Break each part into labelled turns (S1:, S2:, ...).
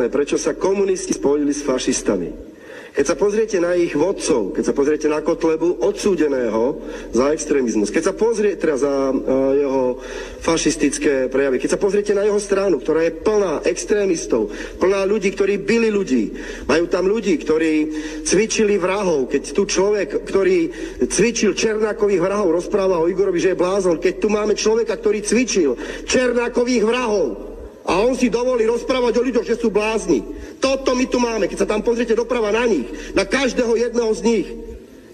S1: jasné, prečo sa komunisti spojili s fašistami. Keď sa pozriete na ich vodcov, keď sa pozriete na Kotlebu, odsúdeného za extrémizmus, keď sa pozriete teda za uh, jeho fašistické prejavy, keď sa pozriete na jeho stranu, ktorá je plná extrémistov, plná ľudí, ktorí byli ľudí, majú tam ľudí, ktorí cvičili vrahov, keď tu človek, ktorý cvičil Černákových vrahov, rozpráva o Igorovi, že je blázon, keď tu máme človeka, ktorý cvičil Černákových vrahov, a on si dovolí rozprávať o ľuďoch, že sú blázni. Toto my tu máme, keď sa tam pozriete doprava na nich, na každého jedného z nich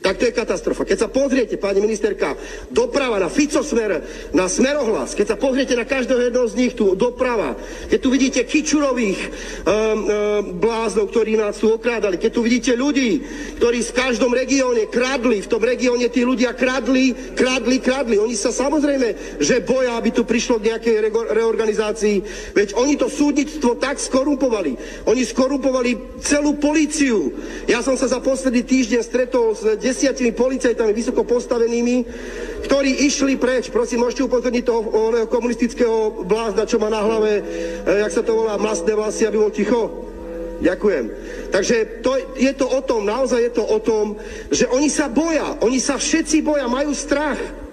S1: tak to je katastrofa. Keď sa pozriete, pani ministerka, doprava na Fico smer, na smerohlas, keď sa pozriete na každého jedného z nich tu doprava, keď tu vidíte Kičurových um, um, bláznov, ktorí nás tu okrádali, keď tu vidíte ľudí, ktorí v každom regióne kradli, v tom regióne tí ľudia kradli, kradli, kradli. Oni sa samozrejme, že boja, aby tu prišlo k nejakej reorganizácii, veď oni to súdnictvo tak skorumpovali. Oni skorumpovali celú políciu. Ja som sa za posledný týždeň stretol s desiatimi policajtami vysoko postavenými, ktorí išli preč. Prosím, môžete upozorniť toho komunistického blázna, čo má na hlave, e, jak sa to volá, masné vlasy, aby bol ticho. Ďakujem. Takže to, je to o tom, naozaj je to o tom, že oni sa boja, oni sa všetci boja, majú strach.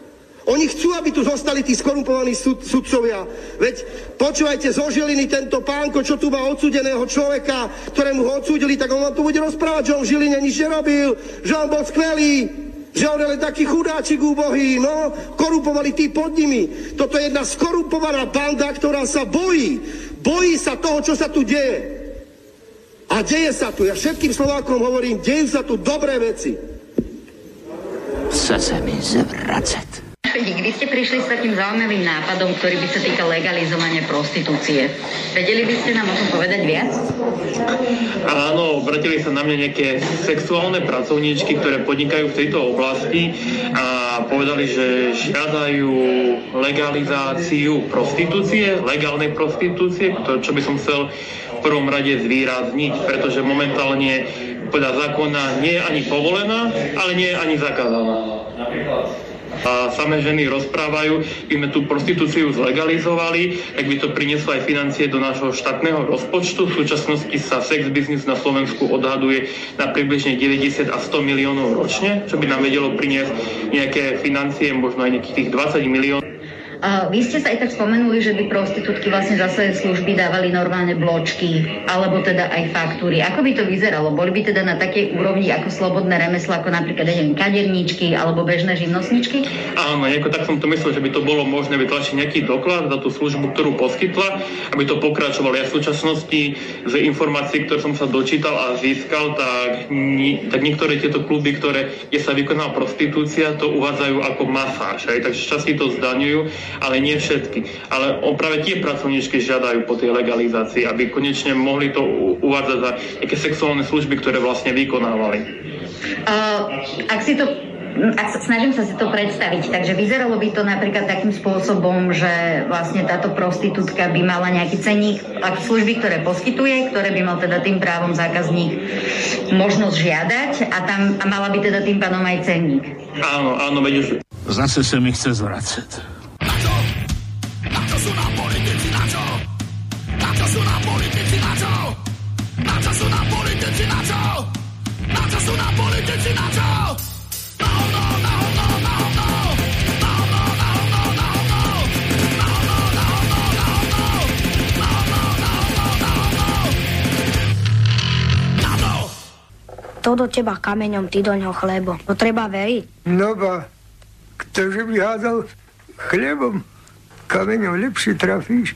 S1: Oni chcú, aby tu zostali tí skorumpovaní sud, sudcovia. Veď počúvajte, zo tento pánko, čo tu má odsudeného človeka, ktorému ho odsúdili, tak on vám tu bude rozprávať, že on v Žiline nič nerobil, že on bol skvelý, že on je taký chudáčik úbohý, no, korumpovali tí pod nimi. Toto je jedna skorumpovaná banda, ktorá sa bojí. Bojí sa toho, čo sa tu deje. A deje sa tu, ja všetkým Slovákom hovorím, dejú sa tu dobré veci.
S2: Chce sa mi zvracať.
S3: Švedík, vy ste prišli s takým zaujímavým nápadom, ktorý by sa týkal legalizovania prostitúcie. Vedeli by ste nám o tom povedať viac?
S4: Áno, obratili sa na mňa nejaké sexuálne pracovníčky, ktoré podnikajú v tejto oblasti a povedali, že žiadajú legalizáciu prostitúcie, legálnej prostitúcie, čo by som chcel v prvom rade zvýrazniť, pretože momentálne podľa zákona nie je ani povolená, ale nie je ani zakázaná a samé ženy rozprávajú, by sme tú prostitúciu zlegalizovali, tak by to prinieslo aj financie do nášho štátneho rozpočtu. V súčasnosti sa sex business na Slovensku odhaduje na približne 90 a 100 miliónov ročne, čo by nám vedelo priniesť nejaké financie, možno aj nejakých tých 20 miliónov.
S3: Vy ste sa aj tak spomenuli, že by prostitútky vlastne za svoje služby dávali normálne bločky, alebo teda aj faktúry. Ako by to vyzeralo? Boli by teda na takej úrovni ako slobodné remeslo, ako napríklad neviem, kaderníčky alebo bežné živnostničky?
S4: Áno, nejako tak som to myslel, že by to bolo možné vytlačiť nejaký doklad za tú službu, ktorú poskytla, aby to pokračovalo. Ja v súčasnosti z informácií, ktoré som sa dočítal a získal, tak, ni, tak niektoré tieto kluby, ktoré, kde sa vykoná prostitúcia, to uvádzajú ako masáž. Aj? Takže časti to zdaňujú ale nie všetky. Ale práve tie pracovníčky žiadajú po tej legalizácii, aby konečne mohli to uvádzať za nejaké sexuálne služby, ktoré vlastne vykonávali.
S3: Uh, ak si to ak sa, snažím sa si to predstaviť, takže vyzeralo by to napríklad takým spôsobom, že vlastne táto prostitútka by mala nejaký cenník ak služby, ktoré poskytuje, ktoré by mal teda tým právom zákazník možnosť žiadať a tam a mala by teda tým pádom aj cenník.
S4: Áno, áno, veď už...
S2: Zase sa mi chce zvracať.
S5: Sú nám politici na čo? Na hovno, na hovno, na hovno!
S6: To do teba kameňom, ty do ňoho chlebo. To treba veriť.
S7: No ba, ktože by hádal chlebom, kameňom lepšie trafíš.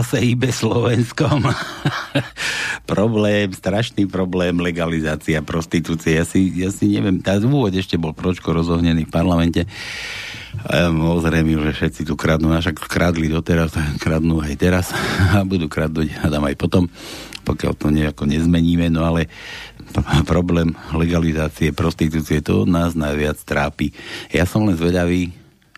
S8: Čo zase ibe Slovenskom. problém, strašný problém, legalizácia prostitúcie. Ja si, ja si neviem, tá úvod ešte bol pročko rozohnený v parlamente. Ja mu ozrejmil, že všetci tu kradnú, a kradli doteraz, kradnú aj teraz a budú kradnúť, a dám aj potom, pokiaľ to nejako nezmeníme, no ale problém legalizácie prostitúcie, to nás najviac trápi. Ja som len zvedavý,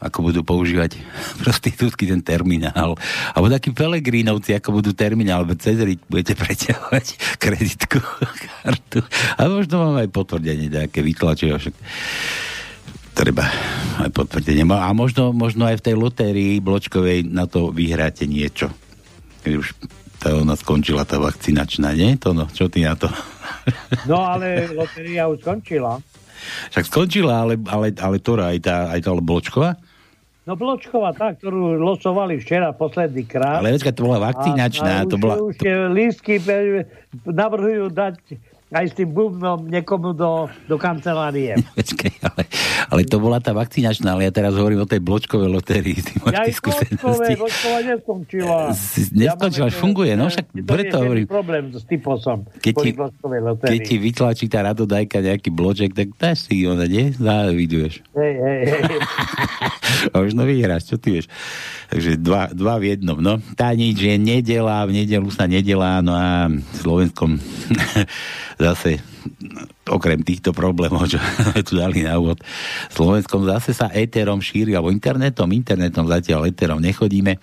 S8: ako budú používať prostitútky ten terminál. Alebo takí pelegrínovci, ako budú terminál, alebo cez budete preťahovať kreditku, kartu. A možno mám aj potvrdenie nejaké vytlačenie. Však treba aj potvrdenie. A možno, možno aj v tej lotérii bločkovej na to vyhráte niečo. Keď už tá ona skončila tá vakcinačná, nie? To no, čo ty na to?
S9: No ale lotéria už skončila.
S8: Však skončila, ale, ale, ale ktorá? Aj tá, aj tá bločková?
S9: No Bločková, tá, ktorú losovali včera posledný krát.
S8: Ale večka, to bola vakcinačná. A, a to už, bola...
S9: už lístky navrhujú dať aj s tým bubnom niekomu do, do kancelárie.
S8: Počkej, ale, ale to bola tá vakcinačná, ale ja teraz hovorím o tej bločkovej lotérii. Ty máš
S9: ja bločkové, bločková neskončila.
S8: Neskončila, ja funguje, no však preto hovorím.
S9: problém s typosom
S8: keď ti, keď ti vytlačí tá radodajka nejaký bloček, tak dáš si ona, nie? Záviduješ.
S9: Hej, hej, hej.
S8: A už no vyhráš, čo ty vieš. Takže dva, dva v jednom. No, tá nič je nedela, v nedelu sa nedelá, no a v Slovenskom zase okrem týchto problémov, čo tu dali na úvod, Slovenskom zase sa éterom šíri, alebo internetom, internetom zatiaľ éterom nechodíme,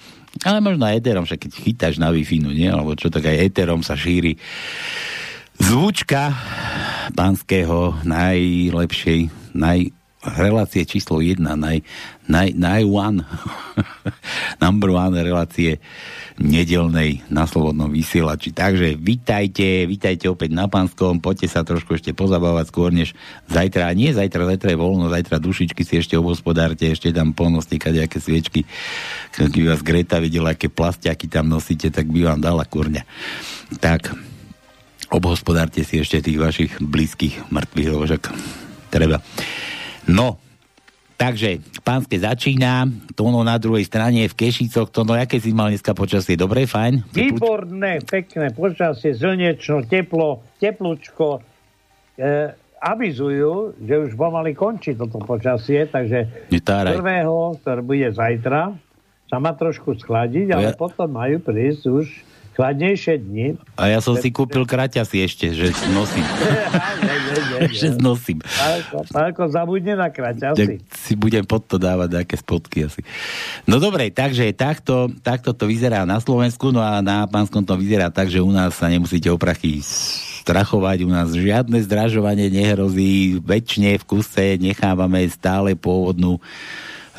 S8: ale možno aj éterom, však keď chytáš na wi no nie, alebo čo, tak aj éterom sa šíri zvučka pánskeho najlepšej, naj, relácie číslo 1, naj, naj, naj one, number one relácie nedelnej na Slobodnom vysielači. Takže vitajte, vitajte opäť na Panskom, poďte sa trošku ešte pozabávať skôr než zajtra. A nie zajtra, zajtra je voľno, zajtra dušičky si ešte obospodárte, ešte tam polnostíkať nejaké sviečky. Keby vás Greta videla, aké plastiaky tam nosíte, tak by vám dala kurňa. Tak, obhospodárte si ešte tých vašich blízkych mŕtvych, lebo treba. No, takže pánske začína, to ono na druhej strane v Kešicoch, to no, aké si mal dneska počasie? Dobre, fajn?
S9: Výborné, pekné počasie, slnečno, teplo, teplúčko. E, avizujú, že už pomaly končí toto počasie, takže
S8: Netáraj.
S9: prvého, ktorý bude zajtra, sa má trošku schladiť, ale ja... potom majú prísť už chladnejšie dni.
S8: A ja som si kúpil kraťasy ešte, že nosím. že nosím.
S9: Pálko, zabudne na kraťasy. Tak
S8: si budem pod to dávať nejaké spotky asi. No dobre, takže takto, takto to vyzerá na Slovensku, no a na Pánskom to vyzerá tak, že u nás sa nemusíte oprachy strachovať, u nás žiadne zdražovanie nehrozí, väčšine v kuse nechávame stále pôvodnú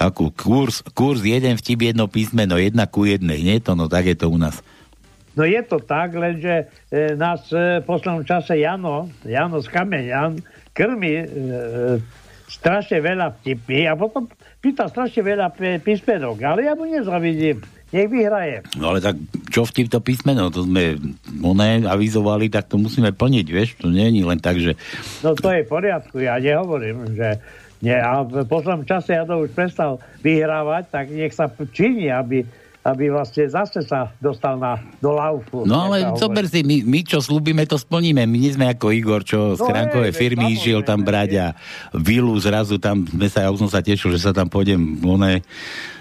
S8: akú kurz, kurz jeden vtip, jedno písmeno, jedna ku jednej, nie to, no tak je to u nás.
S9: No je to tak, lenže e, nás e, v poslednom čase Jano, Jano z Kameňan krmi e, strašne veľa vtipy a potom pýta strašne veľa písmenok, ale ja mu nezavidím. Nech vyhraje.
S8: No ale tak čo v týchto písmeno? To sme oné avizovali, tak to musíme plniť, vieš? To nie je len tak, že...
S9: No to je v poriadku, ja nehovorím, že nie, a v poslednom čase ja to už prestal vyhrávať, tak nech sa činí, aby aby vlastne zase sa dostal na, do laufu.
S8: No ale zober si, my, my čo slúbime, to splníme. My nie sme ako Igor, čo z no, kránkovej firmy išiel tam brať a vilu zrazu tam, sme sa, ja už som sa tešil, že sa tam pôjdem one,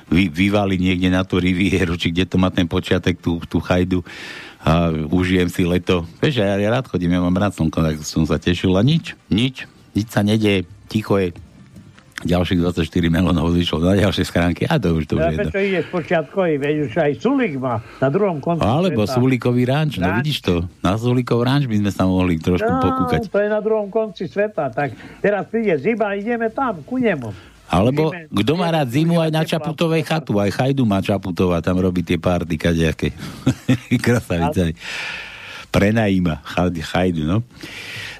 S8: vy, vyvali niekde na tú rivieru, či kde to má ten počiatek, tú, tú chajdu a užijem si leto. Vieš, ja, ja rád chodím, ja mám rád slnko, tak som sa tešil a nič, nič, nič sa nedie, ticho je, ďalších 24 melónov zišlo na ďalšie schránky a to už to
S9: už je to. ide počiatkový, veď už aj Sulik má na druhom konci
S8: Alebo sveta. Sulikový ranč, no vidíš to. Na Sulikov ranč by sme sa mohli trošku no, pokúkať.
S9: to je na druhom konci sveta, tak teraz príde zima, ideme tam, ku nemu.
S8: Alebo kto má rád zimu aj na Čaputovej chatu, aj Chajdu má Čaputová, tam robí tie párty kadejaké. Krasavice aj prenajíma Chajdu, no.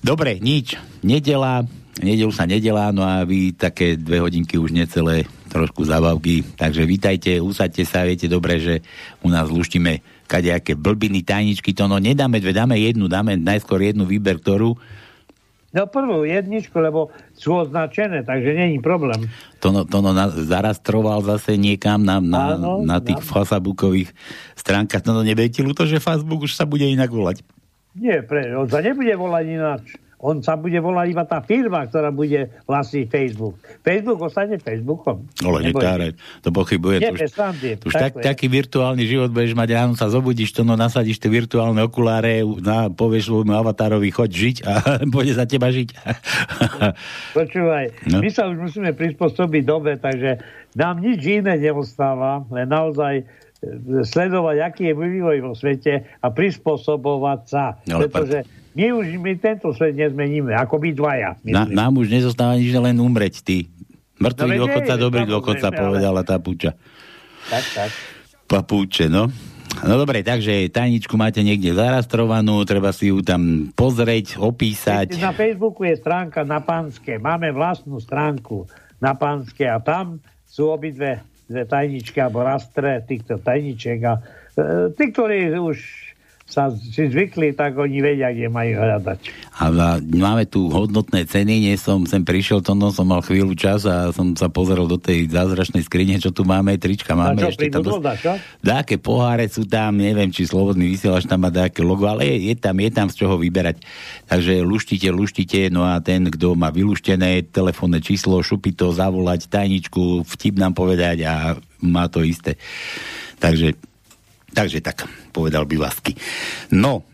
S8: Dobre, nič. Nedela, nedelu sa nedelá, no a vy také dve hodinky už necelé trošku zabavky. Takže vítajte, usadte sa, viete dobre, že u nás luštíme kadejaké blbiny, tajničky, to no nedáme dve, dáme jednu, dáme najskôr jednu výber, ktorú
S9: No prvú jedničku, lebo sú označené, takže není problém.
S8: Tono, Tono na, zarastroval zase niekam na, na,
S9: Áno,
S8: na tých
S9: áno.
S8: facebookových stránkach. Tono, nebude ti ľúto, že Facebook už sa bude inak volať.
S9: Nie, pre, on sa nebude volať ináč. On sa bude volať iba tá firma, ktorá bude vlastniť Facebook. Facebook ostane Facebookom.
S8: Ale netáraj, to pochybuje.
S9: Nie,
S8: To už, to už tak, taký virtuálny život budeš mať, ráno sa zobudíš, to no nasadíš tie virtuálne okuláre, na, povieš svojmu avatárovi, choď žiť a bude za teba žiť.
S9: Počúvaj,
S8: No.
S9: my sa už musíme prispôsobiť dobe, takže nám nič iné neostáva, len naozaj e, sledovať, aký je vývoj vo svete a prispôsobovať sa.
S8: No,
S9: pretože my už my tento svet nezmeníme, ako my dvaja.
S8: Na, nám už nezostáva nič, len umreť, ty. Mŕtvý
S9: No, nie,
S8: dobrý
S9: ale-
S8: povedala tá púča.
S9: Tak, tak.
S8: Papúče, no. No dobre, takže tajničku máte niekde zarastrovanú, treba si ju tam pozrieť, opísať.
S9: Na Facebooku je stránka na Panske. Máme vlastnú stránku na Panske a tam sú obidve dve tajničky alebo rastre týchto tajničiek a e, tí, ktorí už sa si zvykli, tak oni vedia, kde majú hľadať.
S8: A máme tu hodnotné ceny, nie som sem prišiel, to no, som mal chvíľu čas a som sa pozrel do tej zázračnej skrine, čo tu máme, trička
S9: A
S8: máme.
S9: čo,
S8: ešte tam dos-? Dáke poháre sú tam, neviem, či slobodný vysielač tam má dáke logo, ale je, je tam, je tam z čoho vyberať. Takže luštite, luštite, no a ten, kto má vylúštené telefónne číslo, šupi to, zavolať tajničku, vtip nám povedať a má to isté. Takže, takže tak, povedal by Lasky. No,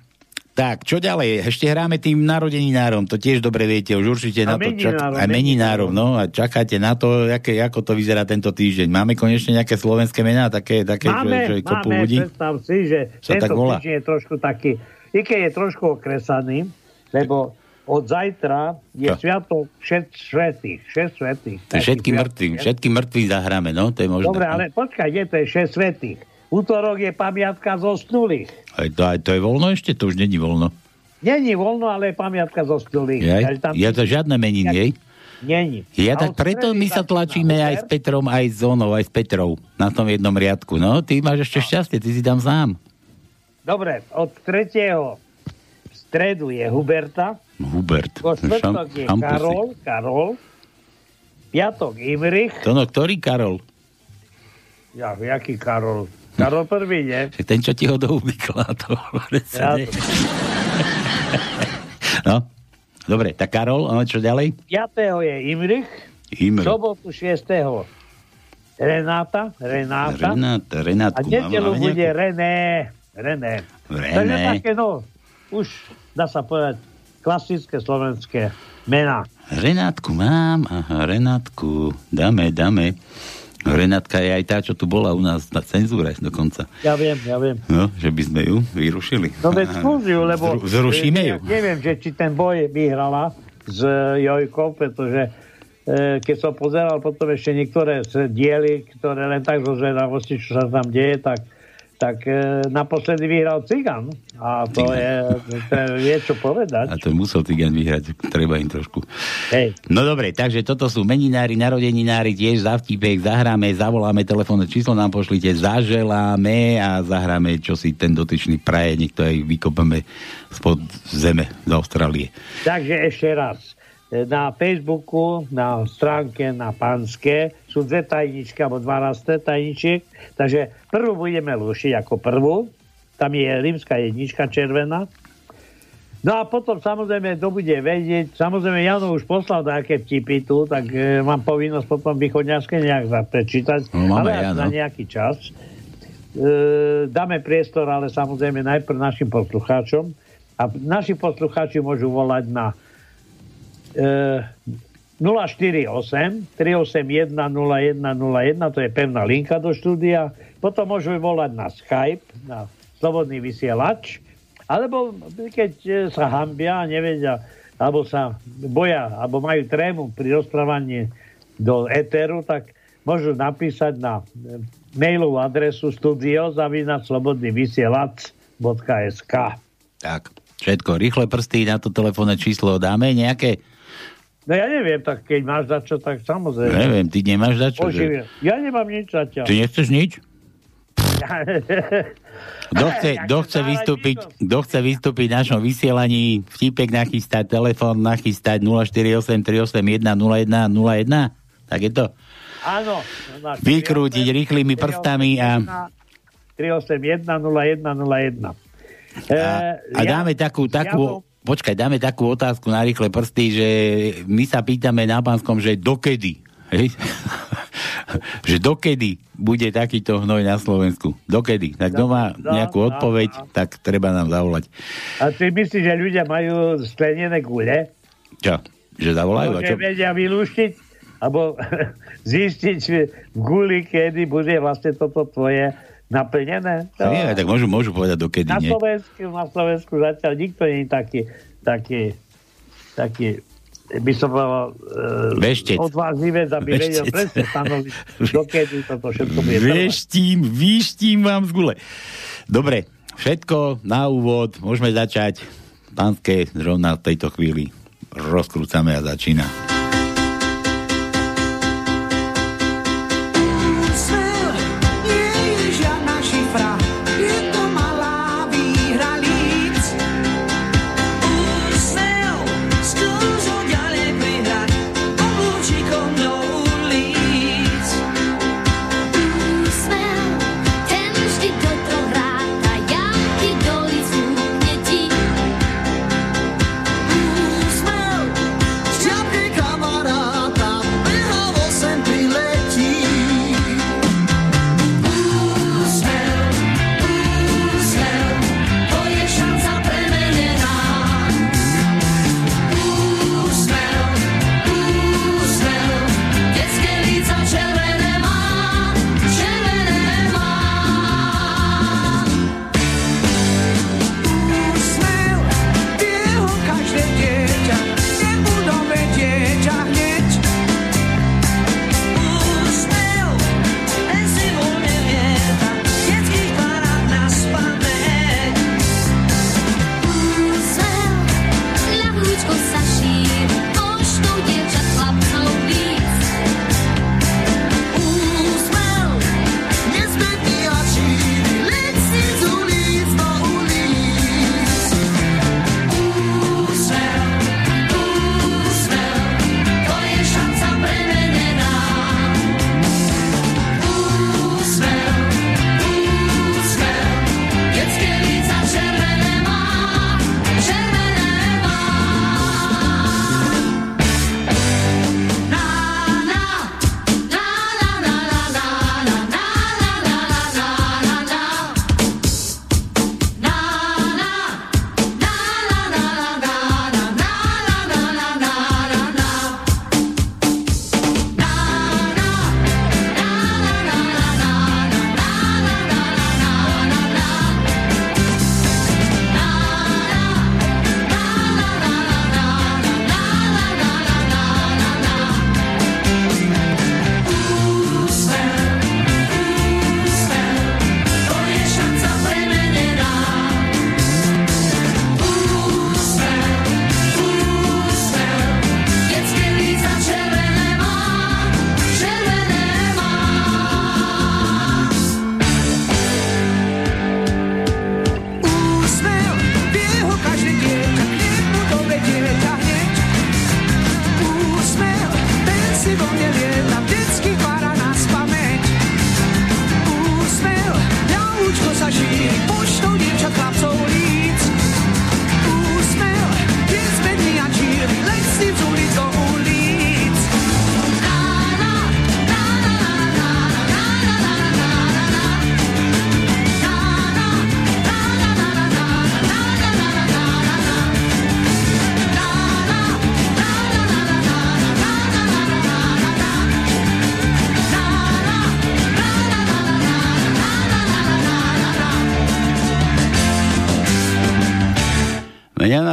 S8: tak, čo ďalej? Ešte hráme tým narodeninárom, to tiež dobre viete, už určite
S9: A
S8: na to
S9: meninárom,
S8: aj meninárom, no a čakáte na to, aké, ako to vyzerá tento týždeň. Máme konečne nejaké slovenské mená, také, také
S9: Máme,
S8: že kopu
S9: máme,
S8: ľudí?
S9: predstav si, že
S8: Sa tak
S9: tento
S8: volá?
S9: týždeň je trošku taký, i keď je trošku okresaný, lebo od zajtra je
S8: Čo?
S9: sviatok všet svetých, šest svetých.
S8: To všetky mŕtvi, všetky mŕtvi zahráme, no, to je možné.
S9: Dobre, ale počkaj, je to je šesť svetých. Útorok je pamiatka zosnulých.
S8: Aj to, aj to je voľno ešte? To už není voľno.
S9: Není voľno, ale je pamiatka zosnulých. Takže tam-
S8: Je to žiadne meniny, jej?
S9: Není.
S8: Ja tak preto my sa tlačíme aj s. Petrom, aj s Zónou, aj s Petrou na tom jednom riadku. No, ty máš ešte šťastie, ty si tam sám.
S9: Dobre, od tretieho v stredu je Huberta,
S8: Hubert.
S9: vo štvrtok je
S8: šampusy.
S9: Karol, Karol, piatok Imrich,
S8: To no, ktorý Karol?
S9: ja, jaký Karol? Karol prvý, nie?
S8: Že ten, čo ti ho do kládol.
S9: Ja,
S8: No, dobre, tak Karol, a čo ďalej?
S9: 5. je Imrich,
S8: Imre.
S9: sobotu 6. Renáta, Renáta,
S8: Renát,
S9: a
S8: Renátku.
S9: nedelu
S8: máme
S9: bude
S8: nejakú?
S9: René, René.
S8: René.
S9: Takže také, no, už dá sa povedať, klasické slovenské mená.
S8: Renátku mám, aha, Renátku, dáme, dáme. Renátka je aj tá, čo tu bola u nás na cenzúre dokonca.
S9: Ja viem, ja viem.
S8: No, že by sme ju vyrušili.
S9: No veď skúsiu, lebo...
S8: Zru, zrušíme ju.
S9: Ja neviem, že či ten boj vyhrala s Jojkou, pretože e, keď som pozeral potom ešte niektoré diely, ktoré len tak zo zvedavosti, čo sa tam deje, tak, tak e, naposledy vyhral Cigan. A to
S8: Cigan.
S9: je, to je čo povedať.
S8: A to musel Tigan vyhrať, treba im trošku.
S9: Hej.
S8: No dobre, takže toto sú meninári, narodeninári, tiež za vtipek, zahráme, zavoláme telefónne číslo, nám pošlite, zaželáme a zahráme, čo si ten dotyčný praje, niekto aj vykopeme spod zeme z Austrálie.
S9: Takže ešte raz. Na Facebooku, na stránke na Panske sú dve tajničky, alebo dva rasté tajničiek. Takže prvú budeme lúšiť ako prvú. Tam je rímska jednička červená. No a potom samozrejme, kto bude vedieť, samozrejme Jano už poslal nejaké vtipy tu, tak e, mám povinnosť potom východňarské nejak za- prečítať,
S8: No, máme
S9: ale až
S8: Jano.
S9: na nejaký čas. E, dáme priestor, ale samozrejme najprv našim poslucháčom. A naši poslucháči môžu volať na 048 381 0101, to je pevná linka do štúdia. Potom môžu volať na Skype, na slobodný vysielač, alebo keď e, sa hambia nevedia, alebo sa boja, alebo majú trému pri rozprávaní do éteru, tak môžu napísať na e, mailovú adresu studiozavinačslobodnyvysielac.sk
S8: Tak, všetko, rýchle prsty na to telefónne číslo dáme nejaké?
S9: No ja neviem, tak keď máš za čo, tak samozrejme.
S8: Neviem, ty nemáš za čo? Že...
S9: Ja nemám nič zatiaľ.
S8: Ty nechceš nič? Kto chce, kto chce, vystúpiť, kto chce vystúpiť v našom vysielaní, vtipek nachystať, telefón nachystať 0483810101, tak je to?
S9: Áno.
S8: Vykrútiť rýchlymi prstami a...
S9: 381 0101. E,
S8: A, a dáme takú, takú, počkaj, dáme takú otázku na rýchle prsty, že my sa pýtame na pánskom, že dokedy, hej? že dokedy bude takýto hnoj na Slovensku? Dokedy? Tak kto má
S9: No,
S8: nejakú
S9: no,
S8: odpoveď,
S9: no.
S8: tak treba nám zavolať.
S9: A ty myslíš, že ľudia majú sklenené gule?
S8: Čo? Že zavolajú?
S9: Že vedia vylúštiť? Alebo zistiť v guli, kedy bude vlastne toto tvoje naplnené?
S8: No. Nie, tak môžu, môžu povedať dokedy,
S9: Na
S8: nie?
S9: Slovensku, na Slovensku zatiaľ nikto nie je taký, taký, taký by som uh,
S8: Veštec.
S9: odvážlivec, aby vedel
S8: Veštec.
S9: presne stanoviť, dokedy toto všetko bude trvať.
S8: Vieštím, výštím vám z gule. Dobre, všetko na úvod, môžeme začať. Pánske zrovna v tejto chvíli rozkrúcame a začína.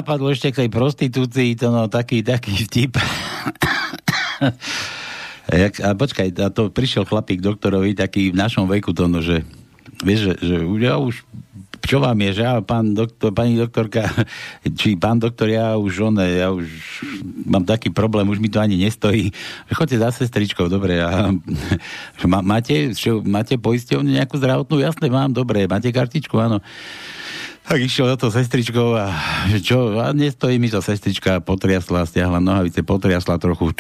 S8: Napadlo ešte k tej prostitúcii, to no taký, taký vtip. Jak, a počkaj, a to prišiel chlapík doktorovi, taký v našom veku to, no, že vieš, že, že ja už čo vám je, že ja, pán doktor, pani doktorka, či pán doktor, ja už on, ja už mám taký problém, už mi to ani nestojí. Chodte za sestričkou, dobre. A, má, máte, čo, máte poisťovňu nejakú zdravotnú? Jasné, mám, dobre. Máte kartičku? Áno. Tak išiel do toho sestričkou a čo, a nestojí mi to sestrička, potriasla, stiahla nohavice, potriasla trochu.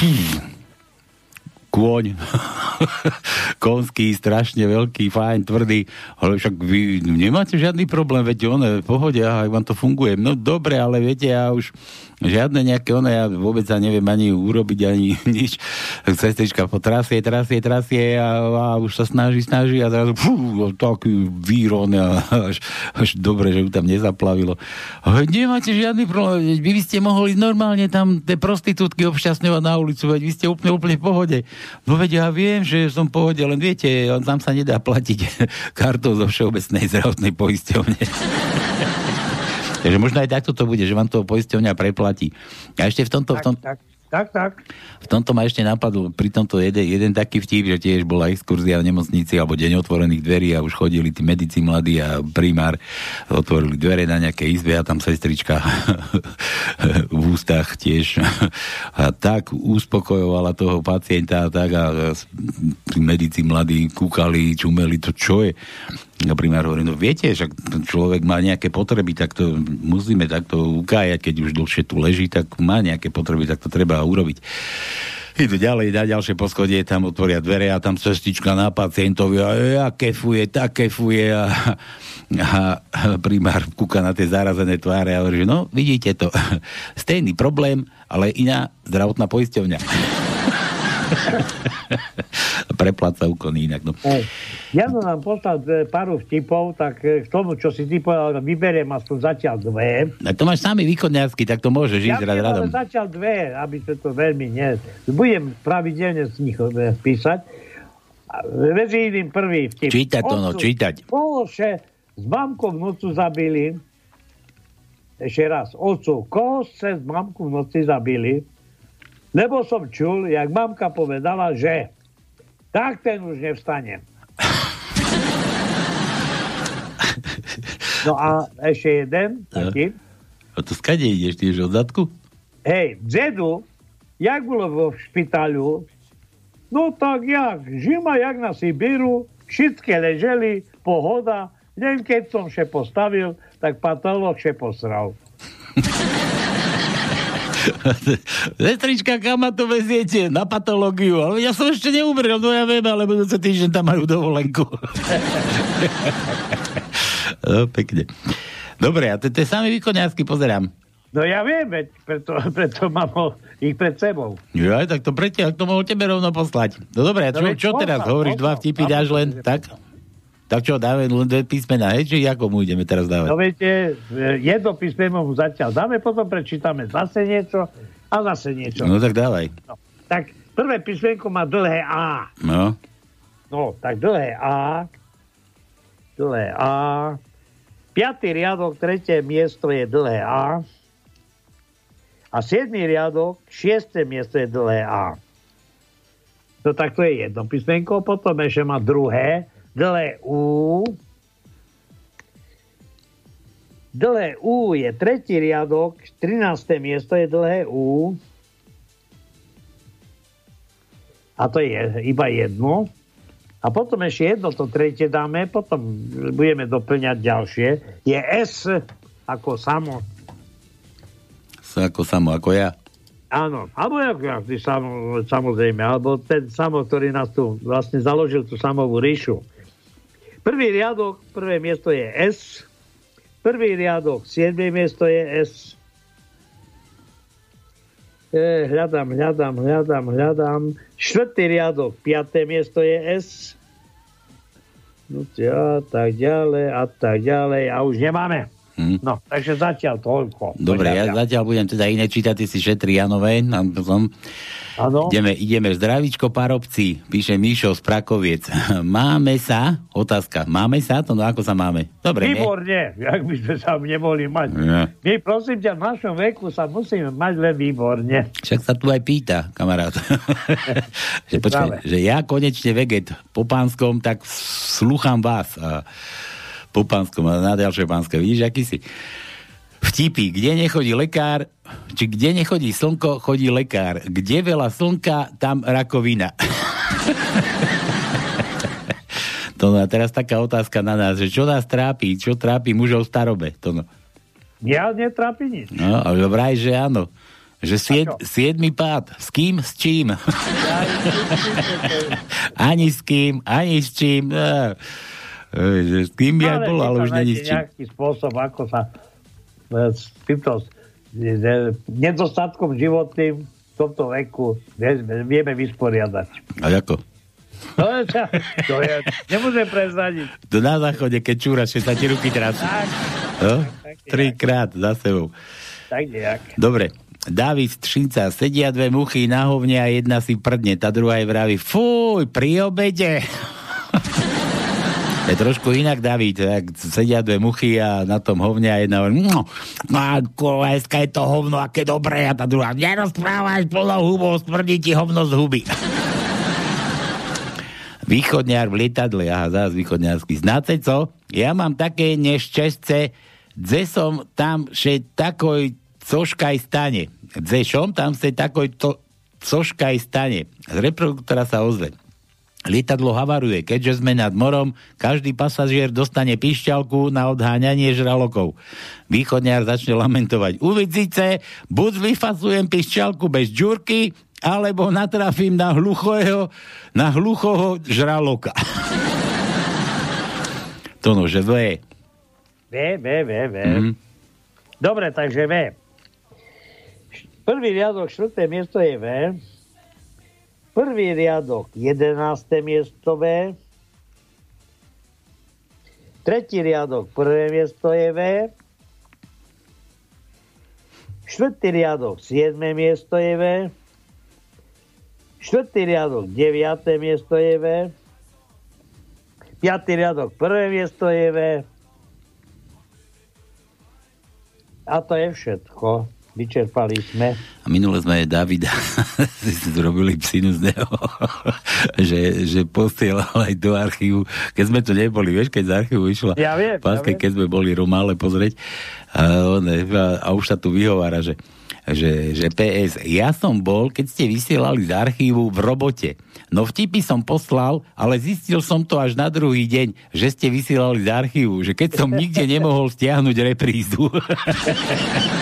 S8: Kôň. Konský, strašne veľký, fajn, tvrdý. Ale však vy nemáte žiadny problém, veď on v pohode, a vám to funguje. No dobre, ale viete, ja už žiadne nejaké ono, ja vôbec sa neviem ani urobiť, ani nič. Sestrička po trasie, trasie, trasie a, a už sa snaží, snaží a zrazu fú, taký výron a až, až dobre, že ju tam nezaplavilo. Nemáte žiadny problém, vy by ste mohli normálne tam tie prostitútky obšťastňovať na ulicu, veď vy ste úplne, úplne v pohode. No veď ja viem, že som v pohode, len viete, tam sa nedá platiť kartou zo Všeobecnej zdravotnej poisťovne. Takže možno aj takto to bude, že vám to poisťovňa preplatí. A ešte v tomto...
S9: Tak,
S8: v tom,
S9: tak, tak, tak.
S8: v tomto ma ešte napadlo, pri tomto jeden, jeden taký vtip, že tiež bola exkurzia v nemocnici alebo deň otvorených dverí a už chodili tí medici mladí a primár otvorili dvere na nejaké izbe a tam sestrička v ústach tiež a tak uspokojovala toho pacienta a tak a tí medici mladí kúkali, čumeli, to čo je? No primár hovorí, no viete, že človek má nejaké potreby, tak to musíme takto ukájať, keď už dlhšie tu leží, tak má nejaké potreby, tak to treba urobiť. Idú ďalej, na ďalšie poschodie, tam otvoria dvere a tam cestička na pacientovi a ja kefuje, tak kefuje a, a primár kúka na tie zarazené tváre a hovorí, že no, vidíte to, stejný problém, ale iná zdravotná poisťovňa. Prepláca úkony inak. No.
S9: Ja som nám poslal pár vtipov, tak e, k tomu, čo si ty povedal, vyberiem aspoň zatiaľ dve.
S8: A to máš samý východňarsky, tak to môžeš
S9: Ja
S8: ísť rád radom.
S9: ale zatiaľ dve, aby sa to veľmi ne... Budem pravidelne z nich e, písať. Medzi iným prvý vtip.
S8: Čítať to, no, čítať.
S9: Kohoše s mamkou v nocu zabili. Ešte raz. Otcu, koho ste s mamkou v noci zabili? Lebo som čul, jak mamka povedala, že tak ten už nevstane. No a ešte jeden taký.
S8: A to skade ideš, ty už od zadku?
S9: Hej, dedu, jak bolo vo špitaľu, no tak jak, žima jak na Sibíru, všetky leželi, pohoda, len keď som še postavil, tak patolog še posral.
S8: Sestrička, kam ma to veziete? Na patológiu. Ale ja som ešte neumrel, no ja viem, ale budúce týždeň tam majú dovolenku. no, pekne. Dobre, a je samý východňarsky, pozerám.
S9: No ja viem, veď preto, preto mám ho- ich pred sebou.
S8: Jo, aj tak to pretiaľ, to mohol tebe rovno poslať. No dobre, a čo,
S9: No
S8: čo teraz? Hovoríš, dva vtipy dáš len, tak? Tak čo, dáme len dve písmená, hej? Či ako mu ideme teraz dávať?
S9: No viete, e, jedno písmeno mu zatiaľ dáme, potom prečítame zase niečo a zase niečo.
S8: No tak dávaj.
S9: Tak prvé písmenko má dlhé A.
S8: No.
S9: No, tak dlhé A. Dlhé A. Piatý riadok, tretie miesto je dlhé A. A siedmý riadok, šiesté miesto je dlhé A. No tak to je jedno písmenko. Potom ešte má druhé, dlhé U. Dlhé U je tretí riadok, 13. miesto je dlhé U. A to je iba jedno. A potom ešte jedno, to tretie dáme, potom budeme doplňať ďalšie. Je S ako samo.
S8: Som ako samo, ako ja.
S9: Áno, alebo ako ja, samozrejme, alebo ten samo, ktorý nás tu vlastne založil tú samovú ríšu. Prvý riadok, prvé miesto je S. Prvý riadok, siedme miesto je S. E, hľadám, hľadám, hľadám, hľadám. Štvrtý riadok, piaté miesto je S. No a tak ďalej, a tak ďalej. A už nemáme.
S8: Hm.
S9: No, takže zatiaľ toľko.
S8: Dobre, ja zatiaľ budem teda iné čítať, ty si šetri Janové.
S9: Áno.
S8: ideme, ideme zdravíčko parobci, píše Míšo z Prakoviec. Máme sa, otázka, máme sa to, no ako sa máme? Dobre?
S9: Výborne, jak by sme sa nemohli mať.
S8: Nie.
S9: My, prosím ťa, v našom veku sa musíme mať len výborne.
S8: Však sa tu aj pýta, kamarát. že, počkaj, že ja konečne veget po pánskom, tak slúcham vás. A po pánskom a na ďalšie pánske. Vidíš, aký si? Vtipy. Kde nechodí lekár, či kde nechodí slnko, chodí lekár. Kde veľa slnka, tam rakovina. to no a teraz taká otázka na nás, že čo nás trápi, čo trápi mužov v starobe? To no.
S9: Ja netrápi nič.
S8: No, ale vraj, že áno. Že sied, siedmy pád. S kým? S čím? ani s kým, ani s čím. E, že s kým by aj bolo, ale už není s
S9: nejaký spôsob, ako sa e, s týmto e, nedostatkom životným v tomto veku vie- vieme vysporiadať.
S8: A ako?
S9: To je, to je nemôžem prezradiť.
S8: To na záchode, keď čúraš, že sa ti ruky trasú. No? Trikrát za sebou.
S9: tak nejak.
S8: Dobre. David Šinca, sedia dve muchy na hovne a jedna si prdne, tá druhá je vraví, fuj, pri obede. Je trošku inak, David, tak sedia dve muchy a na tom hovne a jedna hovorí, no, dneska je to hovno, aké dobré, a tá druhá, nerozprávaj plnou hubou, smrdí ti hovno z huby. Východňar v lietadle, aha, zás východňarský. Znáte co? Ja mám také nešťastie, dze som tam, že takoj coškaj stane. Dze šom tam se takoj to coškaj stane. Z reproduktora sa ozve. Lietadlo havaruje, keďže sme nad morom, každý pasažier dostane pišťalku na odháňanie žralokov. Východňar začne lamentovať. Uvidíte, buď vyfasujem pišťalku bez džurky, alebo natrafím na hluchého, na hluchoho žraloka. to no, že V.
S9: V, V, V, V.
S8: Mhm.
S9: Dobre, takže V. Prvý riadok, štvrté miesto je V. Prvý riadok, jedenácté miesto V. Tretí riadok, prvé miesto je V. Štvrtý riadok, siedme miesto je V. Štvrtý riadok, deviaté miesto je V. Piatý riadok, prvé miesto je V. A to je všetko. Vyčerpali sme.
S8: A minule sme Davida si zrobili psinu z neho, že, že posielal aj do archívu. Keď sme tu neboli, vieš, keď z archívu išla
S9: Ja viem, ja
S8: páska,
S9: viem.
S8: keď sme boli Romále pozrieť a, on, a, a už sa tu vyhovára, že že, že PS, ja som bol, keď ste vysielali z archívu v robote. No vtipy som poslal, ale zistil som to až na druhý deň, že ste vysielali z archívu, že keď som nikde nemohol stiahnuť reprízu.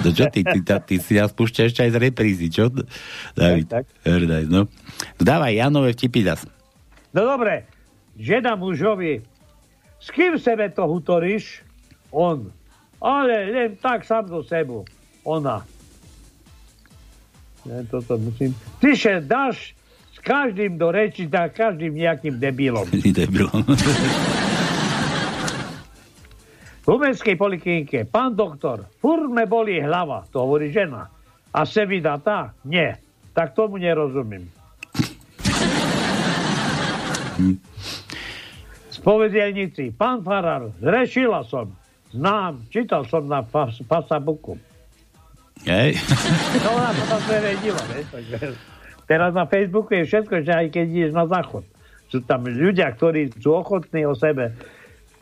S8: To čo, ty, ty, ty, ty si nás púšťaš ešte aj z reprízy, čo? David,
S9: Tak,
S8: Herdaj, no. Dávaj Janové vtipy zas.
S9: No dobre, žena mužovi, s kým sebe to hutoríš? On. Ale len tak sám do sebu. Ona. Ja toto musím... Ty še dáš s každým do reči, tak každým nejakým debilom.
S8: Debilom.
S9: V umenskej poliklinike, pán doktor, furt me bolí hlava, to hovorí žena. A se vydá tá? Nie. Tak tomu nerozumím. Spovedelníci, pán Farar, zrešila som. Znám, čítal som na pas, Pasabuku.
S8: Hej.
S9: No ona to tam zverejnila, Teraz na Facebooku je všetko, že aj keď ideš na záchod. Sú tam ľudia, ktorí sú ochotní o sebe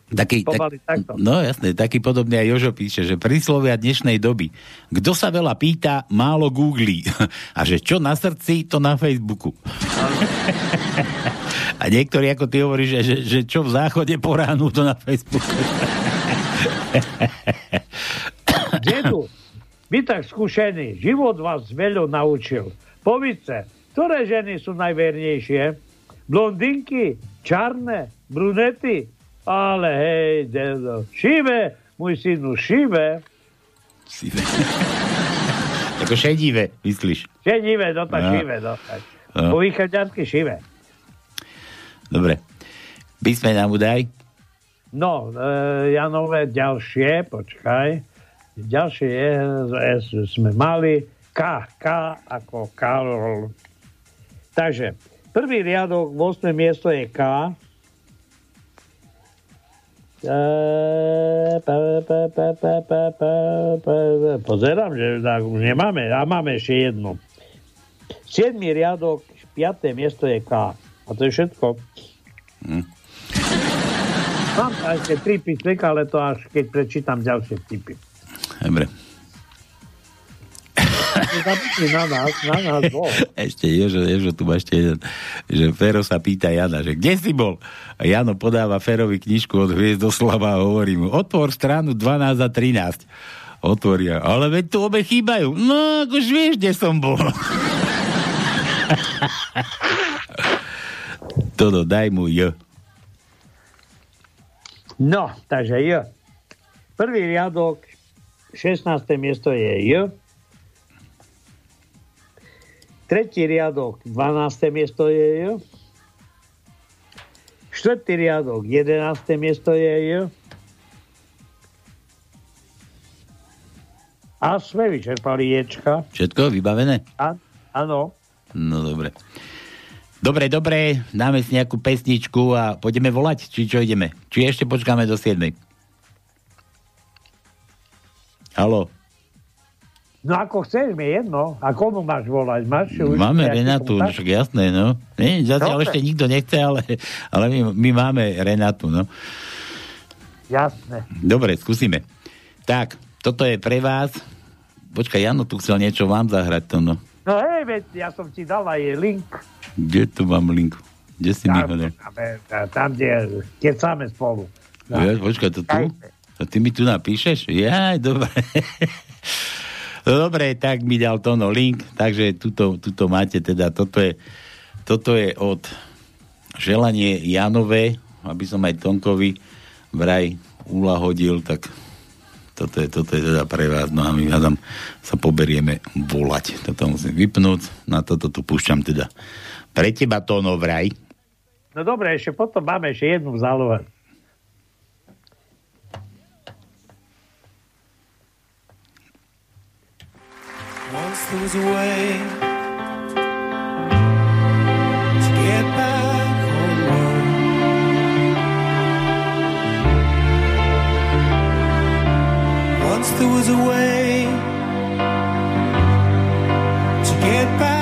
S8: Taký,
S9: Pomaly takto.
S8: no jasné, taký podobný aj Jožo píše, že príslovia dnešnej doby. Kto sa veľa pýta, málo googlí. A že čo na srdci, to na Facebooku. A niektorí, ako ty hovoríš, že, že, čo v záchode po ránu, to na Facebooku.
S9: Dedu, vy tak skúšení, život vás veľa naučil. Povíďte, ktoré ženy sú najvernejšie? Blondinky, čarné, brunety? Ale hej, dedo, šive, môj synu, šive.
S8: Sivé. Ako šedivé, myslíš?
S9: Šedivé, no tak
S8: No.
S9: šive, no tak.
S8: No.
S9: Po východňansky šive.
S8: Dobre. Písme nám udaj.
S9: No, e, Janové ďalšie, počkaj. Ďalšie je, S sme mali K, K ako Karol. Takže, prvý riadok, 8. miesto je K. Pozerám, že už nemáme. A máme ešte jedno. 7. riadok, 5. miesto je K. A to je všetko.
S8: Hm.
S9: Mám, ešte tri písmenka, ale to až keď prečítam ďalšie vtipy.
S8: Dobre.
S9: Zabudni na nás, na nás bol.
S8: Ešte Jožo, Jožo, tu máš ešte jeden. Že Fero sa pýta Jana, že kde si bol? A Jano podáva Ferovi knižku od Hviezdoslava a hovorí mu, otvor stranu 12 a 13. Otvoria, ale veď tu obe chýbajú. No, už vieš, kde som bol. Toto, daj mu J.
S9: No, takže J. Prvý riadok, 16. miesto je J. Tretí riadok, 12. miesto je J. Štvrtý riadok, 11. miesto je J. A sme vyčerpali Ječka.
S8: Všetko vybavené?
S9: Áno.
S8: No dobre. Dobre, dobre, dáme si nejakú pesničku a pôjdeme volať, či čo ideme? Či ešte počkáme do 7. Halo.
S9: No ako chceš, mi je jedno. A komu máš volať? Máš už
S8: Máme Renatu, však jasné, no. Nie, zatiaľ
S9: Dobre.
S8: ešte nikto nechce, ale, ale my, my máme Renatu, no.
S9: Jasné.
S8: Dobre, skúsime. Tak, toto je pre vás. Počkaj, Jano tu chcel niečo vám zahrať to, no.
S9: No hej, veď ja som ti dal aj link.
S8: Kde tu mám link? Kde si mi
S9: Tam,
S8: ho dal?
S9: tam, kde kecáme spolu. No.
S8: Ja, počkaj, to tu? A ty mi tu napíšeš? Jaj, dobre. No dobre, tak mi dal Tono link, takže tuto, tuto máte teda, toto je, toto je od želanie Janové, aby som aj Tonkovi vraj ulahodil, tak toto je, toto je teda pre vás, no a my hádam sa poberieme volať. Toto musím vypnúť, na toto tu púšťam teda pre teba Tono vraj.
S9: No dobre, ešte potom máme ešte jednu v
S10: things away to get back home. Once there was a way to get back.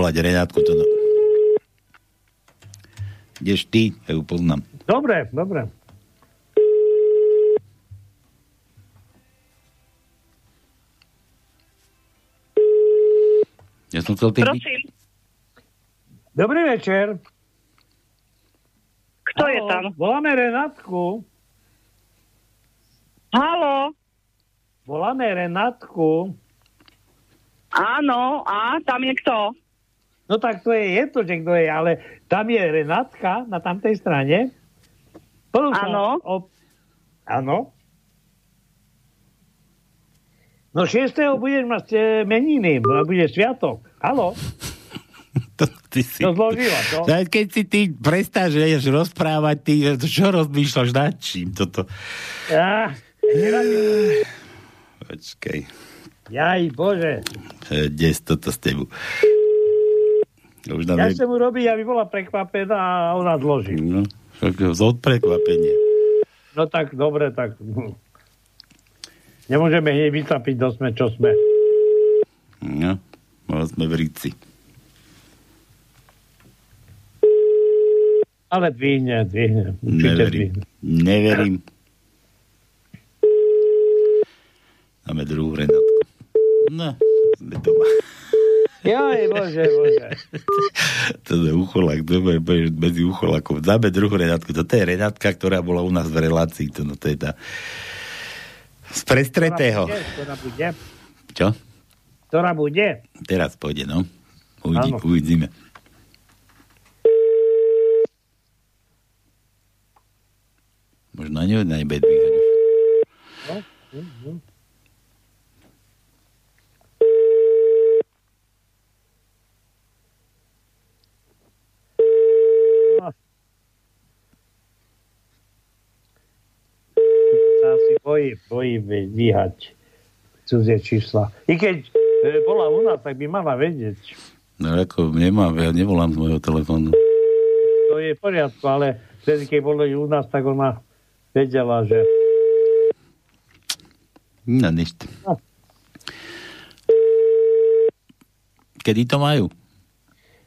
S10: A
S8: ideme volať Renátku. To no... Ideš ty, ja ju poznám.
S9: Dobre, dobre.
S8: Ja som chcel ty...
S11: Prosím,
S9: Dobrý večer.
S11: kto je tam?
S9: Voláme Renátku.
S11: Halo?
S9: Voláme Renátku.
S11: Áno, a tam je kto?
S9: No tak to je jedno, že kto je, ale tam je Renátka na tamtej strane. Ponúkla
S11: Áno.
S9: O... Áno. No 6. budeš mať e, meniny, bude sviatok. Halo?
S8: Ty si...
S9: To zložila, to?
S8: No, keď si ty prestáš vieš, rozprávať, ty čo rozmýšľaš nad čím toto?
S9: Ja,
S8: Počkej.
S9: jaj, bože.
S8: Je toto s tebou? Už
S9: Ja chcem mu robiť, aby bola prekvapená a ona zloží.
S8: No, však z odprekvapenie.
S9: No tak, dobre, tak... Nemôžeme hneď vycapiť, do sme, čo sme.
S8: No, bolo sme v Ríci.
S9: Ale dvihne, dvihne. Určite
S8: Neverím.
S9: dvihne.
S8: Neverím. Máme druhú Renátku. No, sme doma.
S9: Jaj, bože, bože.
S8: to je ucholák, to je medzi ucholákov. Dáme druhú Renátku. Toto je Renátka, ktorá bola u nás v relácii. To, no, to je tá z prestretého.
S9: Ktorá bude?
S8: Čo?
S9: Ktorá bude?
S8: Teraz pôjde, no. Uvidí, uvidíme. Možno ani nebude dvíhať.
S9: No, hm, hm. Asi bojí, bojí dvíhať cudzie čísla. I keď e, bola u nás, tak by mala vedieť.
S8: No ako nemám, ja nevolám z môjho telefónu.
S9: To je v poriadku, ale vtedy, keď boli u nás, tak ona vedela, že
S8: No nič.
S9: No.
S8: Kedy to majú?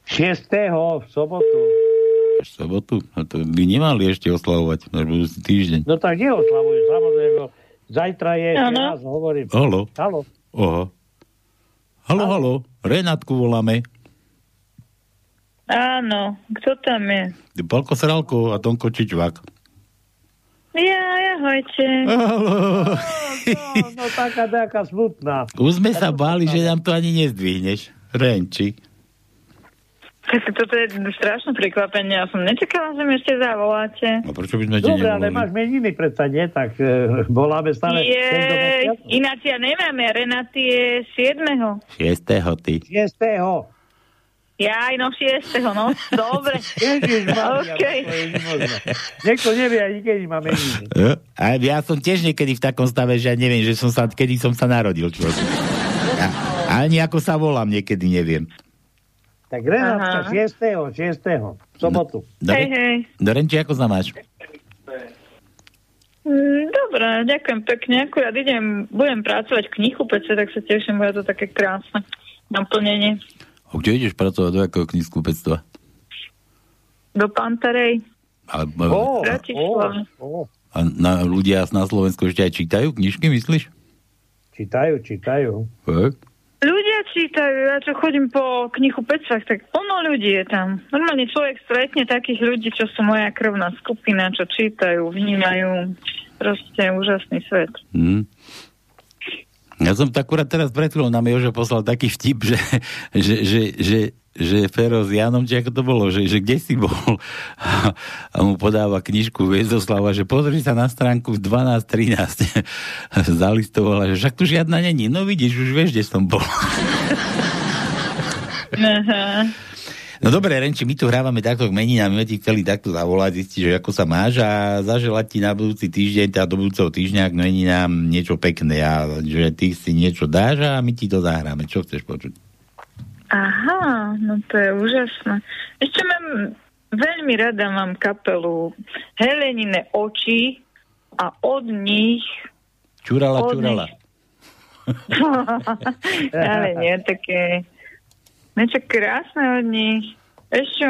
S9: 6. v sobotu.
S8: Až v sobotu? No to by nemali ešte oslavovať, až budúci týždeň.
S9: No tak neoslavujú. Zajtra je,
S11: Áno.
S9: teraz hovorím.
S8: Halo?
S9: Halo.
S8: Oho. Halo, halo. Renátku voláme.
S11: Áno, kto tam je?
S8: Palko Sralko a Tonko Čičvák.
S11: Ja, ahojte.
S8: Halo.
S9: No, no taká nejaká smutná.
S8: Už sme sa báli, že nám to ani nezdvihneš. Renči.
S11: Tak toto je strašné prekvapenie. Ja som nečakala, že mi ešte zavoláte.
S8: A prečo by sme ti
S9: Dobre, ale máš meniny predsa, nie? Tak e, voláme stále.
S11: Je, ináč ja nemáme. Renaty je 7.
S8: 6. ty.
S9: 6.
S11: Ja aj no 6. no. Dobre.
S9: Ježišmaria,
S11: OK.
S9: to je nemožné. Niekto nevie ani kedy má meniny.
S8: E? A ja som tiež niekedy v takom stave, že ja neviem, že som sa, kedy som sa narodil, človek. A, ani ako sa volám, niekedy neviem.
S9: Tak Renátka 6. 6. v sobotu.
S11: Hej, hej.
S8: Dorenči, ako sa máš?
S11: Mm, Dobre, ďakujem pekne. Akurát idem, budem pracovať v knihupece, tak sa teším, bude to také krásne naplnenie.
S8: A kde ideš pracovať do akého knihskupectva?
S11: Do Pantarej.
S8: A,
S11: Bratislava.
S9: ó, ó.
S8: a na, ľudia na Slovensku ešte aj čítajú knižky, myslíš?
S9: Čítajú, čítajú.
S8: Fakt?
S11: Ľudia čítajú, ja čo chodím po knihu Pecvách, tak plno ľudí je tam. Normálne človek stretne takých ľudí, čo sú moja krvná skupina, čo čítajú, vnímajú. Proste úžasný svet.
S8: Hm. Ja som akurát teraz pred chvíľou nám Jožo poslal taký vtip, že, že, že, že, že Fero s Janom, či ako to bolo, že, že kde si bol a, mu podáva knižku Viezoslava, že pozri sa na stránku 12.13 zalistovala, že však tu žiadna není. No vidíš, už vieš, kde som bol.
S11: Aha.
S8: No dobre, Renči, my tu hrávame takto k meninám, my ti chceli takto zavolať, zistiť, že ako sa máš a zaželať ti na budúci týždeň, teda do budúceho týždňa k meninám niečo pekné a že ty si niečo dáš a my ti to zahráme. Čo chceš počuť?
S11: Aha, no to je úžasné. Ešte mám, veľmi rada mám kapelu Helenine oči a od nich
S8: Čurala,
S11: Od
S8: čurala.
S11: ale nie také Niečo krásne od nich. Ešte...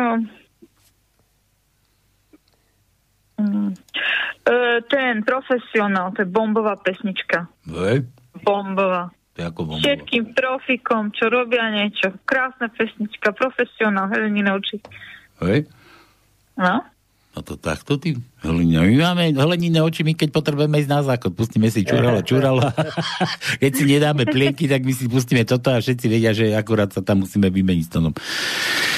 S11: Mm. E, ten profesionál, to je bombová pesnička.
S8: Hej,
S11: Bombová. Všetkým profikom, čo robia niečo. Krásna pesnička, profesionál, Helenina oči.
S8: Hej,
S11: No?
S8: no to takto ty. Helena, my máme hleníne oči, my keď potrebujeme ísť na záchod, pustíme si čurala, čurala. keď si nedáme plienky, tak my si pustíme toto a všetci vedia, že akurát sa tam musíme vymeniť s tonom.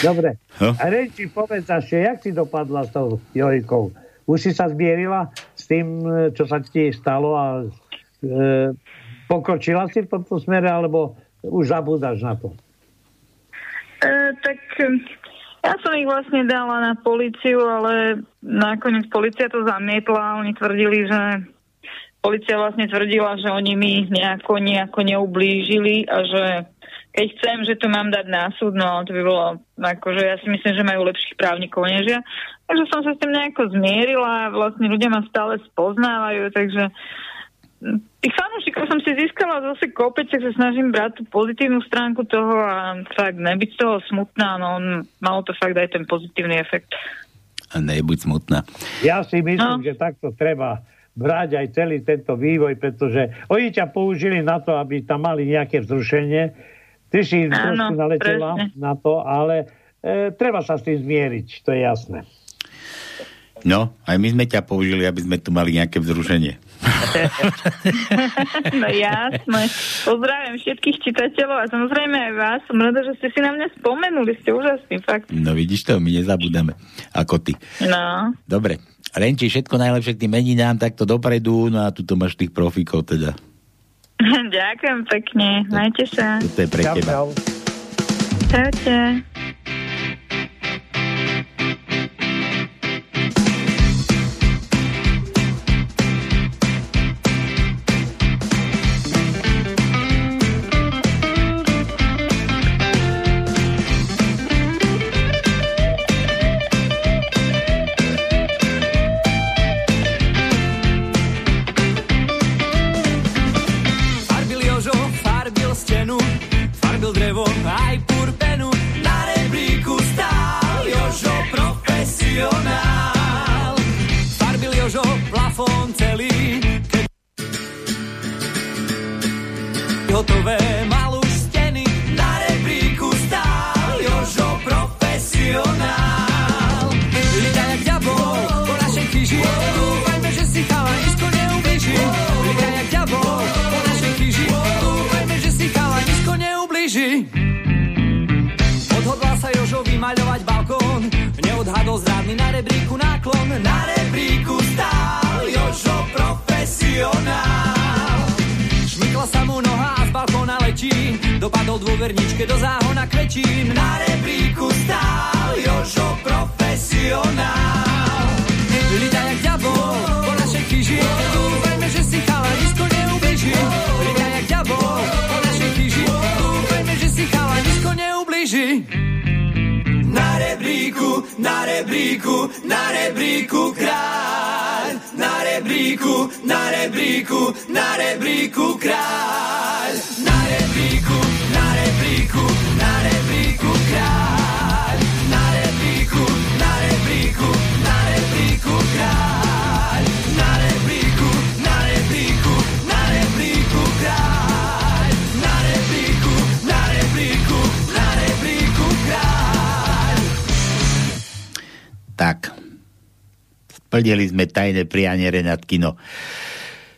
S9: Dobre.
S8: No.
S9: A Renči, povedz ešte, jak si dopadla s tou Jojkou? Už si sa zmierila s tým, e, čo sa ti stalo a e, pokročila si v tomto smere, alebo už zabúdaš na to?
S11: E, tak e, ja som ich vlastne dala na policiu, ale nakoniec policia to zamietla. Oni tvrdili, že policia vlastne tvrdila, že oni mi nejako, nejako neublížili a že keď chcem, že to mám dať na súd, no to by bolo, akože ja si myslím, že majú lepších právnikov než ja. Takže som sa s tým nejako zmierila a vlastne ľudia ma stále spoznávajú, takže tých fanúšikov som si získala zase kopec, tak sa snažím brať tú pozitívnu stránku toho a fakt nebyť z toho smutná, no malo to fakt aj ten pozitívny efekt.
S8: A nebuď smutná.
S9: Ja si myslím,
S11: No.
S9: že takto treba brať aj celý tento vývoj, pretože oni ťa použili na to, aby tam mali nejaké vzrušenie. Ty si
S11: Áno,
S9: trošku naletela
S11: presne.
S9: na to, ale e, treba sa s tým zmieriť, to je jasné.
S8: No, aj my sme ťa použili, aby sme tu mali nejaké vzrušenie.
S11: no jasné. Pozdravím všetkých čitateľov a samozrejme aj vás. Som rada, že ste si na mňa spomenuli, ste úžasní, fakt.
S8: No vidíš to, my nezabúdame. Ako ty.
S11: No.
S8: Dobre. Renči, všetko najlepšie k tým meninám, takto dopredu, no a tu máš tých profíkov teda.
S11: Ďakujem pekne, majte sa.
S8: To je pre teba.
S11: Čaute.
S5: I Na rebríku stál Jožo profesionál. Šmykla sa mu noha a z balkóna letí, dopadol dôverničke do záhona kvetín. Na rebríku stál Jožo profesionál. Líta jak ďabol po našej kríži, dúfajme, že si chalanisko neublíži. Líta jak ďabol po našej kríži, dúfajme, že si chalanisko neublíži. Rebríku, na rebríku, na rebríku kráľ. Na rebríku, na rebríku, na rebríku kráľ. Na rebríku, na rebríku, na rebríku kráľ.
S8: Tak. Splnili sme tajné prianie Renatkino.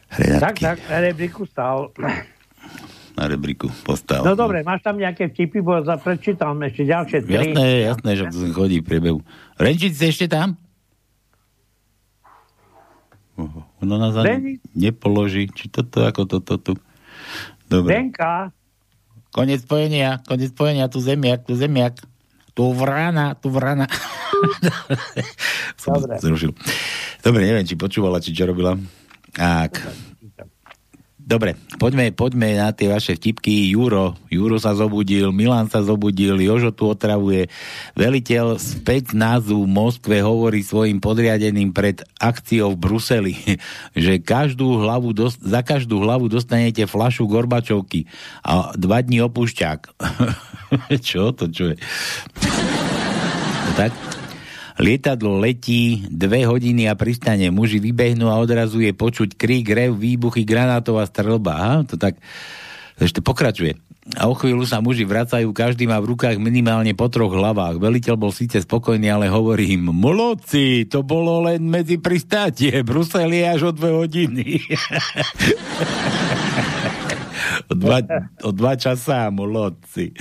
S9: Tak,
S8: Renatky
S9: tak, na rebríku stál.
S8: na rebríku postav.
S9: No dobre, máš tam nejaké vtipy, bo prečítam ešte ďalšie tri.
S8: Jasné, jasné, že to chodí v priebehu. Renčiť si ešte tam? Oho, Ono nás ani nepoloží. Či toto, ako toto tu. Dobre.
S9: Denka,
S8: Konec spojenia, konec spojenia, tu zemiak, tu zemiak. Tu vrana, tu vrana.
S9: Dobre.
S8: zrušil. Dobre, neviem, či počúvala, či čo robila. Tak. Dobre, poďme, poďme na tie vaše vtipky. Juro, Juro sa zobudil, Milan sa zobudil, Jožo tu otravuje. Veliteľ späť názu v Moskve hovorí svojim podriadeným pred akciou v Bruseli, že každú hlavu dos- za každú hlavu dostanete flašu Gorbačovky a dva dní opušťák. čo to, čo je? Tak? Lietadlo letí dve hodiny a pristane. Muži vybehnú a odrazu je počuť krík, rev, výbuchy, granátová strelba. Aha, to tak ešte pokračuje. A o chvíľu sa muži vracajú, každý má v rukách minimálne po troch hlavách. Veliteľ bol síce spokojný, ale hovorí im, molodci, to bolo len medzi pristátie, Brusel je až o dve hodiny. o, dva, o dva časa, molodci.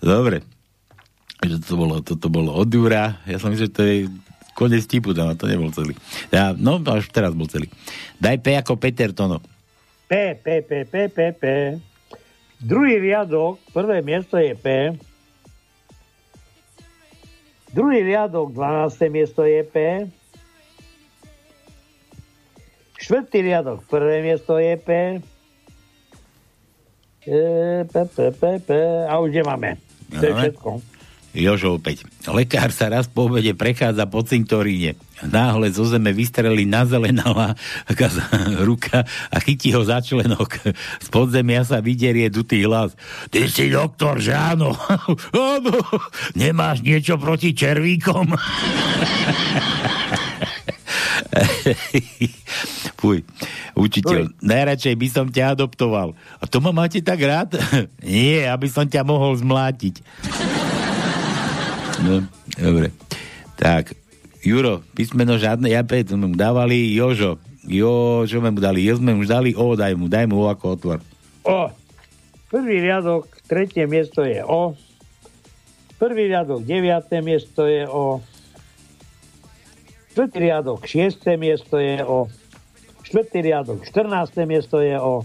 S8: Dobre. Že to bolo, toto bolo od Jura. Ja som myslel, že to je konec tipu, tam, a to nebol celý. Ja, no, až teraz bol celý. Daj P ako Peter Tono.
S9: P, P, P, P, P, P. Druhý riadok, prvé miesto je P. Druhý riadok, 12. miesto je P. Štvrtý riadok, prvé miesto je P. E, P, P, P, P. A už nemáme. To je všetko.
S8: Jožo opäť. Lekár sa raz po obede prechádza po cintoríne. Náhle zo zeme vystrelí nazelenala ruka a chytí ho za členok. Z podzemia sa vyderie dutý hlas. Ty si doktor, že áno? áno. Nemáš niečo proti červíkom? Fuj, učiteľ, najradšej by som ťa adoptoval. A to ma máte tak rád? Nie, aby som ťa mohol zmlátiť. No, dobre. Tak, Juro, písmeno žiadne, ja päť sme mu dávali, Jožo, Jo, čo sme mu dali? Jo sme mu dali O, daj mu, daj mu O ako otvor.
S9: O. Prvý riadok, tretie miesto je O. Prvý riadok, deviaté miesto je O. Štvrtý riadok, šiesté miesto je O. Štvrtý riadok, 14. miesto je O.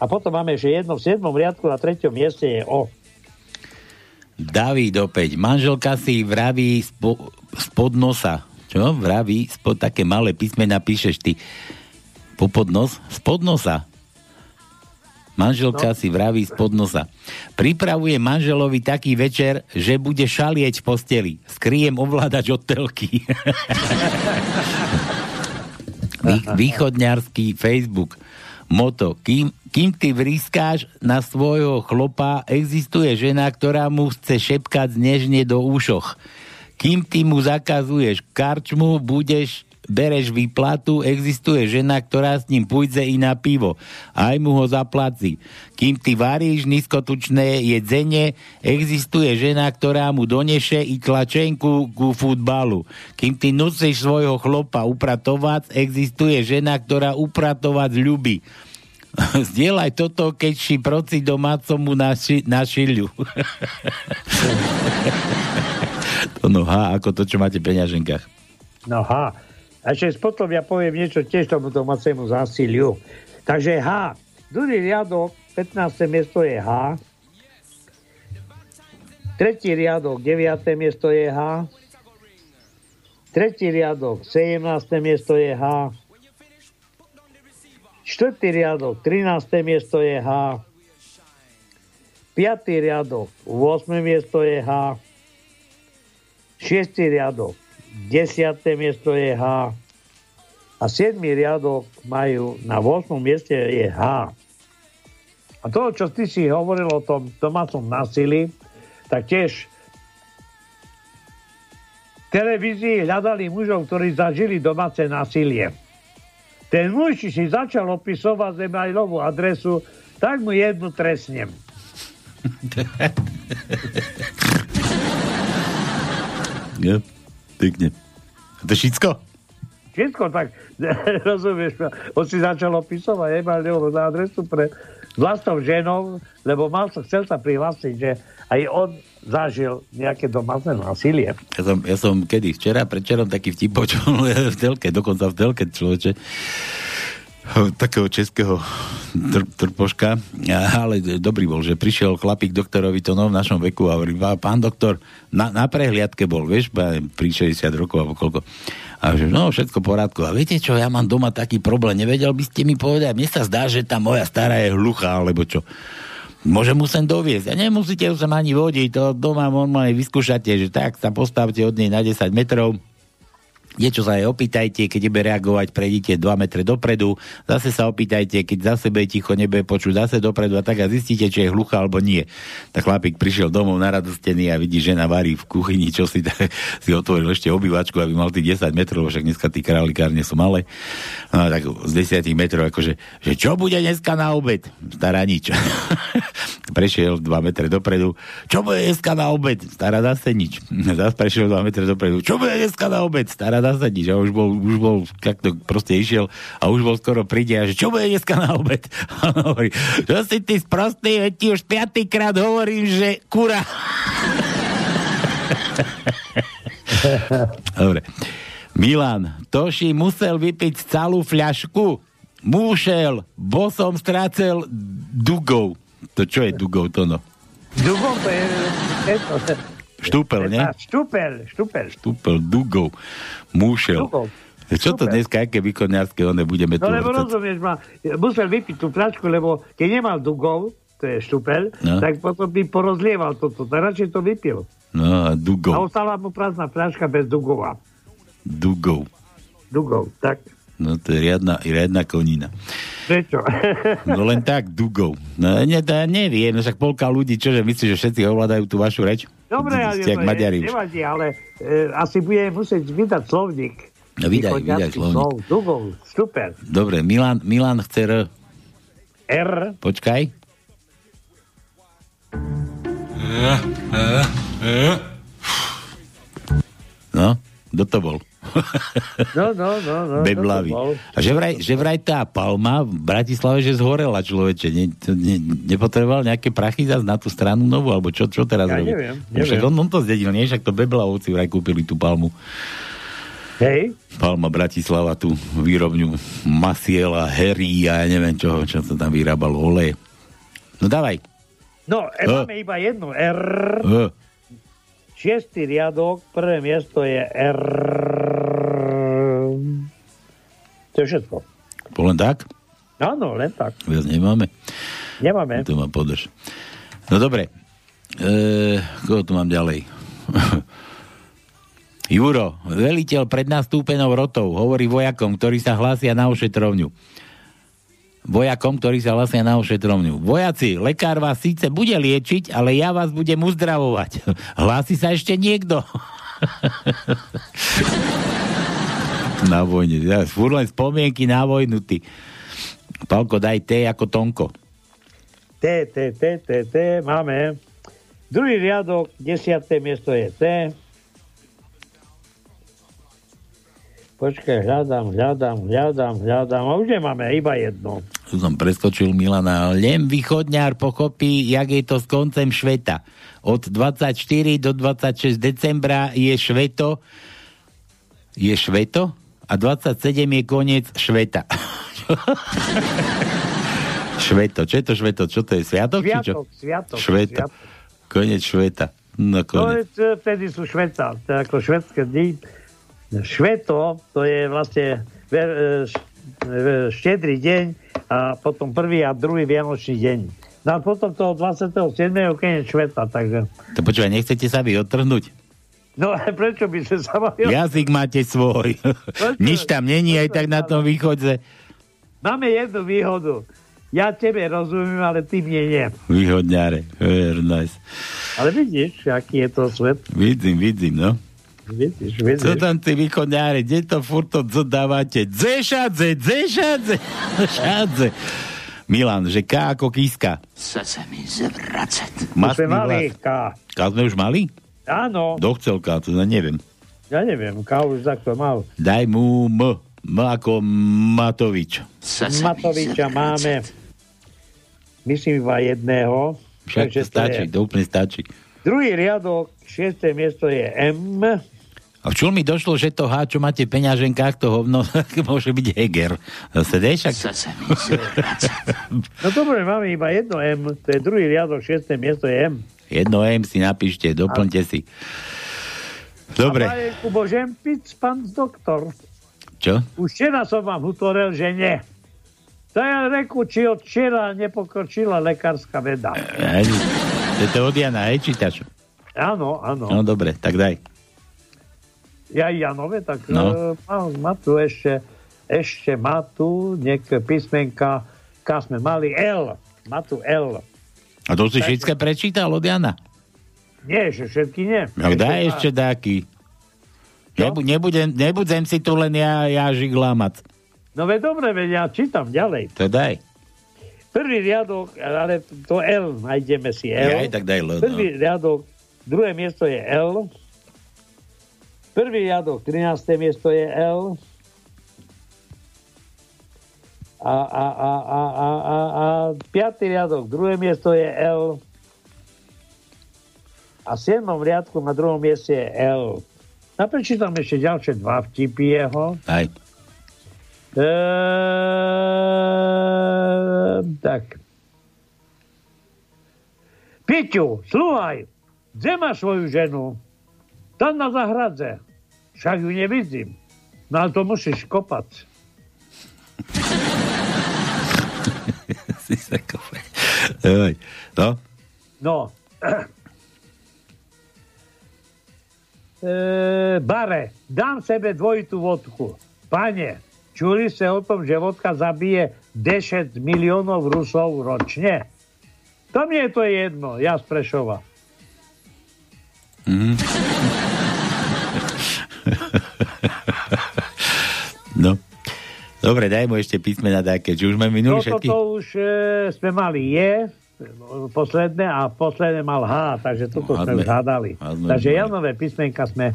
S9: A potom máme ešte jedno v 7. riadku na treťom mieste je O.
S8: David opäť. Manželka si vraví spo, spod nosa. Čo? Vraví spod také malé písmena píšeš ty. Popod nos? Spod nosa. Manželka no. si vraví spod nosa. Pripravuje manželovi taký večer, že bude šalieť v posteli. Skriem ovládač od telky. Vý, východňarský Facebook. Moto. Kým, kým ty vrískáš na svojho chlopa, existuje žena, ktorá mu chce šepkať nežne do úšoch. Kým ty mu zakazuješ karčmu, budeš bereš výplatu, existuje žena, ktorá s ním pôjde i na pivo. Aj mu ho zaplací. Kým ty varíš nízkotučné jedzenie, existuje žena, ktorá mu doneše i tlačenku ku futbalu. Kým ty nusíš svojho chlopa upratovať, existuje žena, ktorá upratovať ľubí. Zdieľaj toto, keď si proci domácomu naši, našiľu. to no ha, ako to, čo máte v peňaženkách.
S9: No H. A ešte potom ja poviem niečo tiež tomu domácemu zásiliu. Takže H. Druhý riadok, 15. miesto je H. Tretí riadok, 9. miesto je H. Tretí riadok, 17. miesto je H. Štvrtý riadok, 13. miesto je H. Piatý riadok, 8. miesto je H. Šiestý riadok, 10. miesto je H. A 7. riadok majú na 8. mieste je H. A to, čo ty si hovoril o tom domácom násilí, tak tiež televízii hľadali mužov, ktorí zažili domáce násilie. Ten si začal opisovať e-mailovú adresu, tak mu jednu trestnem.
S8: Ja, pekne. A to všetko?
S9: Všetko tak, rozumieš, on si začal opisovať e-mailovú adresu pre vlastnou ženou, lebo mal sa, chcel sa prihlásiť, že aj on zažil nejaké domáce násilie.
S8: Ja som, ja som kedy, včera, predčerom taký vtip počul v telke, dokonca v telke človeče, takého českého tr- trpoška, ale dobrý bol, že prišiel chlapík doktorovi to no v našom veku a hovorí, pán doktor, na, na prehliadke bol, vieš, pri 60 rokov alebo koľko. A že no, všetko porádku. A viete čo, ja mám doma taký problém, nevedel by ste mi povedať, mne sa zdá, že tá moja stará je hluchá, alebo čo. Môžem mu sem doviezť. A nemusíte ju sem ani vodiť, to doma normálne vyskúšate, že tak sa postavte od nej na 10 metrov, Niečo sa aj opýtajte, keď bude reagovať, prejdite 2 metre dopredu, zase sa opýtajte, keď zase bude ticho, nebude počuť zase dopredu a tak a zistíte, či je hluchá alebo nie. Tak chlapík prišiel domov naradostený a vidí, žena varí v kuchyni, čo si, tak, si otvoril ešte obývačku, aby mal tých 10 metrov, však dneska tí králikárne sú malé. No, tak z 10 metrov, akože, že čo bude dneska na obed? Stará nič. prešiel 2 metre dopredu. Čo bude dneska na obed? Stará zase nič. Zase prešiel 2 metre dopredu. Čo bude dneska na obed? Stará nič. A už bol, už bol, tak to proste išiel a už bol skoro príde a že čo bude dneska na obed? A on hovorí, čo si ty sprostý, veď ti už piatýkrát hovorím, že kura. Dobre. Milan, Toši musel vypiť celú fľašku. Múšel, bo som strácel dugov. To čo je dugov, to no?
S9: Dugov to je...
S8: Štúpel, nie?
S9: Štúpel, štúpel.
S8: Štúpel, dugov, múšel.
S9: Dugov.
S8: Čo to dneska, aké výkonárske one budeme tu
S9: No lebo
S8: vrtať?
S9: rozumieš ma, musel vypiť tú fľašku, lebo keď nemal dugov, to je štúpel,
S8: No.
S9: tak potom by porozlieval toto. Tak radšej to vypil.
S8: No a
S9: A
S8: dugov,
S9: ostala mu prázdna fľaška bez dugova.
S8: dugov.
S9: Dugov, tak.
S8: No to je riadna, riadna konina.
S9: Prečo?
S8: No len tak, dugov. No ne, neviem, no však polka ľudí, čože myslíš, že všetci ovládajú tú vašu reč?
S9: Dobre, ale
S8: jak Maďari
S9: nevadí, ale e, asi bude musieť vydať slovník.
S8: No vydaj, vydaj slovník.
S9: Slov, dugov, super.
S8: Dobre, Milan, Milan chce R.
S9: R.
S8: Počkaj. No, kto to bol?
S9: No, no, no. no
S8: Beblavý.
S9: to bol.
S8: A že vraj, že vraj tá palma v Bratislave, že zhorela človeče. Ne, ne, nepotreboval nejaké prachy zase na tú stranu novú, alebo čo, čo teraz
S9: Ja
S8: robí?
S9: neviem,
S8: No Však
S9: neviem.
S8: on, on to zdedil, nie? Však to Beblavovci vraj kúpili tú palmu.
S9: Hej,
S8: Palma Bratislava, tú výrobňu masiela, herí a ja neviem čo, čo sa tam vyrábalo, oleje. No dávaj.
S9: no, e,
S8: Uh.
S9: máme iba jedno R.
S8: Uh,
S9: Šiestý riadok, prvé miesto je R. To je všetko.
S8: len tak?
S9: Áno, len tak.
S8: Viac nemáme.
S9: Nemáme.
S8: To ma podrž. No dobre. E, koho tu mám ďalej? Juro, veliteľ pred nastúpenou rotou, hovorí vojakom, ktorí sa hlásia na ošetrovňu. Vojakom, ktorí sa hlásia na ošetrovňu. Vojaci, lekár vás síce bude liečiť, ale ja vás budem uzdravovať. Hlási sa ešte niekto? na vojne. Ja, furt len spomienky na vojnu, ty. Palko, daj T ako Tonko.
S9: T, T, T, T, T, máme. Druhý riadok, desiaté miesto je T. Počkaj, hľadám, hľadám, hľadám, hľadám. A už nemáme, iba jedno.
S8: Tu som preskočil Milana. Len východňár pochopí, jak je to s koncem šveta. Od 24 do 26 decembra je šveto. Je šveto? A 27 je koniec šveta. šveto. Čo je to šveto? Čo to je? Sviatok?
S9: Sviatok, sviatok.
S8: Šveta. Koniec šveta. No
S9: No,
S8: koniec.
S9: je- vtedy sú šveta, to je ako švedské dni. Šveto, to je vlastne e, e, štedrý deň a potom prvý a druhý vianočný deň. No a potom toho 27. koniec šveta, takže...
S8: To počúvaj, nechcete sa vy odtrhnúť?
S9: No a prečo by sme sa mali...
S8: Jazyk máte svoj. Nič tam není aj tak na tom východze.
S9: Máme jednu výhodu. Ja tebe rozumiem, ale ty mne nie.
S8: Východňare. Very nice.
S9: Ale vidíš, aký je to svet.
S8: Vidím, vidím, no.
S9: Vidíš,
S8: Co
S9: vidíš.
S8: tam tí východňári, kde to furt to co dávate? Dzešadze, dzešadze, šadze. Milan, že K ako kíska.
S2: Chce se mi.
S9: Už
S8: Mastný
S9: sme mali. K.
S8: K sme už mali?
S9: Áno,
S8: Kto chcel K, to ja neviem.
S9: ja neviem, K už takto mal.
S8: Daj mu M. M ako Matovič.
S9: Matoviča máme, myslím, iba jedného.
S8: Však to
S9: Takže
S8: stačí,
S9: je.
S8: to úplne stačí.
S9: Druhý riadok, šiesté miesto je M.
S8: A v čul mi došlo, že to H, čo máte v peňaženkách, to hovno, môže byť Heger. Zase, však...
S2: Zvracet.
S9: No dobre, máme iba jedno M, to je druhý riadok, šiesté miesto je M.
S8: Jedno M si napíšte, doplňte si. Dobre,
S9: A piť, pán doktor?
S8: čo?
S9: Už včera som vám utorel, že nie. To je reku, či od včera nepokročila lekárska veda.
S8: Hej, To je to od Jana, hej, čítaš?
S9: Áno, áno.
S8: No dobre, tak daj.
S9: Ja Janové, tak
S8: No.
S9: má, má tu ešte, ešte má tu nejaké písmenka, ka sme mali L. Má tu L.
S8: A to si všetko prečítal od Jana?
S9: Nie, že všetky nie.
S8: No daj ešte dáky. Nebu, nebudem, nebudem si tu len ja, ja žiglámať.
S9: No veď dobre, veď ja čítam ďalej.
S8: To daj.
S9: Prvý riadok, ale to L, nájdeme si L.
S8: Ja tak daj L, no.
S9: Prvý riadok, druhé miesto je L. Prvý riadok, 13. miesto je L. A, a, a, a, a, a, a piatý riadok, druhé miesto je L. A v siedmom riadku na druhom mieste je L. A prečítam ešte ďalšie dva vtipy jeho.
S8: Aj.
S9: Ehm, tak. Piťu, sluhaj, kde máš svoju ženu? Tam na zahradze. Však ju nevidím. No ale to musíš kopať.
S8: si sa kope. Oj, No,
S9: No. E, bare, dám sebe dvojitú vodku. Pane, čuli ste o tom, že vodka zabije 10 miliónov Rusov ročne? To mne je to jedno, ja z Prešova.
S8: Mhm. no. Dobre, daj mu ešte písmena také. Či už sme minuli
S9: Toto
S8: všetky?
S9: to už e, sme mali je, posledné a posledné mal H, takže toto
S8: No,
S9: sme zhádali. Takže. Janové písmenka sme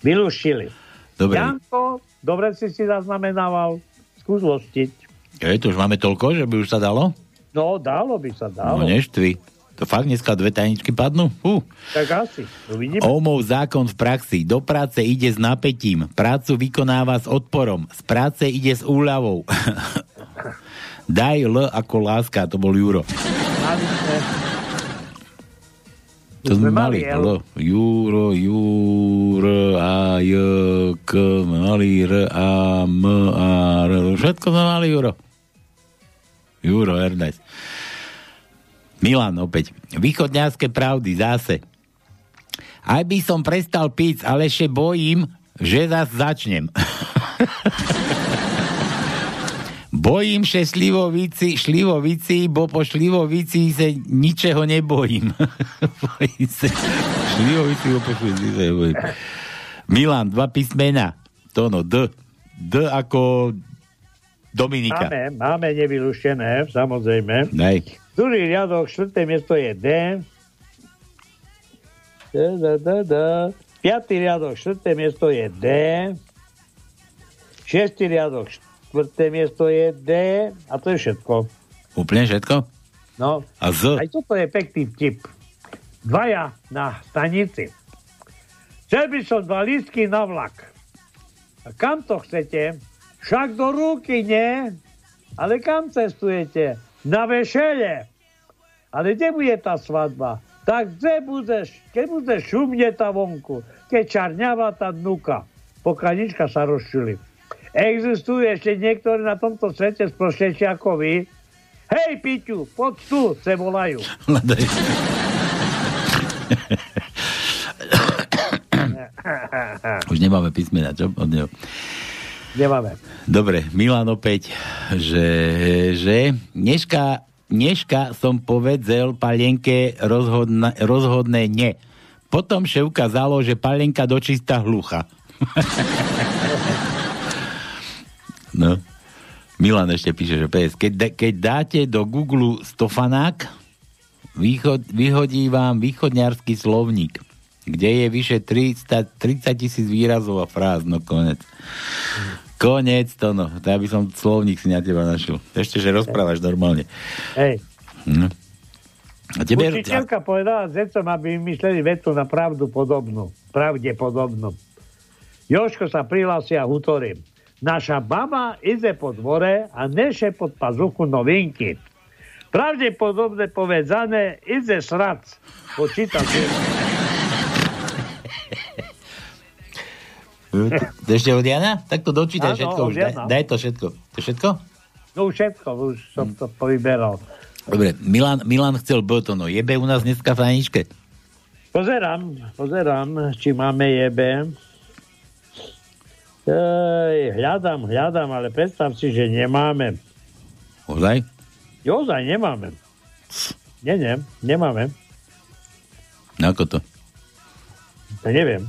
S9: vylúštili.
S8: Dobre.
S9: Janko, dobre si si zaznamenával, skús lostiť.
S8: Je, to už máme toľko, že by už sa dalo?
S9: No, dalo by sa,
S8: No
S9: dalo.
S8: neštvi. To fakt dneska dve tajničky padnú? Fú.
S9: Tak asi, uvidíme.
S8: Omov zákon v praxi. Do práce ide s napätím. Prácu vykonáva s odporom. Z práce ide s úľavou. Daj L ako láska, to bol Juro. To sme mali.
S9: L.
S8: Juro, Juro, A, J, K, mali R, A, M, A, R. Všetko sme mali, Juro. Juro, Ernest. Milan opäť. Východňarské pravdy, zase. Aj by som prestal piť, ale ešte bojím, že zas začnem. Bojím se šlivovici, šlivovici, bo po šlivovici se ničeho nebojím. bojím se šlivovici, bo po šlivovici se nebojím. Milan, dva písmena. Tono, D. D ako Dominika.
S9: máme, máme nevylúštené, samozrejme.
S8: Daj.
S9: Druhý riadok, štvrté miesto je D. D, D, D, D. Piatý riadok, štvrté miesto je D. Šiestý riadok, štvrté miesto je D. A to je všetko.
S8: Úplne všetko?
S9: No,
S8: A Z?
S9: aj toto je pekný vtip. Dvaja na stanici. Chcel by som dva lístky na vlak. A kam to chcete? Však do ruky, nie? Ale kam cestujete? Na vešele. Ale kde bude tá svadba? Tak kde budeš, keď budeš šumneta vonku, keď čarňava tá dnuka. Poklanička sa rozčuli. Existujú ešte niektorí na tomto svete sproštejší ako vy? Hej, Piťu, poď tu, se volajú.
S8: Už nemáme písmena, čo? Od neho.
S9: Nemáme.
S8: Dobre, Milan opäť, že, že dneška, dneška som povedzel Palienke rozhodna, rozhodné nie. Potom še ukázalo, že Palienka dočista hlucha. no. Milan ešte píše, že PS, keď, keď dáte do Google stofanák, východ, vyhodí vám východňarský slovník, kde je vyše 300, 30 tisíc výrazov a fráz, no konec. Konec to no. To ja by som slovník si na teba našiel. Ešte, že rozprávaš normálne.
S9: Hej.
S8: No. A tebe...
S9: Učiteľka povedala decom, aby vymysleli vetu na pravdu podobnú. Pravde podobnú. Joško sa prihlási a hutorím. Naša baba ide po dvore a neše pod pazuchu novinky. Pravdepodobne povedané ide srac. Počítam.
S8: Ešte od Jana? Tak to dočítaj
S9: Áno,
S8: všetko
S9: od
S8: už. Daj, daj to všetko. To všetko?
S9: No všetko, už som to povyberal.
S8: Dobre, Milan, Milan chcel B to no. Jebe u nás dneska v tajničke?
S9: Pozerám, pozerám, či máme jebe. Ej, hľadám, hľadám, ale predstav si, že nemáme.
S8: Ozaj?
S9: Ozaj nemáme. Nie, nie, nemáme.
S8: No ako to?
S9: To neviem.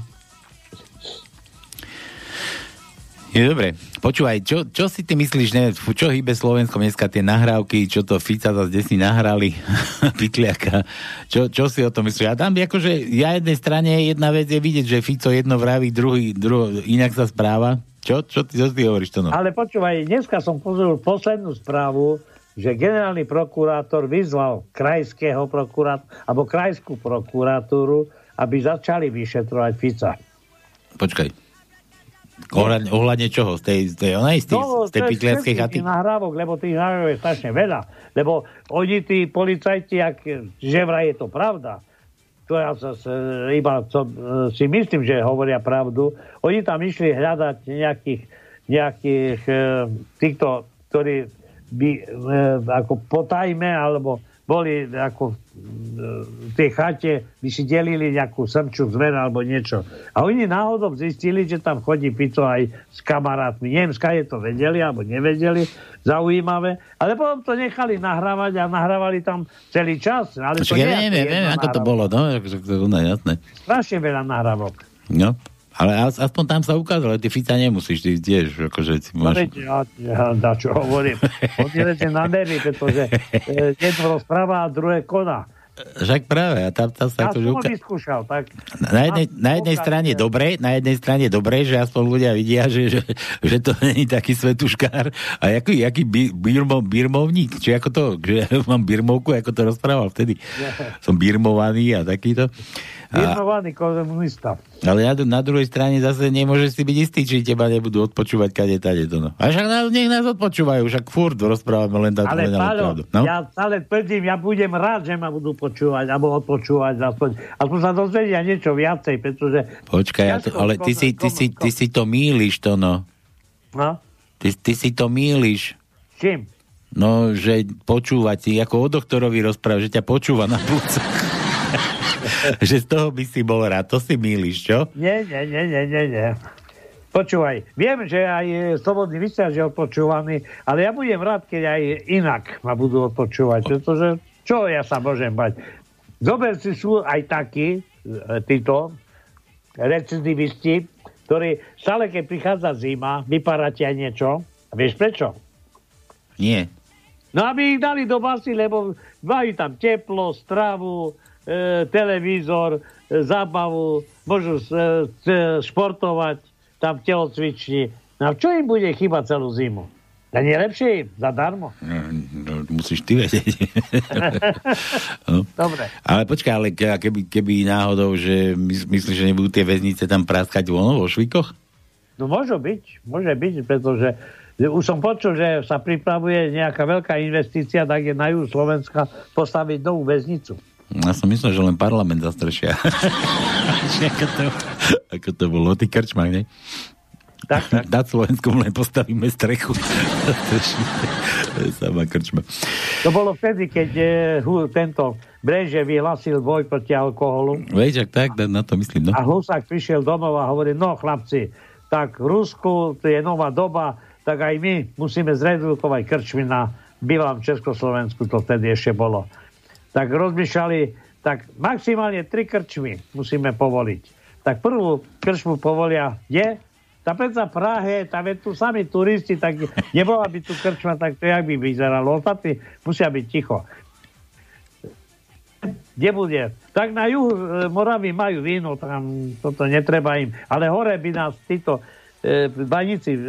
S8: Je dobre. Počúvaj, čo, čo si ty myslíš, ne, čo hýbe Slovenskom dneska tie nahrávky, čo to Fica zase desi nahrali, Pitliaka, čo, čo si o tom myslíš? A tam akože, ja jednej strane jedna vec je vidieť, že Fico jedno vraví, druhý, druho, inak sa správa. Čo, čo, ty, čo ty hovoríš to no?
S9: Ale počúvaj, dneska som pozrel poslednú správu, že generálny prokurátor vyzval krajského prokurátora, alebo krajskú prokuratúru, aby začali vyšetrovať Fica.
S8: Počkaj. Ohľadne, ohľadne čoho? Z tej, z tej, onej, z tej,
S9: No,
S8: z tej
S9: všetkých
S8: chaty?
S9: nahrávok, lebo tých nahrávok je strašne veľa. Lebo oni, tí policajti, ak, že vraj je to pravda, to ja sa, iba co, si myslím, že hovoria pravdu, oni tam išli hľadať nejakých, nejakých e, týchto, ktorí by e, ako potajme, alebo boli ako v tej chate, by si delili nejakú srču zver alebo niečo. A oni náhodou zistili, že tam chodí Pico aj s kamarátmi. Neviem, skade to vedeli alebo nevedeli, zaujímavé. Ale potom to nechali nahrávať a nahrávali tam celý čas. Ale to nie je
S8: neviem, neviem, ako to bolo, no, to je jasné.
S9: Strašne veľa nahrávok.
S8: No, ale as- aspoň tam sa ukázalo, ty Fica nemusíš, ty tiež, akože si
S9: No
S8: máš...
S9: ja, ja, na čo hovorím. On je na nervy, pretože e, jedno rozpráva a druhé koná.
S8: Však práve, a tam, tam
S9: Ja
S8: sa akože
S9: som ho
S8: uka-
S9: vyskúšal, tak...
S8: Na jednej, na jednej strane dobre, na jednej strane dobre, že aspoň ľudia vidia, že, že, že to není taký svetuškár a jaký, jaký bi- birmo, birmovník, či ako to, že ja mám birmovku, ako to rozprával vtedy. Som birmovaný a takýto. A,
S9: Birmovaný komunista.
S8: ale na, na druhej strane zase nemôžeš si byť istý, či teba nebudú odpočúvať kade tade to. No. A však nás, nech nás odpočúvajú, však furt rozprávame len tá
S9: Ale
S8: pravdu. No?
S9: ja stále tvrdím, ja budem rád, že ma budú počúvať, alebo odpočúvať, aspoň, aspoň sa dozvedia niečo viacej, pretože...
S8: Počkaj, ja to, ale ty si, ty, si, ty si to míliš to, no.
S9: No,
S8: Ty, ty si to míliš.
S9: čím?
S8: No, že počúvať si, ako o doktorovi rozpráva, že ťa počúva na plúcach. že z toho by si bol rád, to si míliš, čo?
S9: Nie, nie, nie, nie, nie, nie. Počúvaj, viem, že aj e, Slobodný vysielač je odpočúvaný, ale ja budem rád, keď aj inak ma budú odpočúvať, pretože čo ja sa môžem bať? Zober si sú aj takí, e, títo recidivisti, ktorí stále, keď prichádza zima, vyparáte aj niečo. A vieš prečo?
S8: Nie.
S9: No aby ich dali do basy, lebo majú tam teplo, stravu, televízor, e, zábavu, môžu e, športovať tam v telocvični. No a čo im bude chýbať celú zimu? A nie lepšie im, zadarmo.
S8: No, no, musíš ty vedieť. no.
S9: Dobre.
S8: Ale počkaj, ale ke- keby, keby náhodou, že mys- myslíš, že nebudú tie väznice tam praskať von vo švikoch?
S9: No môže byť, môže byť, pretože už som počul, že sa pripravuje nejaká veľká investícia, tak je na juhu Slovenska postaviť novú väznicu.
S8: Ja som myslel, že len parlament zastrešia. ako, to, ako to bolo, ty krčmák, ne?
S9: Tak, tak.
S8: Na Slovenskom len postavíme strechu. sama krčma.
S9: To bolo vtedy, keď hu, tento Breže vyhlasil boj proti alkoholu
S8: Vieš, ak tak, na to myslím, no.
S9: a Husák prišiel domov a hovorí, no chlapci, tak v Rusku to je nová doba, tak aj my musíme zredukovať krčmy na bývalom Československu, to vtedy ešte bolo. Tak rozmýšľali, tak maximálne tri krčmy musíme povoliť. Tak prvú krčmu povolia kde? Tá predsa Prahe, tam je tu sami turisti, tak nebola by tu krčma, tak to jak by vyzeralo. Ostatní musia byť ticho. Kde bude? Tak na juhu e, Moravy majú víno, tam toto netreba im. Ale hore by nás títo e, baníci e,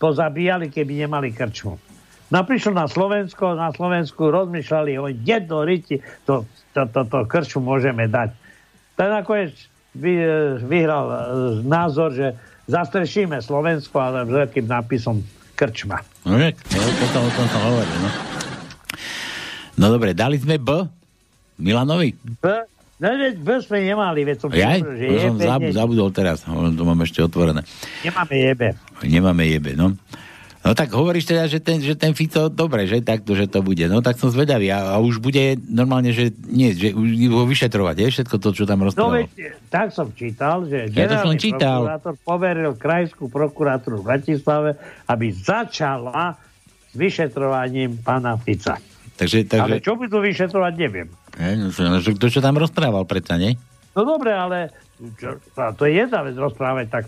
S9: pozabíjali, keby nemali krčmu. No prišlo na Slovensko, na Slovensku rozmýšľali, o kde do riti to, to, to, to krčmu môžeme dať. Tak nakoniec vy, e, vyhral e, názor, že zastrešíme Slovensko, ale s veľkým nápisom krčma.
S8: No, jak, no, o tom, o tom som hovoril, no. No dobre, dali sme B Milanovi.
S9: B, no, veď B sme nemali, veď som
S8: Jaj,
S9: že
S8: to som
S9: jebe,
S8: zab,
S9: nie-
S8: zabudol teraz, to mám ešte otvorené.
S9: nemáme jebe.
S8: Nemáme jebe, no. No tak hovoríš teda, že ten, že ten Fico, dobre, že takto, že to bude. No tak som zvedavý. A, a už bude normálne, že nie, že už ho vyšetrovať, je všetko to, čo tam
S9: No
S8: rozprával.
S9: veď, tak som čítal, že
S8: Ja to som čítal.
S9: prokurátor poveril krajskú prokuratúru v Bratislave, aby začala s vyšetrovaním pána Fica.
S8: Takže,
S9: Ale
S8: takže
S9: čo by tu vyšetrovať, neviem.
S8: ne, no, čo- no, čo- to, čo tam rozprával predsa, nie?
S9: No dobre, ale čo, to je jedna vec rozprávať, tak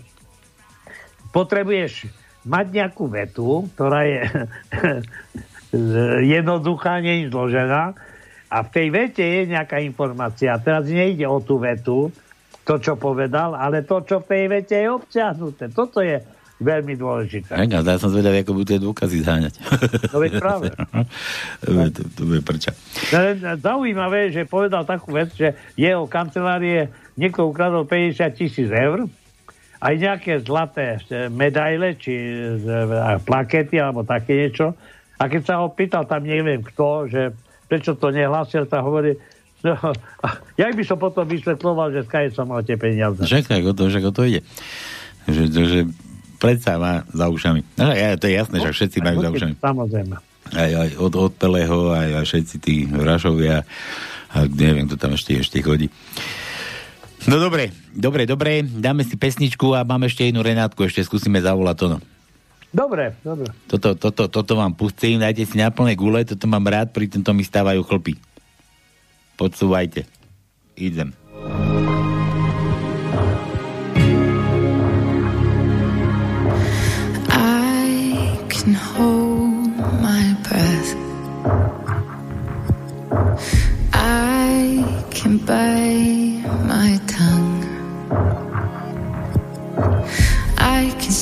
S9: potrebuješ mať nejakú vetu, ktorá je jednoduchá, nie je zložená a v tej vete je nejaká informácia. Teraz nejde o tú vetu, to, čo povedal, ale to, čo v tej vete je obsiahnuté. Toto je veľmi dôležité.
S8: Tak, a ja som zvedavý, ako budú tie dôkazy zháňať.
S9: No veď práve.
S8: to, to, to prča.
S9: Len Zaujímavé, že povedal takú vec, že jeho kancelárie niekto ukradol 50 tisíc eur, aj nejaké zlaté medaile, či plakety, alebo také niečo. A keď sa ho pýtal tam neviem kto, že prečo to nehlásil, tak hovorí, no, jak by som potom vysvetloval, že skade som mal tie peniaze.
S8: Tak, o to, o to ide. Že, že, že predsa má za ušami. No, ja, to je jasné, že všetci majú za ušami.
S9: Samozrejme.
S8: Aj, aj od, od Pelého, aj, aj všetci tí Rašovia a neviem, kto tam ešte, ešte chodí. No dobre, dobre, dobre, dáme si pesničku a máme ešte jednu Renátku, ešte skúsime zavolať to.
S9: Dobre, dobre.
S8: Toto, toto, toto vám pustím, dajte si na plné gule, toto mám rád, pri tomto mi stávajú chlpy. Podsúvajte. Idem.
S12: I can hold my breath. I can bite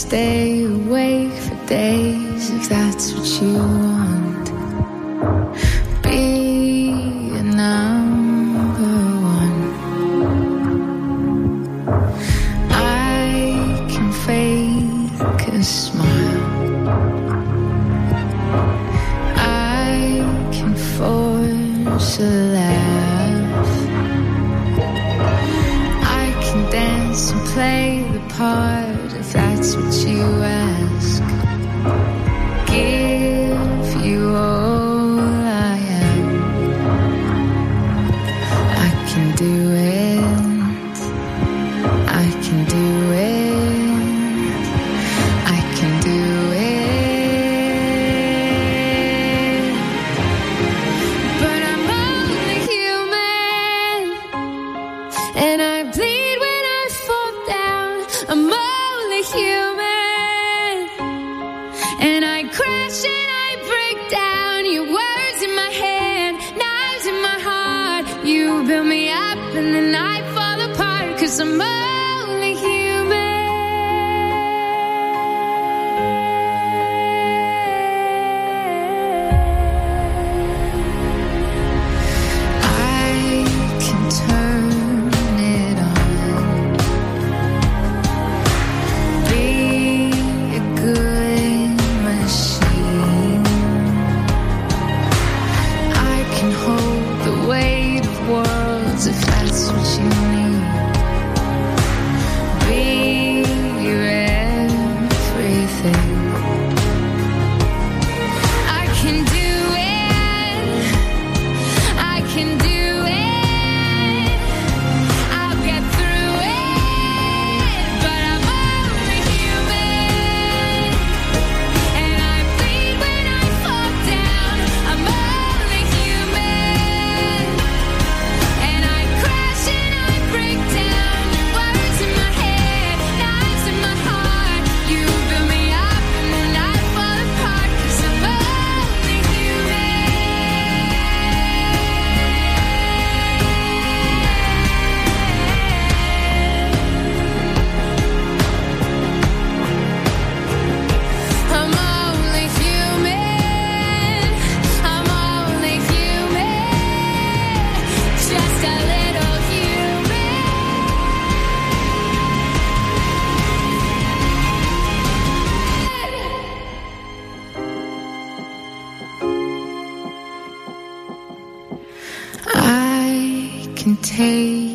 S12: stay awake for days if that's what you want. Be a number one. I can fake a smile. I can force a laugh. I can dance and play the part with you take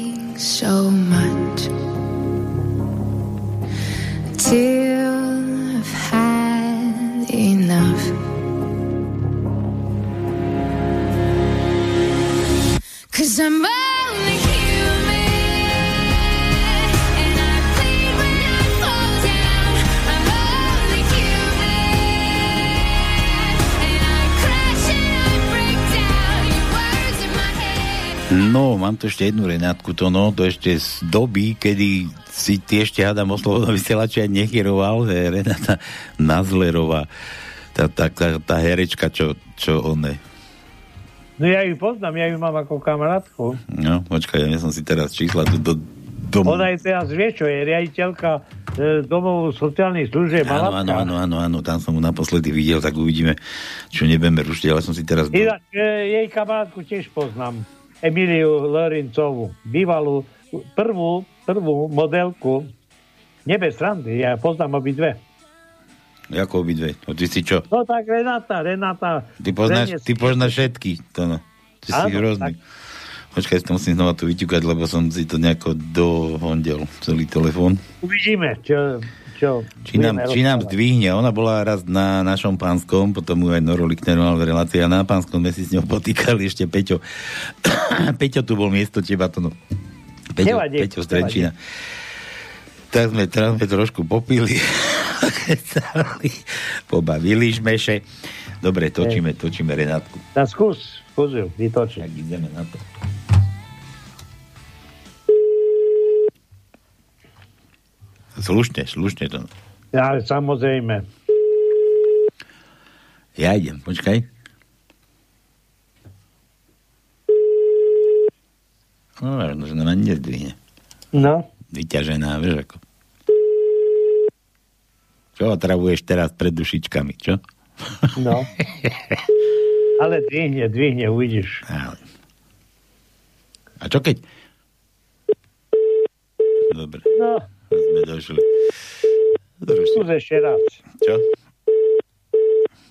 S8: Tu ešte jednu Renátku, to no, to ešte z doby, kedy si ty ešte hádam o slobodnom vysielači aj nechyroval, že Renata Nazlerová, tá, tá, tá, tá herečka, čo, čo on je.
S9: No ja ju poznám, ja ju mám ako kamarátku.
S8: No, počkaj, ja som si teraz čísla do, do domu.
S9: Ona je teraz, vieš čo, je riaditeľka e, domov sociálnych služieb.
S8: Áno, áno, áno, áno, áno, tam som mu naposledy videl, tak uvidíme, čo nebudeme rušiť, ale som si teraz... Do...
S9: Inak, e, jej kamarátku tiež poznám. Emiliu Lorincovú, bývalú prvú, prvú modelku. Nebe srandy, ja poznám obidve.
S8: Ako obidve? No, ty si čo?
S9: No tak Renata, Renata.
S8: Ty poznáš,
S9: Renec-
S8: ty poznáš všetky, to no. Ty si hrozný. Počkaj, to musím znova tu vyťukať, lebo som si to nejako dohondel, celý telefón.
S9: Uvidíme, čo... čo
S8: Či nám, či nám zdvihne. Ona bola raz na našom pánskom, potom ju aj Noro Lichner mal v relácii a na pánskom sme si s ňou potýkali ešte Peťo. Peťo tu bol miesto teba, to no. Peťo,
S9: Nevadí,
S8: Peťo z Trenčína. Tak sme, teraz sme trošku popili, pobavili šmeše. Dobre, točíme, točíme Renátku.
S9: Tak skús, skús ju, vytočiť.
S8: Tak ideme na to. Slušne, slušne to.
S9: Ja, samozrejme.
S8: Ja idem, počkaj. No, možno, že nám ani nezdvihne.
S9: No,
S8: Vyťažená, vieš ako. Čo otravuješ teraz pred dušičkami, čo?
S9: no. Ale dvihne, dvihne, uvidíš.
S8: Ale. A čo keď? Dobre,
S9: No,
S8: sme došli.
S9: skús ešte raz.
S8: Čo?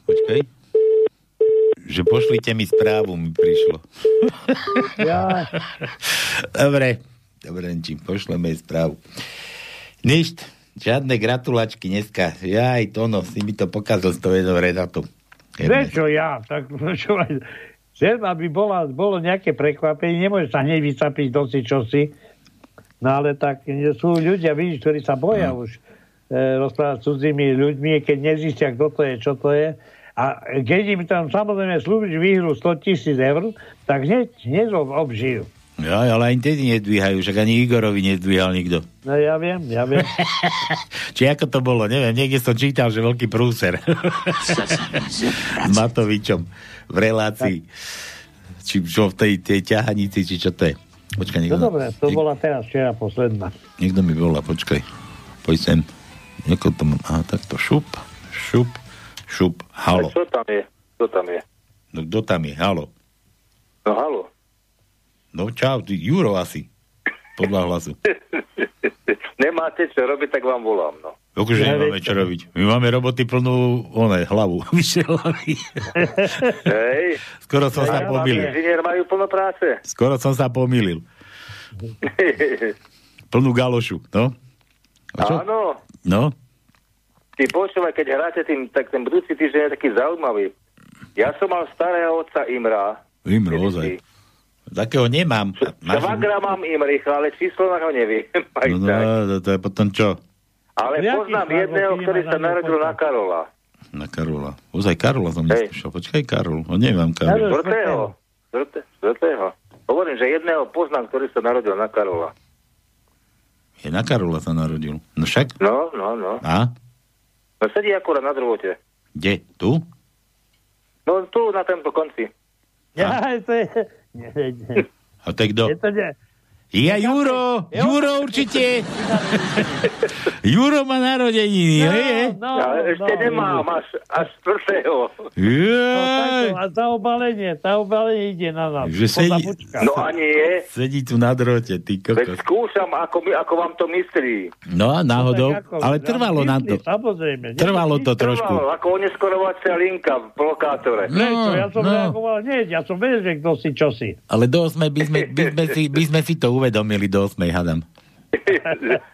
S8: Počkaj. Že pošlite mi správu, mi prišlo.
S9: Ja,
S8: Dobre, dobre, čím pošleme jej správu. Nič, žiadne gratulačky dneska. Ja aj to, no, si mi to pokazil s tou jednou Renatou.
S9: vieš čo ja, tak čo aj... Chcem, aby bola, bolo nejaké prekvapenie, nemôžeš sa hneď vycapiť do si čosi, no ale tak sú ľudia, vidíš, ktorí sa boja už e, rozprávať s cudzími ľuďmi, keď nezistia, kto to je, čo to je. A keď im tam samozrejme slúbiš výhru 100 tisíc eur, tak hneď, hneď ob- obžijú.
S8: Ja, ale ani tedy nedvíhajú, však ani Igorovi nedvíhal nikto.
S9: No ja viem, ja viem.
S8: Či ako to bolo, neviem, niekde som čítal, že veľký prúser. S Matovičom v relácii. Či čo v tej, tej ťahanici, či čo to je. Počkaj,
S9: No
S8: niekto,
S9: dobre, to bola teraz včera posledná.
S8: niekto mi volá, počkaj. Poď sem. Ako to mám? Aha, takto šup, šup, šup, halo.
S13: Čo tam je? Čo tam je?
S8: No kto tam je? Halo.
S13: No halo.
S8: No čau, ty Juro asi. Podľa hlasu.
S13: Nemáte čo robiť, tak vám volám, no.
S8: Akože
S9: Ja
S8: nemáme čo robiť. My máme roboty plnú, one, hlavu. Vyše hlavy.
S13: Hej.
S8: Skoro som sa
S13: Ja,
S8: pomýlil.
S13: Inžinier majú plno práce.
S8: Skoro som sa pomýlil. Plnú galošu, no? A čo?
S13: Áno.
S8: No?
S13: Ty počúvaj, keď hráte tým, tak ten budúci týždeň je taký zaujímavý. Ja som mal starého otca Imra.
S8: Imro, ozaj. Takého nemám. Máš...
S13: Švagra mám Imricha, ale číslo na ho neviem.
S8: No, no, to, to je potom čo?
S13: Ale
S9: Jaký
S13: poznám jedného, ktorý sa narodil na Karola.
S8: Na Karola. Ozaj Karola
S13: Hej.
S8: neskúšal. Počkaj, Karol. O, nemám Karol.
S13: Štvrte- Štvrtého. Hovorím, že jedného poznám, ktorý sa narodil na Karola.
S8: Je na Karola sa narodil. No však?
S13: No, no, no.
S8: A?
S13: No sedí akurát na drôte.
S8: Kde? Tu?
S13: No tu, na tomto konci.
S9: Ja, to je... Nie, nie.
S8: A to je kto?
S9: Je to nie.
S8: Ja Juro! Juro určite! Juro má narodeniny,
S9: No,
S8: hej?
S9: no,
S13: Ale ešte
S9: no.
S13: nemám, až, až štvrtého.
S9: No,
S8: Jaj!
S9: takto, a tá obalenie, tá obalenie ide na nás.
S8: Že sedí-.
S13: No a nie.
S8: Sedí tu na drote, ty
S13: Veď
S8: kokos.
S13: skúšam, ako, mi, ako vám to myslí.
S8: No a náhodou,
S9: Tak ako,
S8: ale trvalo nám to.
S9: Samozrejme.
S8: Trvalo to trošku.
S13: Trvalo, ako oneskorovacia linka v blokátore.
S9: Ne, to ja som
S8: no.
S9: reagoval, nie, ja som vedel, že kto si čo si.
S8: Ale do 8 by sme, by sme, si, by sme si to uvedomili do 8, hadam.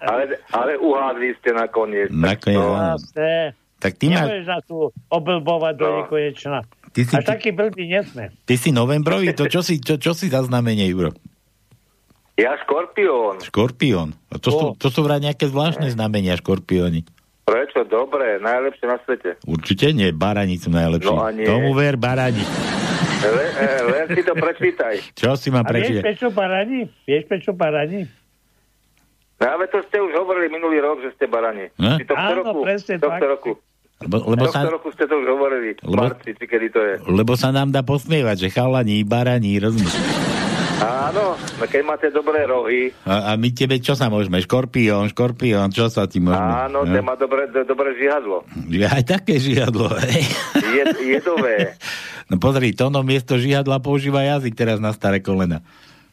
S13: ale, ale uhádli ste nakoniec.
S8: Nakoniec,
S13: No.
S9: Jasné.
S8: Tak ty máš,
S9: Nemôžeš nás tu oblbovať do
S13: No.
S9: nekonečna.
S8: Ty si,
S9: A taký blbý nesme.
S8: ty si novembrový, to čo si, čo, čo si za znamenie, Juro?
S13: Ja škorpión.
S8: Škorpión. A to, sú, to sú vraj nejaké zvláštne znamenia, škorpióni.
S13: Prečo? Dobre, najlepšie na svete.
S8: Určite nie, barani sú najlepší.
S13: No a nie.
S8: Tomu ver, barani.
S13: Le, e, len si to prečítaj.
S8: Čo si mám
S9: A vieš, prečo barani? Vieš, prečo barani?
S13: No, ale to ste už hovorili minulý rok, že ste barani. Či tohto
S9: Áno,
S13: roku?
S9: presne tak.
S13: roku.
S8: Lebo, lebo, sa,
S13: roku ste to už hovorili.
S8: Lebo-
S13: marci, či kedy to je.
S8: lebo sa nám dá posmievať, že chalani, barani, rozumieš?
S13: Áno, no keď máte dobré rohy,
S8: A, a my tebe čo sa môžeme? Škorpión, škorpión, čo sa ti môžeme?
S13: áno, ten má dobré, do- dobré žihadlo.
S8: Že Aj také žihadlo, hej.
S13: Je, jedové.
S8: No pozri, to no miesto žihadla používa jazyk teraz na staré kolena.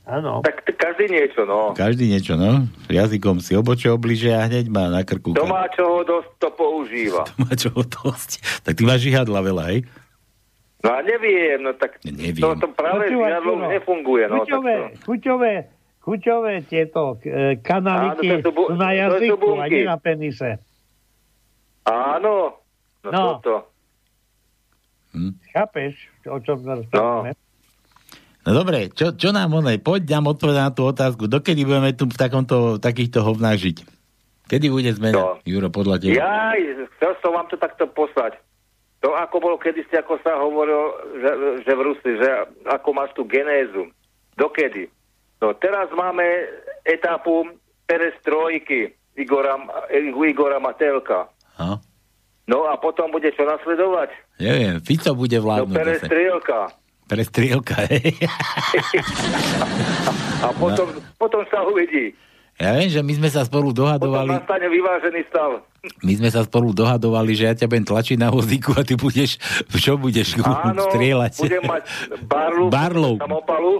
S9: Áno.
S13: Tak t- každý niečo, no.
S8: Každý niečo, no. Jazykom si oboče obliže a hneď má na krku.
S13: To má čoho dosť, to používa.
S8: má čo dosť. Tak ty máš žihadla veľa, hej?
S13: No a neviem, no tak
S8: Neviem.
S13: to, to práve už nefunguje, no. Tak
S9: chuťové,
S13: to.
S9: chuťové, chuťové tieto e, kanaliky
S13: Áno, to bu-
S9: sú na jazyku a nie na penise.
S13: Áno, no,
S9: No.
S13: toto.
S9: Chápeš, o čom sa rozprávame?
S8: No dobre, čo, čo nám onej? Poď nám odpovedať na tú otázku. Dokedy budeme tu v takomto, takýchto hovnách žiť? Kedy bude zmena,
S13: No.
S8: Juro, podľa teba?
S13: Ja chcel som vám to takto poslať. To ako bolo kedysi, ako sa hovorilo, že, že v Rusi, že ako máš tú genézu. Dokedy? No teraz máme etapu perestrojky Igora, Igora Matelka.
S8: Ha?
S13: No a potom bude čo nasledovať?
S8: Neviem, Fico bude
S13: No
S8: vládnuť zase.
S13: perestrielka.
S8: Prestrielka, hej.
S13: A potom, potom sa uvidí.
S8: Ja viem, že my sme sa spolu
S13: Potom
S8: dohadovali,
S13: nastane vyvážený stav.
S8: my sme sa spolu dohadovali, že ja ťa budem tlačiť na vozíku a ty budeš, čo budeš
S13: Áno,
S8: strieľať?
S13: budem mať barlu, samopalu,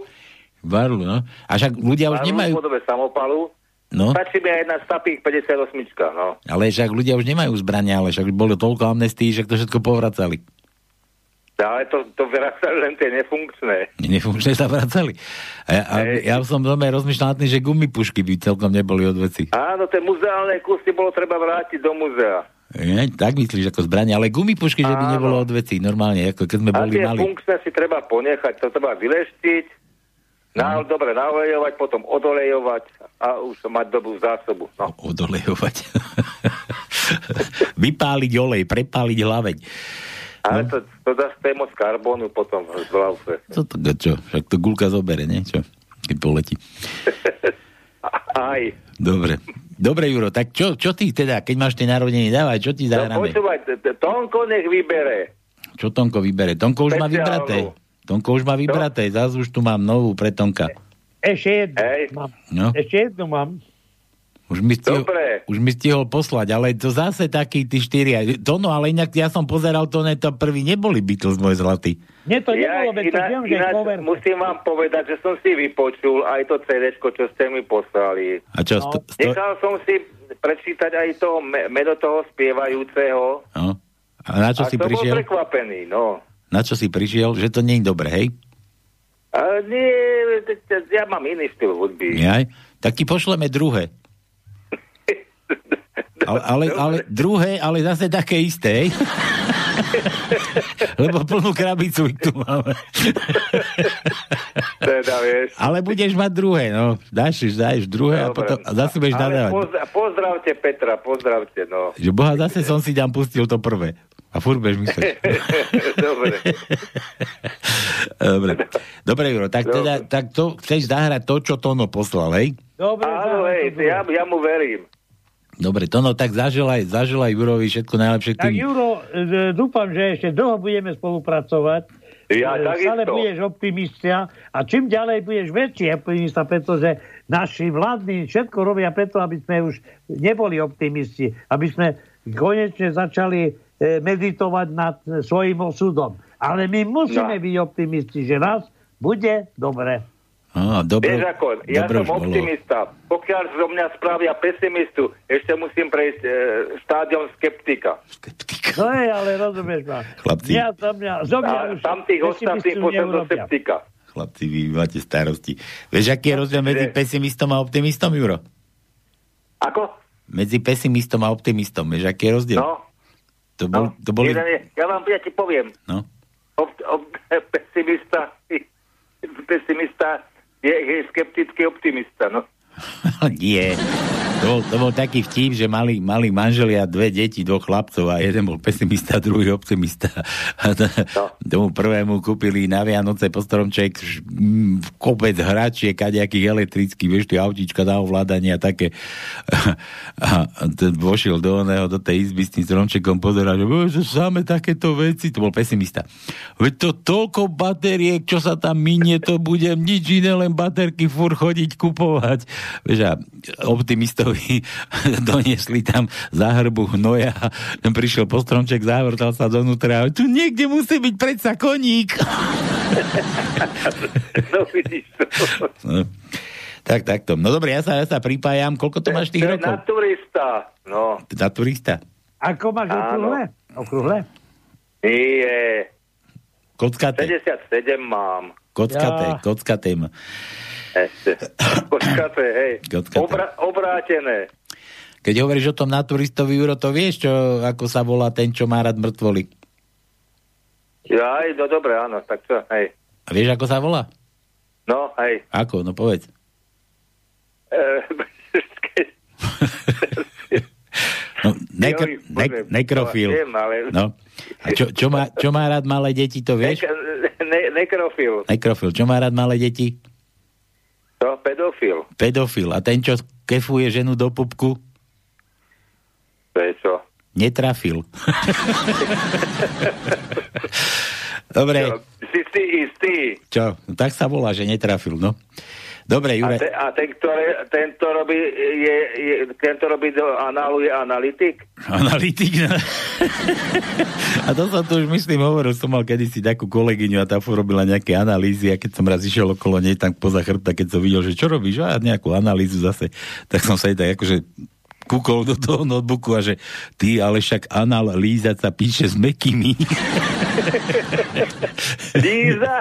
S8: Barlu, no. A však ľudia už
S13: barlu
S8: nemajú,
S13: v podobe samopalu.
S8: no,
S13: Stačí mi aj jedna stapík 58, no.
S8: ale však ľudia už nemajú zbrania, ale však bolo toľko amnestí, že to všetko povracali.
S13: Ale to, to vracali len tie nefunkčné.
S8: Nefunkčne sa vracali. A ja, a ja som doma rozmýšľal nad tým, že gumipušky by celkom neboli od veci.
S13: Áno, tie muzeálne kusy bolo treba vrátiť do muzea.
S8: Nie? Tak myslíš ako zbrania, ale gumipušky, že by nebolo od veci. Normálne, ako keď sme
S13: A
S8: boli
S13: tie
S8: mali.
S13: funkčné si treba ponechať, to treba vyleštiť, na, dobre naolejovať, potom odolejovať a už mať dobrú zásobu. No.
S8: Odolejovať. Vypáliť olej, prepáliť hlaveň.
S13: Ale
S8: No.
S13: to, to dá z moc karbónu potom v hlavce.
S8: Co to, čo? Však to gulka zobere, nie? Čo? Keď poletí.
S13: Aj.
S8: Dobre. Dobre, Juro, tak čo, čo ty teda, keď máš tie narodeniny, dávaj, čo ti
S13: No
S8: zahráme?
S13: počúvaj, t- t- Tonko nech vybere.
S8: Čo Tonko vybere? Tonko už má vybraté. Tonko už má vybraté, zás už tu mám novú pre Tonka.
S9: Ešte jednu
S13: Hej.
S9: mám.
S8: No,
S9: Ešte jednu mám.
S8: Už mi, stihol,
S13: Dobre.
S8: už mi stihol poslať, ale to zase taký tí štyria. To no, ale inak ja som pozeral, to ne, to prvý neboli Beatles, môj zlatý.
S9: Nie, to
S13: Ja
S9: nebolo, veď to viem, že je
S13: ináč
S9: cover.
S13: musím vám povedať, že som si vypočul aj to CD, čo ste mi poslali.
S8: A čo,
S9: No.
S8: sto, sto,
S13: Nechal som si prečítať aj toho me- meno toho spievajúceho.
S8: no. A na čo
S13: a
S8: si
S13: som bol
S8: prišiel?
S13: prekvapený, no.
S8: Na čo si prišiel? Že to nie je dobré, hej?
S13: Ale nie, ja mám iný štýl hudby.
S8: Jaj? Tak ti pošleme druhé. Ale, ale, ale druhé, ale zase také isté? Lebo plnú krabicu tu máme.
S13: Teda, vieš.
S8: Ale budeš mať druhé, no. Dáš, dáš druhé a
S13: Dobre.
S8: potom a zase budeš nadávať.
S13: pozdra- pozdravte Petra, pozdravte, no.
S8: Že boha, zase som si tam pustil to prvé. A furt budeš myslieť.
S13: Dobre.
S8: Dobre. Dobre, Juro, tak
S13: Dobre.
S8: teda, tak to, chceš zahrať to, čo Tono poslal, hej?
S9: Dobre,
S13: Áno, hej, ja, ja mu verím.
S8: Dobre, Tono, tak zaželaj, zaželaj Jurovi všetko najlepšie
S9: Tak
S8: tým.
S9: Juro, e, dúfam, že ešte dlho budeme spolupracovať.
S13: Ja
S9: E,
S13: takisto.
S9: Stále budeš optimista a čím ďalej budeš väčší optimista, pretože naši vládni všetko robia preto, aby sme už neboli optimisti, aby sme konečne začali e, meditovať nad e, svojim osudom. Ale my musíme
S13: No.
S9: byť optimisti, že raz bude dobre.
S8: Á, dobre,
S13: Vieš ako, ja som
S8: už bolo.
S13: optimista. Pokiaľ zo mňa spravia pesimistu, ešte musím prejsť e, štádiom skeptika.
S9: No je, ale rozumieš ma.
S8: Chlapci.
S9: Mňa, za mňa, zo mňa
S13: A
S9: už
S13: tam tých ostatných pošlem do septika.
S8: Chlapci, vy máte starosti. Vieš, aký je rozdiel medzi pesimistom a optimistom, Juro?
S13: Ako?
S8: Medzi pesimistom a optimistom, vieš, aký je rozdiel?
S13: No,
S8: To, bol,
S13: no.
S8: to boli...
S13: Ja vám ja ti poviem.
S8: No.
S13: ob, ob, pesimista, pesimista je, je skeptický optimista, no.
S8: Nie. To bol, to bol taký vtip, že mali, mali manželia dve deti, dvoch chlapcov a jeden bol pesimista, druhý optimista. A to, tomu prvému kúpili na Vianoce po stromček kopec hračiek, kadejakých elektrických, vieš, tie autíčka na ovládanie a také. A, a ten vošiel do oného, do tej izby s tým stromčekom pozerá, že "Bože, samé takéto veci. To bol pesimista. Veď to toľko batériek, čo sa tam minie, to budem nič iné, len baterky fur chodiť kupovať. Vieš, a optimistovi doniesli tam záhrbu hnoja, prišiel po stromček, zavrtal sa donútra a tu niekde musí byť predsa koník.
S13: No vidíš to.
S8: No. Tak, takto. No dobre, ja sa, ja sa pripájam. Koľko to máš tých
S13: To je
S8: rokov?
S13: naturista, no.
S8: Na turista.
S9: Ako máš okrúhle? Okrúhle?
S13: Nie,
S8: Kockaté.
S13: 57 mám.
S8: Kockaté,
S9: Ja.
S8: kockaté.
S13: Kockaté, hej.
S8: Kockaté.
S13: Obra, obrátené.
S8: Keď hovoríš o tom naturistovi, Juro, to vieš, čo, ako sa volá ten, čo má rád mŕtvoly?
S13: Ja, aj, no dobre, áno, tak čo, hej.
S8: A vieš, ako sa volá?
S13: No, hej.
S8: Ako? No povedz.
S13: E,
S8: No, nekr- ne- nekrofil. No. A čo, čo, má, čo má rád malé deti, to vieš?
S13: Nek- ne, nekrofil.
S8: Nekrofil. Čo má rád malé deti?
S13: To pedofil.
S8: Pedofil. A ten, čo kefuje ženu do pupku?
S13: To je čo?
S8: Netrafil. Dobre,
S13: Si si istý.
S8: čo? No, tak sa volá, že netrafil, no. Dobre,
S13: A,
S8: Jure.
S13: te, a ten, ktoré, ten, to robí, je, je, ten, to robí do análu, je analytik?
S8: Analytik. no. a to som tu už myslím hovoril, som mal kedysi takú kolegyňu a tá robila nejaké analýzy a keď som raz išiel okolo nej tam poza chrbta, keď som videl, že čo robíš, a nejakú analýzu zase, tak som sa jej tak akože kúkol do toho notebooku a že ty, ale však anal lízať sa píše s mekými.
S13: Líza?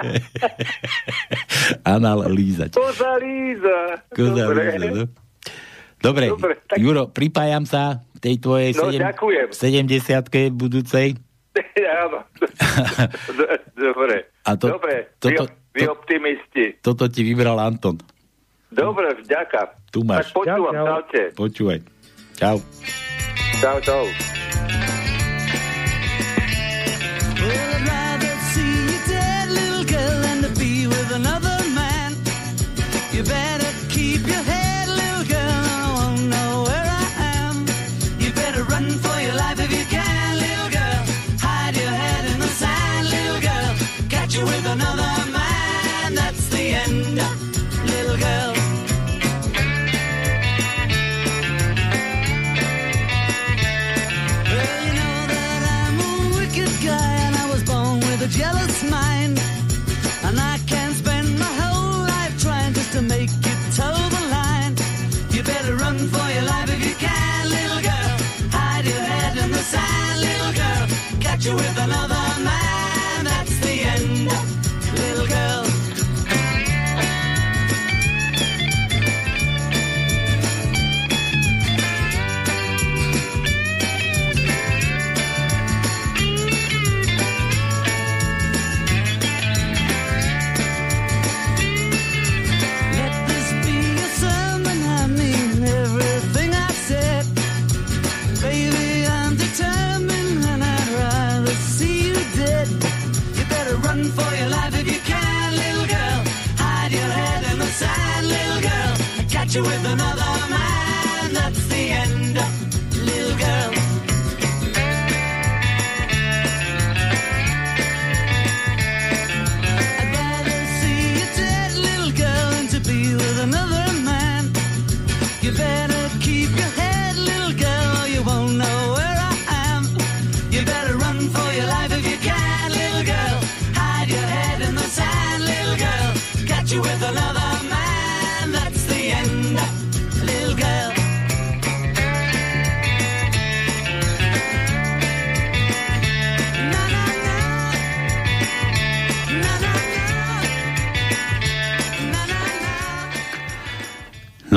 S8: anal lízať.
S13: Koza líza.
S8: Koza
S13: Dobre.
S8: líza, no. Dobre,
S13: Dobre, tak-
S8: Juro, pripájam sa tej tvojej
S13: No,
S8: sedem,
S13: ďakujem.
S8: 70 budúcej.
S13: Áno. Do- Dobre.
S8: A to-
S13: Dobre,
S8: toto-
S13: vy, vy optimisti.
S8: Toto ti vybral Anton.
S13: Dobre, vďaka.
S8: Tu máš.
S13: Tak počúvam,
S9: Čau, čau.
S13: čaute.
S8: Počúvaj. Čau.
S13: Čau, čau.
S5: Well, you with another you with another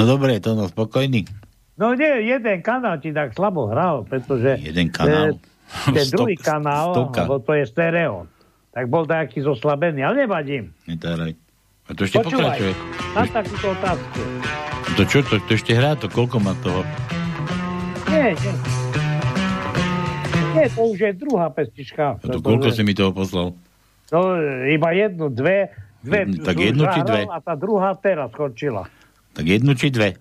S8: No dobre, to no spokojný.
S9: No nie, jeden kanál ti tak slabo hral, pretože
S8: Jeden kanál.
S9: E, ten
S8: Stok-
S9: druhý kanál,
S8: stoka.
S9: lebo to je stereo. tak bol taký zoslabený, ale nevadím.
S8: Netáraj. A to ešte
S9: Počúvaj,
S8: pokračuje.
S9: na takúto otázku.
S8: To čo, to, to ešte hrá, to koľko má toho?
S9: Nie, nie. Nie, to už je druhá pestička.
S8: A to koľko si mi toho poslal?
S9: No, iba jednu, dve. dve
S8: tak jednu či dve?
S9: A tá druhá teraz skončila.
S8: Tak jednu či dve?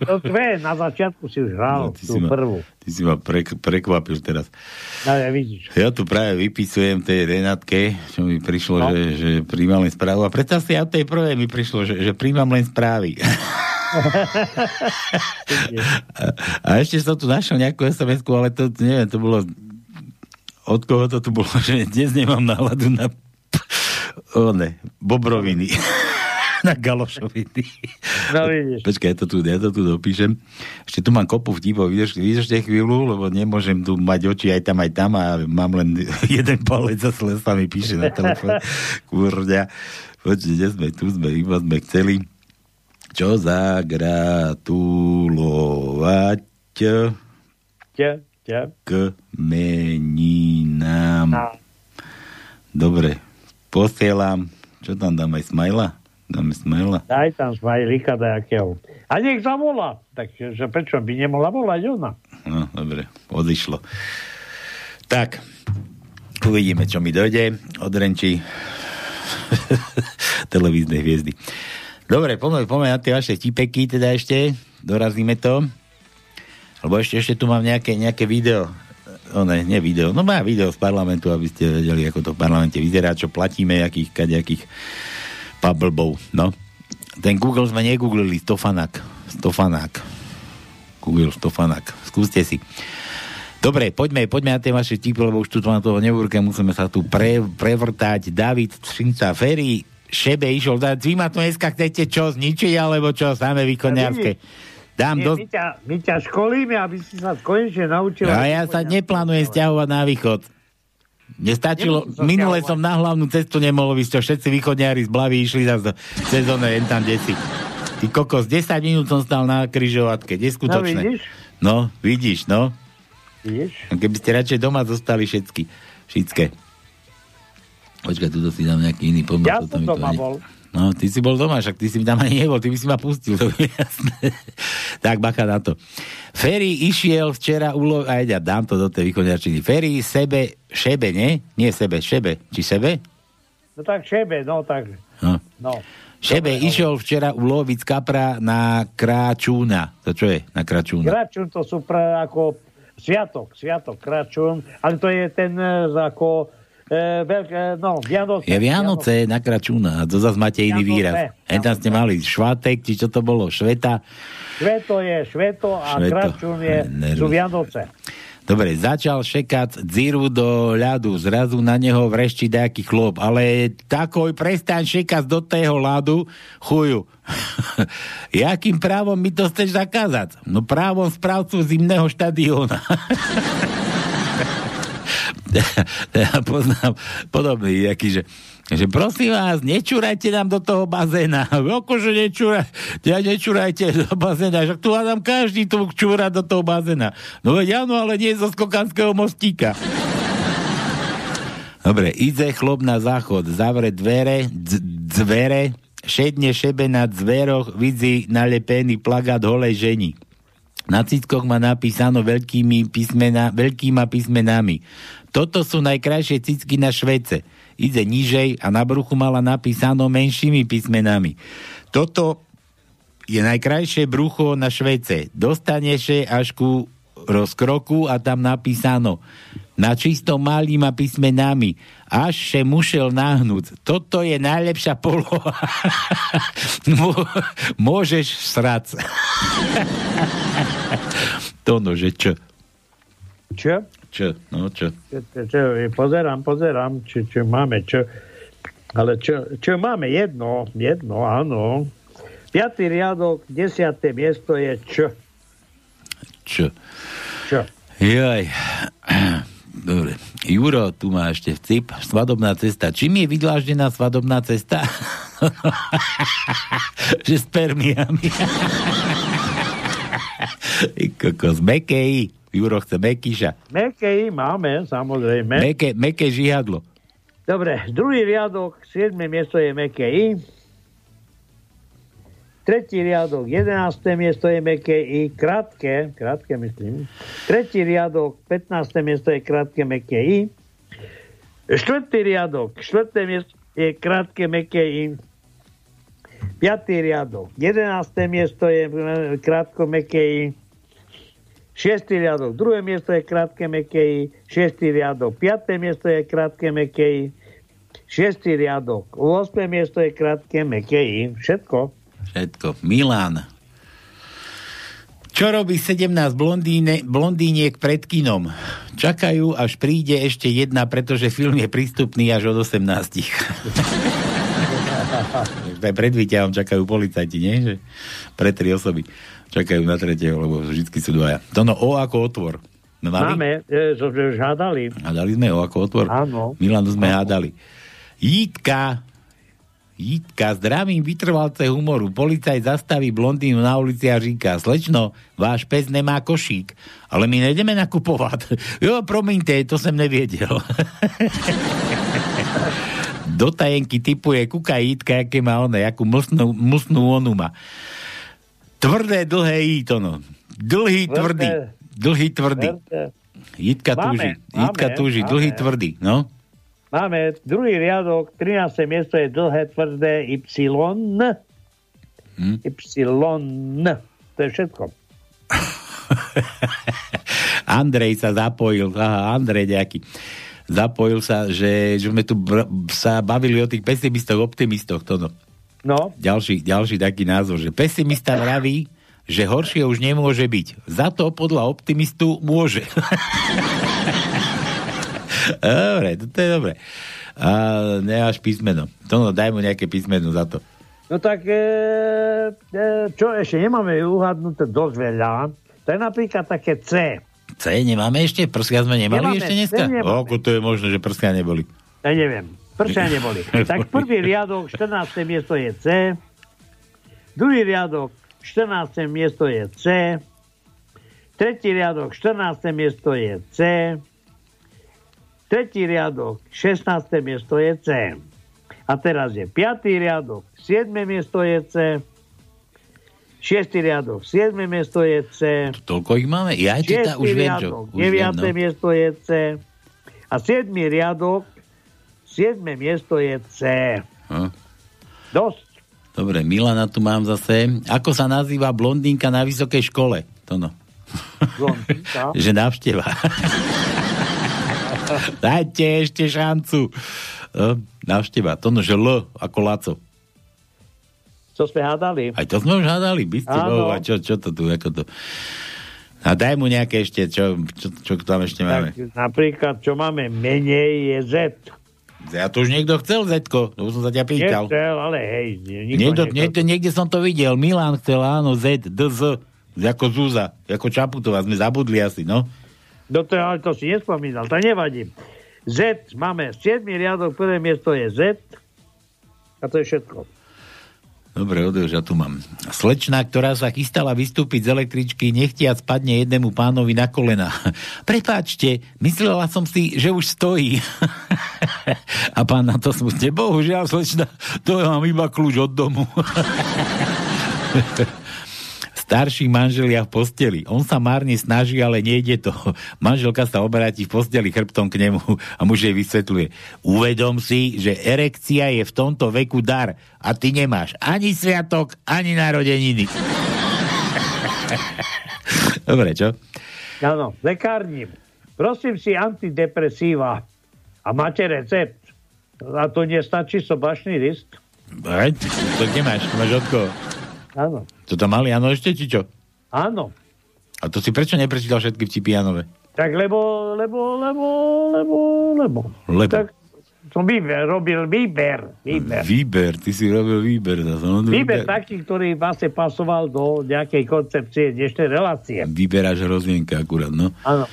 S9: No dve, na začiatku si už hral,
S8: ty,
S9: tú
S8: si ma,
S9: prvú.
S8: ty si ma prek, prekvapil teraz.
S9: No, ja vidíš.
S8: Ja tu práve vypisujem tej Renátke, čo mi prišlo,
S9: No.
S8: že, že príjmam len správu. A predstav si, a v tej prvej mi prišlo, že, že príjmam len správy. a, a ešte som tu našiel nejakú sms ale to neviem, to bolo od koho to tu bolo, že dnes nemám náladu na o ne, bobroviny. Na galošoviny.
S9: No vidíš.
S8: Počkaj, ja to tu, ja to tu dopíšem. Ešte tu mám kopu vtipov, vidíš, vidíš ešte chvíľu, lebo nemôžem tu mať oči aj tam, aj tam a mám len jeden palec a sles sa mi píše na telefón. Kurňa. Počkaj, kde sme, tu sme, iba sme chceli čo zagratulovať
S9: Ťa, ťa.
S8: k meninám. Dobre, posielam, čo tam dáme, smajla? Dáme smajla.
S9: Daj tam smajlíka nejakého. A nech zavolá. Takže prečo by nemohla volať ona?
S8: No, dobre, odišlo. Tak, uvidíme, čo mi dojde od Renči televíznej hviezdy. Dobre, poďme, poďme na tie vaše tipeky, teda ešte, dorazíme to. Lebo ešte, ešte tu mám nejaké, nejaké video. O ne, nie video, no má video z parlamentu, aby ste vedeli, ako to v parlamente vyzerá, čo platíme, akých, kadejakých pablbov, no. Ten Google sme negooglili, Stofanák. Stofanák. Google Stofanák. Skúste si. Dobre, poďme, poďme na tie vaše tipy, lebo už tu na toho neúrke musíme sa tu pre, prevrtať. David Šinca Ferry, Šebe išiel dať. Vy ma tu dneska chcete čo, zničiť, alebo čo, samé výkonárske? Dám
S9: Nie,
S8: do...
S9: my, ťa, my ťa školíme, aby si sa konečne naučil.
S8: A ja sa neplánujem stiahovať na východ. Nestačilo, minule som na hlavnú cestu nemohol to všetci východňári z Blavy išli zase cez ono, jen tam desi. Ty kokos, 10 minút som stal na kryžovatke, neskutočné.
S9: No, vidíš?
S8: No, vidíš, no.
S9: Vidíš?
S8: A Keby ste radšej doma zostali všetky, všetké. Počkaj, tu si dám nejaký iný pomer.
S9: Ja som doma bol.
S8: No, ty si bol doma, však ty si mi tam ani nebol, ty by si ma pustil, to jasné. tak, bacha na to. Ferry išiel včera ulo... Aj ja dám to do tej východňarčiny. Ferry sebe, šebe, nie? Nie sebe, šebe. Či sebe?
S9: No tak šebe, no tak.
S8: No.
S9: No.
S8: Šebe išiel včera uloviť kapra na Kráčúna. To čo je na Kráčúna?
S9: Kračun to sú pre, ako sviatok, sviatok, kračun, ale to je ten e, ako veľké, no, Vianoce.
S8: Je Vianoce na Kráčúna. A to zase máte iný
S9: Vianoce,
S8: výraz. Tam ste mali švátek, či čo to bolo, šveta.
S9: Šveto je šveto a
S8: Šveto.
S9: kračun je,
S8: Nervy.
S9: sú Vianoce.
S8: Dobre, začal šekať dziru do ľadu, zrazu na neho vrešti nejaký chlop, ale takoj prestaň šekať do tého ľadu, chuju. Jakým právom mi to chceš zakázať? No právom správcu zimného štadióna. ja poznám podobný, jaký, že, že prosím vás, nečúrajte nám do toho bazéna. Akože nečúraj, ja nečúrajte do bazéna, že tu nám každý tu čúra do toho bazéna. No veď áno, ale nie zo skokanského mostíka. Dobre, ide chlop na záchod, zavre dvere, d- dvere, šedne šebe na dveroch, vidí nalepený plagát holej ženi. Na cickoch má napísano veľkými písmena, veľkýma písmenami. Toto sú najkrajšie cicky na Švece. Ide nižej a na bruchu mala napísano menšími písmenami. Toto je najkrajšie brucho na Švece. Dostaneš až ku rozkroku a tam napísano na čisto malýma písmenami. Až še mušel nahnúť. Toto je najlepšia poloha. Mô- Môžeš srať. to no, že čo?
S9: Čo?
S8: Čo? No čo?
S9: Čo, čo, pozerám, pozerám, čo, čo máme, čo, ale čo, čo máme, jedno, jedno, áno. Piatý riadok, desiaté miesto je čo?
S8: Čo?
S9: Čo?
S8: Jaj. Dobre. Juro, tu má ešte vtip. Svadobná cesta. Čím je vydláždená svadobná cesta? že spermiami. Kokos, Mekeji. Juro chce Mekyša.
S9: Mekeji máme, samozrejme.
S8: Meke, Meke žihadlo.
S9: Dobre, druhý riadok, 7. miesto je Mekeji. Tretí riadok, 11. miesto je Mekeji. Krátke, krátke myslím. Tretí riadok, 15. miesto je krátke Mekeji. Štvrtý riadok, štvrté miesto je krátke Mekeji. 5. riadok. 11. miesto je krátko Mekeji. 6. riadok, druhé miesto je krátke mekeji, 6. riadok, 5. miesto je krátke mekeji, 6. riadok, 8. miesto je krátke mekeji, všetko.
S8: Všetko. Milán. Čo robí 17 blondíne, blondíniek pred kinom? Čakajú, až príde ešte jedna, pretože film je prístupný až od 18. Aj pred čakajú policajti, nie? Že pre tri osoby čakajú na tretieho, lebo vždy sú dvaja. To no, O ako otvor. No, mali?
S9: Máme, e, že už hádali.
S8: Hádali sme O ako otvor?
S9: Áno.
S8: Milanu sme hádali. Jitka, Jitka, zdravím vytrvalce humoru. Policaj zastaví blondínu na ulici a říká, slečno, váš pes nemá košík, ale my nejdeme nakupovať. Jo, promiňte, to som neviedel. Do tajenky typuje, kuka Jitka, aké má ona, jakú mlsnú, mlsnú onu má. Tvrdé, dlhé I to no. Dlhý,
S9: Tvrdé.
S8: tvrdý. Dlhý, tvrdý.
S9: Tvrdé.
S8: Jitka
S9: Máme,
S8: túži. Jitka
S9: máme,
S8: túži.
S9: máme.
S8: Dlhý, tvrdý. No.
S9: Máme druhý riadok, 13. miesto je dlhé, tvrdé Y.
S8: Hm?
S9: Y. To je všetko.
S8: Andrej sa zapojil, aha, Andrej nejaký, zapojil sa, že, že sme tu br- sa bavili o tých pesimistoch, optimistoch, to no.
S9: No.
S8: Ďalší, ďalší taký názor, že pesimista vraví, že horšie už nemôže byť. Za to podľa optimistu môže. dobre, to je dobre. A nemáš písmeno. To no, daj mu nejaké písmeno za to.
S9: No tak, e, e, čo ešte nemáme uhadnuté dosť veľa. To je napríklad také C.
S8: C nemáme ešte? Prsia sme nemali
S9: Nemáme,
S8: ešte dneska? Ako to je možné, že prsia neboli?
S9: Ja neviem. Prsia neboli. tak prvý riadok, 14. miesto je C. Druhý riadok, 14. miesto je C. Tretí riadok, 14. miesto je C. Tretí riadok, 16. miesto je C. A teraz je 5. riadok, 7. miesto je C. 6. riadok, 7. miesto je C.
S8: Toľko ich máme? Ja aj teda už viem, čo. Už viem,
S9: 9.
S8: no.
S9: miesto je C. A 7. riadok, 7. miesto je C.
S8: Hm.
S9: Dosť.
S8: Dobre, Milana tu mám zase. Ako sa nazýva blondínka na vysokej škole? To no.
S9: Blondínka.
S8: že návšteva. Dajte ešte šancu. No, návšteva. To no, že L ako Laco.
S9: Čo sme hádali?
S8: Aj to sme už hádali. By ste a čo, čo to tu, ako to... A daj mu nejaké ešte, čo, čo, čo tam ešte máme.
S9: Tak, napríklad, čo máme menej je Z.
S8: Ja to už niekto chcel, Zetko, to už som sa ťa pýtal.
S9: Nechcel, ale hej.
S8: Niekto,
S9: nechcel.
S8: niekde, som to videl. Milan chcel, áno, Z, D, Z. Ako Zúza, ako Čaputová. Sme zabudli asi, no.
S9: No to, ale to si nespomínal, to nevadí. Z máme 7 riadok, prvé miesto je Z. A to je všetko.
S8: Dobre, odeš, ja tu mám. Slečna, ktorá sa chystala vystúpiť z električky, nechtiac spadne jednému pánovi na kolena. Prepáčte, myslela som si, že už stojí. A pán na to smutne, bohužiaľ, slečna, to mám iba kľúč od domu. Starší manželia v posteli. On sa márne snaží, ale nejde to. Manželka sa obráti v posteli chrbtom k nemu a muž jej vysvetľuje. Uvedom si, že erekcia je v tomto veku dar a ty nemáš ani sviatok, ani narodeniny. Dobre, čo?
S9: Áno, lekárnim. Prosím si antidepresíva. A máte recept. A to nestačí sobašný list?
S8: Aj, to kde máš? Máš od koho?
S9: Áno.
S8: To tam mali, áno, ešte, či čo?
S9: Áno.
S8: A to si prečo neprečítal všetky vtipy Janové?
S9: Tak lebo, lebo, lebo, lebo, lebo.
S8: Lebo.
S9: Tak som výber, robil výber. Výber.
S8: Výber, ty si robil výber. zase, No,
S9: Výber taký, ktorý vlastne pasoval do nejakej koncepcie dnešnej relácie.
S8: Vyberáš hrozienka akurát, no.
S9: Áno.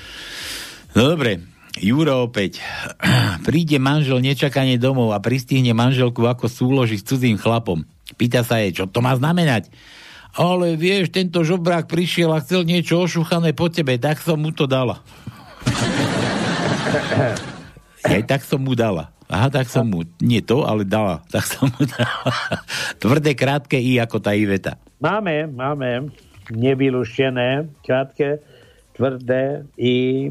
S8: No dobre, Juro opäť. Príde manžel nečakane domov a pristihne manželku ako súloži s cudzím chlapom. Pýta sa jej, čo to má znamenať? Ale vieš, tento žobrák prišiel a chcel niečo ošuchané po tebe, tak som mu to dala. Aj tak som mu dala. Aha, tak som mu, nie to, ale dala. Tak som mu dala. Tvrdé, krátke i ako tá Iveta.
S9: Máme, máme nevyluštené, krátke, tvrdé i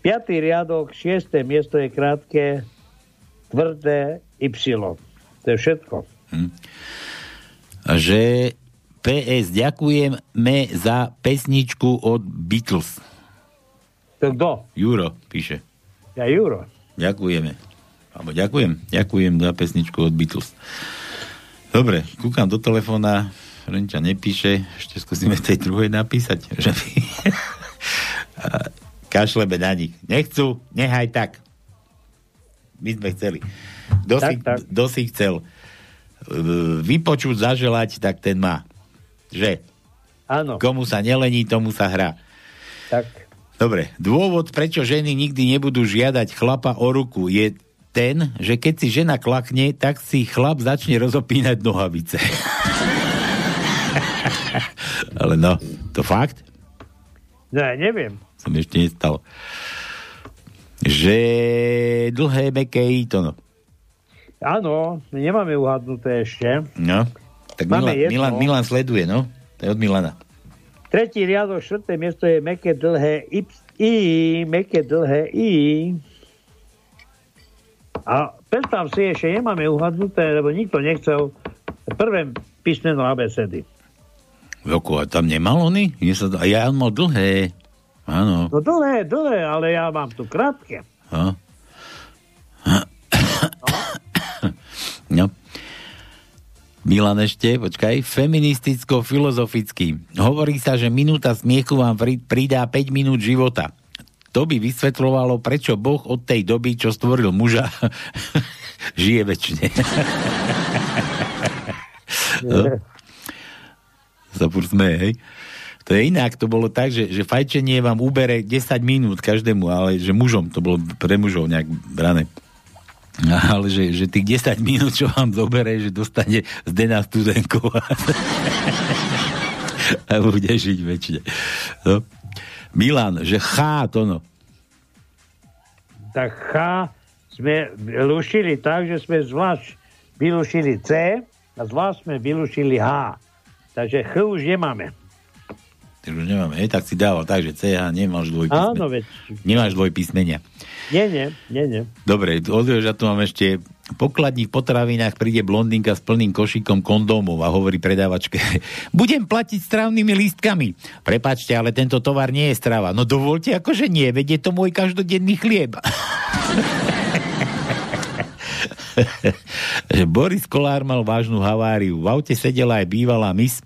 S9: piatý riadok, šiesté miesto je krátke, tvrdé Y. To je všetko.
S8: Že PS, ďakujeme za pesničku od Beatles.
S9: To kto?
S8: Juro píše.
S9: Ja Juro.
S8: Ďakujeme. Alebo ďakujem. Ďakujem za pesničku od Beatles. Dobre, kúkam do telefóna, Renča nepíše, ešte skúsime tej druhej napísať. Že by... Kašlebe na nich. Nechcú, nechaj tak. My sme chceli. Kto si, kto si chcel e, vypočuť, zaželať, tak ten má. Že?
S9: Áno.
S8: Komu sa nelení, tomu sa hrá.
S9: Tak.
S8: Dobre, dôvod, prečo ženy nikdy nebudú žiadať chlapa o ruku, je ten, že keď si žena klakne, tak si chlap začne rozopínať nohavice. Ale no, to fakt?
S9: Ja neviem.
S8: Som ešte nestal. Že dlhé, meké to no.
S9: Áno, nemáme uhadnuté ešte.
S8: No, tak
S9: Máme
S8: Milan,
S9: jedno.
S8: Milan, Milan sleduje, no. To je od Milana.
S9: Tretí riadok, štvrté miesto je meké dlhé y, I, meké dlhé I. A predstav si, ešte nemáme uhadnuté, lebo nikto nechcel prvé písmeno abecedy.
S8: Joko, a tam nemal a ja on mal dlhé. Áno.
S9: No dlhé, dlhé, ale ja mám tu krátke.
S8: No. Milan ešte, počkaj, feministicko-filozofický. Hovorí sa, že minúta smiechu vám pri- pridá 5 minút života. To by vysvetľovalo, prečo Boh od tej doby, čo stvoril muža, žije väčšine. no. Hej? To je inak, to bolo tak, že, že fajčenie vám ubere 10 minút každému, ale že mužom, to bolo pre mužov nejak brané. Ale že, že tých 10 minút, čo vám zobere, že dostane Zdena studenku a, a bude žiť väčšine. No. Milan, že chá to no.
S9: Tak H sme lušili tak, že sme zvlášť vylúšili C a zvlášť sme vylúšili H. Takže Ch už nemáme.
S8: Ty už nemáme, hej, tak si dával tak, že CH nemáš dvojpísmenia.
S9: Áno, veď.
S8: Nemáš dvojpísmenia.
S9: Nie, nie, nie, nie.
S8: Dobre, odvieš, ja tu mám ešte pokladní v potravinách príde blondinka s plným košíkom kondómov a hovorí predávačke budem platiť strávnymi lístkami. Prepačte, ale tento tovar nie je strava. No dovolte, akože nie, veď je to môj každodenný chlieb. Boris Kolár mal vážnu haváriu. V aute sedela aj bývalá mis,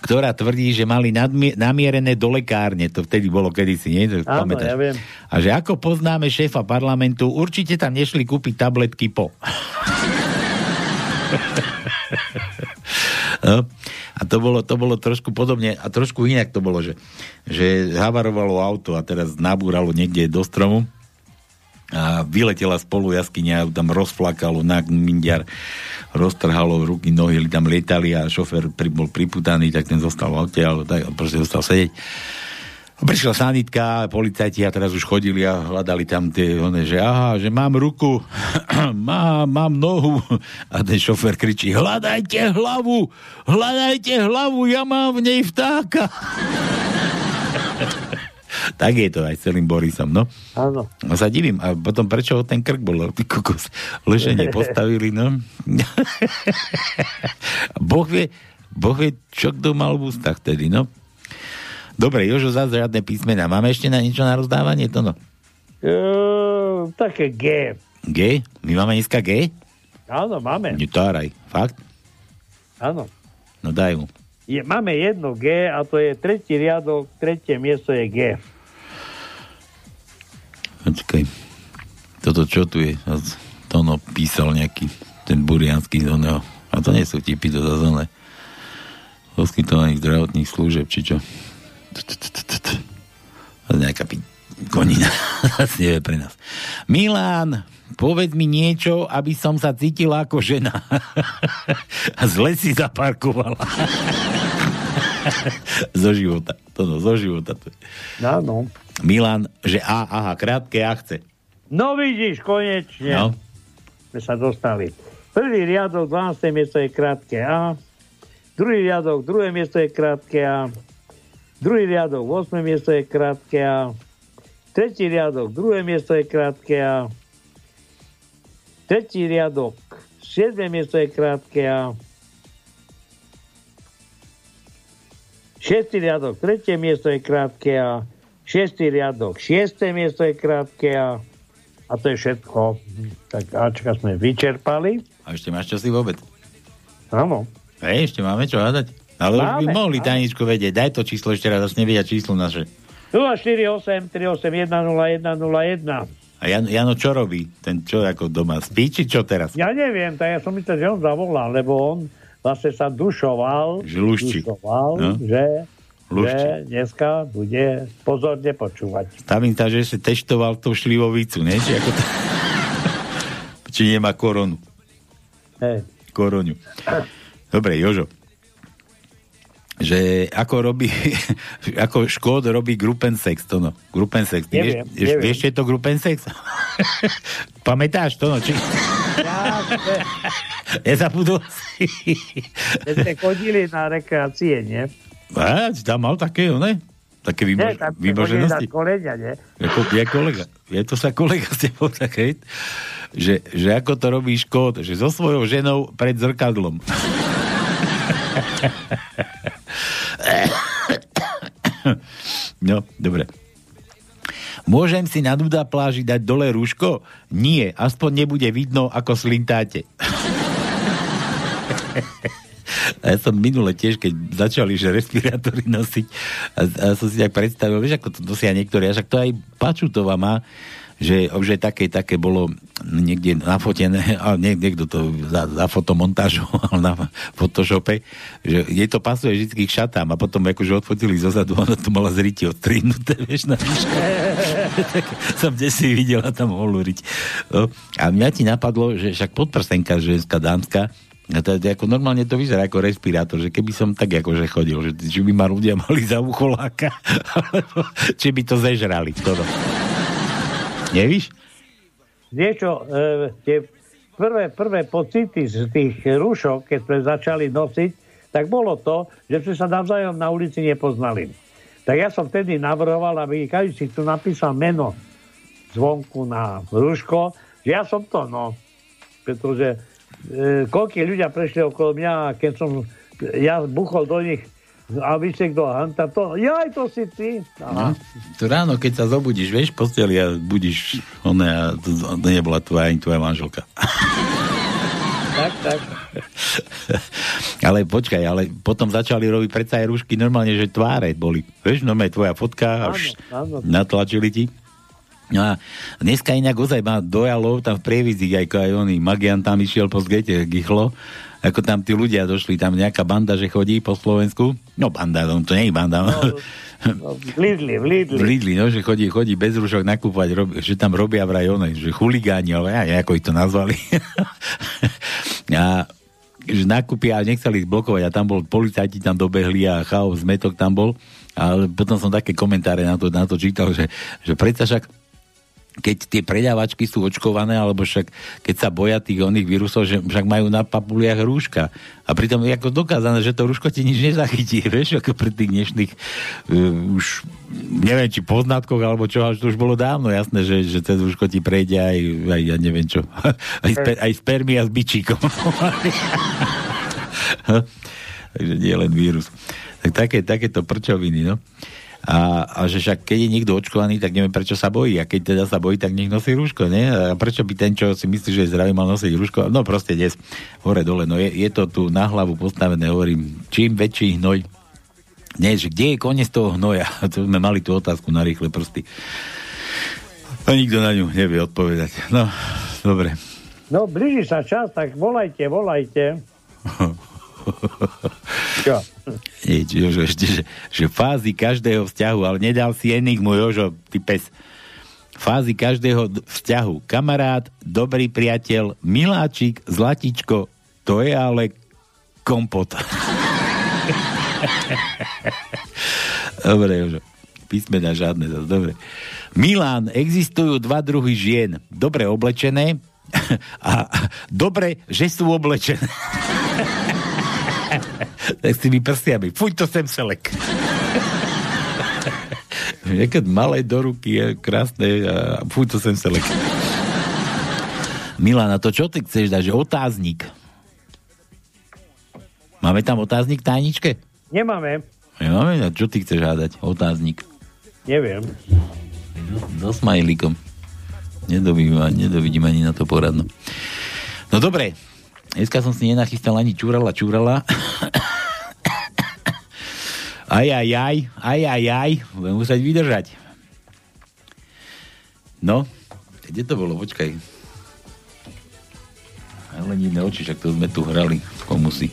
S8: ktorá tvrdí, že mali nadmi- namierené do lekárne. To vtedy bolo kedysi, nie? To
S9: Áno,
S8: pamätáš?
S9: ja viem.
S8: A že ako poznáme šéfa parlamentu, určite tam nešli kúpiť tabletky po. no. A to bolo, to bolo trošku podobne, a trošku inak to bolo, že, že havarovalo auto a teraz nabúralo niekde do stromu a vyletela spolu jaskyňa, tam rozflakalo na mindiar, roztrhalo ruky, nohy, tam lietali a šofer pri, bol priputaný, tak ten zostal v aute, ale tak, proste zostal sedieť. Prišla sanitka, policajti a teraz už chodili a hľadali tam tie, one, že aha, že mám ruku, mám, mám nohu. A ten šofer kričí, hľadajte hlavu, hľadajte hlavu, ja mám v nej vtáka. tak je to aj s celým Borisom, no.
S9: Áno.
S8: No sa divím, a potom prečo ho ten krk bol, ty kokos, lešenie postavili, no. boh vie, boh vie, čo kto mal v ústach tedy, no. Dobre, Jožo, zase žiadne písmena. Máme ešte na niečo na rozdávanie? To no.
S9: E, také G.
S8: G? My máme dneska G?
S9: Áno, máme.
S8: Netáraj. Fakt?
S9: Áno.
S8: No daj mu.
S9: Je, máme jedno G a to je tretí riadok, tretie miesto je G.
S8: Počkaj. Toto čo tu je? To no písal nejaký ten burianský z oného. A to nie sú tipy, to zase. Poskytovaných zdravotných služeb, či čo? Je nejaká pi- konina. Nevie pre nás. Milan, povedz mi niečo, aby som sa cítila ako žena. A zle si zaparkovala. Zo života. To no, zo života.
S9: Áno.
S8: Milan, že A, aha, krátke A chce.
S9: No vidíš, konečne.
S8: No.
S9: Sme sa dostali. Prvý riadok, 12. miesto je krátke A. Druhý riadok, druhé miesto je krátke A. Druhý riadok, 8. miesto je krátke A. Tretí riadok, druhé miesto je krátke A. Tretí riadok, 7. miesto je krátke A. Šiestý riadok, tretie miesto je krátke A. Šiestý riadok, šiesté miesto je krátke A. A to je všetko. Tak Ačka sme vyčerpali.
S8: A ešte máš časy vôbec?
S9: Áno.
S8: Hej, ešte máme čo hádať? Ale už by
S9: Máme,
S8: mohli
S9: máme.
S8: tajničko vedieť. Daj to číslo ešte raz, zase nevedia číslo naše.
S9: 048 381 0101.
S8: A Jan, Jano čo robí? Ten čo ako doma? Spí či čo teraz?
S9: Ja neviem, tak ja som myslel, že on zavolal, lebo on vlastne sa dušoval,
S8: Že lušči.
S9: dušoval
S8: No.
S9: že,
S8: Lušči.
S9: že dneska bude pozorne počúvať.
S8: Tam im tá, že si testoval tú šlivovicu, nie? Či, ako to... Či nemá koronu.
S9: Hej.
S8: Koroňu. Dobre, Jožo. Že ako robí, ako Škód robí grupensex, to no. Grupensex.
S9: Neviem,
S8: vieš,
S9: neviem.
S8: vieš, čo je to grupensex? Pamätáš to, no? Či... Nezabudol si.
S9: Keď ste chodili na rekreácie, nie?
S8: Si tam mal také, ne? Také
S9: Nie,
S8: výbož,
S9: tam
S8: výboženosti.
S9: kolenia, nie?
S8: Ako, je kolega. Je to sa kolega s tebou tak, hej? Že, že ako to robí Škód, že so svojou ženou pred zrkadlom. No, dobre. Môžem si na nuda pláži dať dole rúško? Nie, aspoň nebude vidno, ako slintáte. A ja som minule tiež, keď začali, že respirátory nosiť, a, a som si tak predstavil, vieš, ako to nosia niektorí, a však to aj Pačutová má, že aj také, také bolo niekde nafotené, ale nie, niekto to za, za fotomontážu, ale na Photoshope, že jej to pasuje vždy k šatám a potom akože odfotili zozadu, ona to mala zriti odstrihnuté, vieš, na tak som kde si videla tam holúriť. No, a mňa ti napadlo, že však podprsenka ženská dámska, a to, ako normálne to vyzerá ako respirátor, že keby som tak akože chodil, že či by ma ľudia mali za ucholáka, či by to zežrali. To Nevíš?
S9: Niečo, e, tie prvé, prvé pocity z tých rúšok, keď sme začali nosiť, tak bolo to, že sme sa navzájom na ulici nepoznali. Tak ja som vtedy navrhoval, aby každý si tu napísal meno zvonku na rúško, že ja som to, no. Pretože e, koľkí ľudia prešli okolo mňa keď som ja buchol do nich a vysekol hanta, to, jaj, to si ty.
S8: No,
S9: Aha.
S8: to ráno, keď sa zobudíš, vieš, posteli a budíš, ona, to, to nebola tvoja, ani tvoja manželka.
S9: Tak, tak.
S8: ale počkaj, ale potom začali robiť predsa aj rúšky normálne, že tváre boli. Vieš, no tvoja fotka a už
S9: áno.
S8: natlačili ti. No a dneska inak ozaj má dojalo tam v prievidzi, aj, aj oný Magian tam išiel po zgete Gichlo, ako tam tí ľudia došli, tam nejaká banda, že chodí po Slovensku. No banda, no, to nie je banda. No,
S9: No, v Lidli, v Lidli.
S8: v Lidli, no, že chodí, chodí bez rúšok nakúpať, rob, že tam robia vraj one, že chuligáni, ale ja, ako ich to nazvali. a že nakúpia a nechceli ich blokovať a tam bol, policajti tam dobehli a chaos, zmetok tam bol. Ale potom som také komentáre na to, na to čítal, že, že predsa však keď tie predávačky sú očkované, alebo však keď sa boja tých oných vírusov, že však majú na papuliach rúška. A pritom je ako dokázané, že to rúško ti nič nezachytí, vieš, ako pri tých dnešných uh, už neviem, či poznatkoch, alebo čo, až to už bolo dávno jasné, že, že cez rúško ti prejde aj, aj ja neviem čo, aj, sper, aj spermia s bičíkom. Takže nie len vírus. Tak také, takéto prčoviny, no. A, a že však keď je niekto očkovaný, tak neviem prečo sa bojí. A keď teda sa bojí, tak nech nosí rúško, nie? A prečo by ten, čo si myslí, že je zdravý, mal nosiť rúško? No proste dnes, hore dole. No je, je to tu na hlavu postavené, hovorím, čím väčší hnoj, že kde je koniec toho hnoja? To sme mali tú otázku na rýchle prsty. A nikto na ňu nevie odpovedať. No, dobre.
S9: No, blíži sa čas, tak volajte, volajte. Čo?
S8: Nie, Jožo, ešte, že, že fázy každého vzťahu, ale nedal si enigmu, Jožo, ty pes. Fázy každého vzťahu. Kamarát, dobrý priateľ, miláčik, zlatičko, to je ale kompot. Dobre, Jožo. písmena žiadne. zas, Dobre. Milan, existujú dva druhy žien. Dobre oblečené a dobre, že sú oblečené. tak s tými prstiami. Fuj, to sem selek. Niekedy malé do ruky je krásne a fuj, to sem selek. Milana, to čo ty chceš dať? Že otáznik. Máme tam otáznik tajničke?
S9: Nemáme.
S8: Nemáme? A čo ty chceš hádať? Otáznik.
S9: Neviem.
S8: So smajlíkom. Nedovidím, nedovidím ani na to poradno. No dobre. Dneska som si nenachystal ani čúrala, čúrala. Aj, aj, aj, aj, aj, aj. Budem musieť vydržať. No, kde to bolo? Počkaj. Lenivné oči, však to sme tu hrali. Komu si?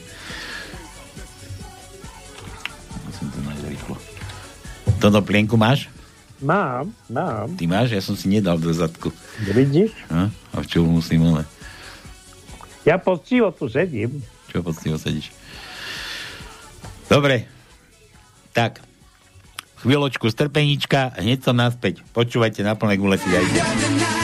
S8: Musím to nájsť rýchlo. Toto plienku máš?
S9: Mám, mám.
S8: Ty máš? Ja som si nedal do zadku.
S9: Vidíš?
S8: A, a v čom musím, ale...
S9: Ja poctivo tu sedím.
S8: Čo poctivo sedíš? Dobre. Tak. Chvíľočku strpeníčka, hneď som naspäť. Počúvajte na plné gule si dajte.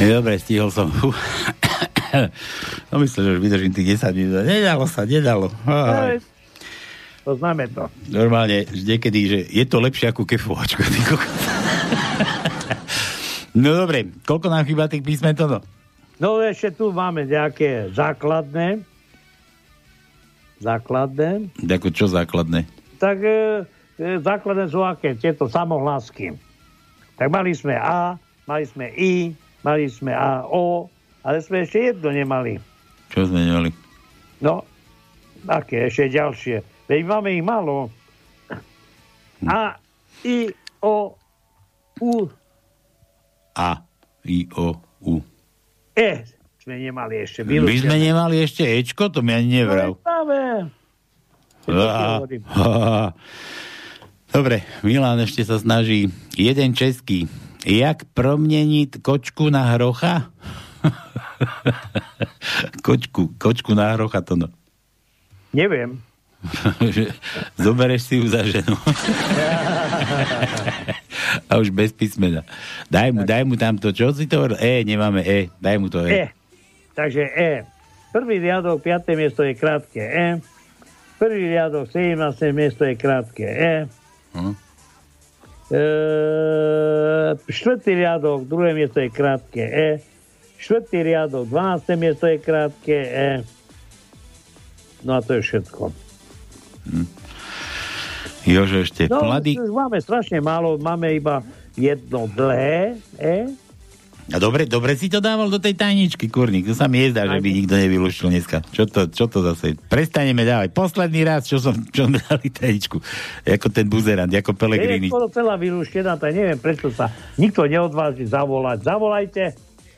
S8: Dobre, stihol som. No myslím, že už vydržím tých 10 minút. Nedalo sa, nedalo. Aj.
S9: Poznáme to.
S8: Normálne, že niekedy, že je to lepšie ako kokos. no dobre, koľko nám chýba tých písmen toto?
S9: No ešte tu máme nejaké základné. Základné.
S8: Ako čo základné?
S9: Tak e, e, základné sú aké? Tieto samohlásky. Tak mali sme A, mali sme I, mali sme A, O, ale sme ešte jedno nemali.
S8: Čo sme nemali?
S9: No, aké ešte ďalšie. Veď máme ich málo. A, I, O, U,
S8: A, I, O, U.
S9: E sme nemali ešte.
S8: My sme nemali ešte Ečko, to mi ani nevral.
S9: Máme.
S8: Á, á. Dobre, Milan ešte sa snaží. Jeden český. Jak promieniť kočku na hrocha? kočku, kočku na hrocha to no.
S9: Neviem.
S8: Zobereš si ju za ženu. A už bez písmena. Daj mu, daj mu tam to, čo si to? E, nemáme E, daj mu to
S9: E.
S8: E.
S9: Takže E. Prvý riadok, 5. miesto je krátke E. Prvý riadok, 17. miesto je krátke E.
S8: Hm.
S9: E, štvrtý riadok, druhé miesto je krátke E. Štvrtý riadok, 12. miesto je krátke E. No a to je všetko.
S8: Jože ešte
S9: No, už máme strašne málo, máme iba jedno dlhé E
S8: A dobre, dobre si to dával do tej tajničky, kurník. To sa mi jezdá, že by nikto nevylúštil dneska. Čo to, čo to zase? Prestaneme dávať. Posledný raz, čo som, čo sme dali tajničku. Ako ten buzerant, ako
S9: Je
S8: Pelegrini.
S9: skoro celá vylúštená, tak neviem, prečo sa nikto neodváži zavolať. Zavolajte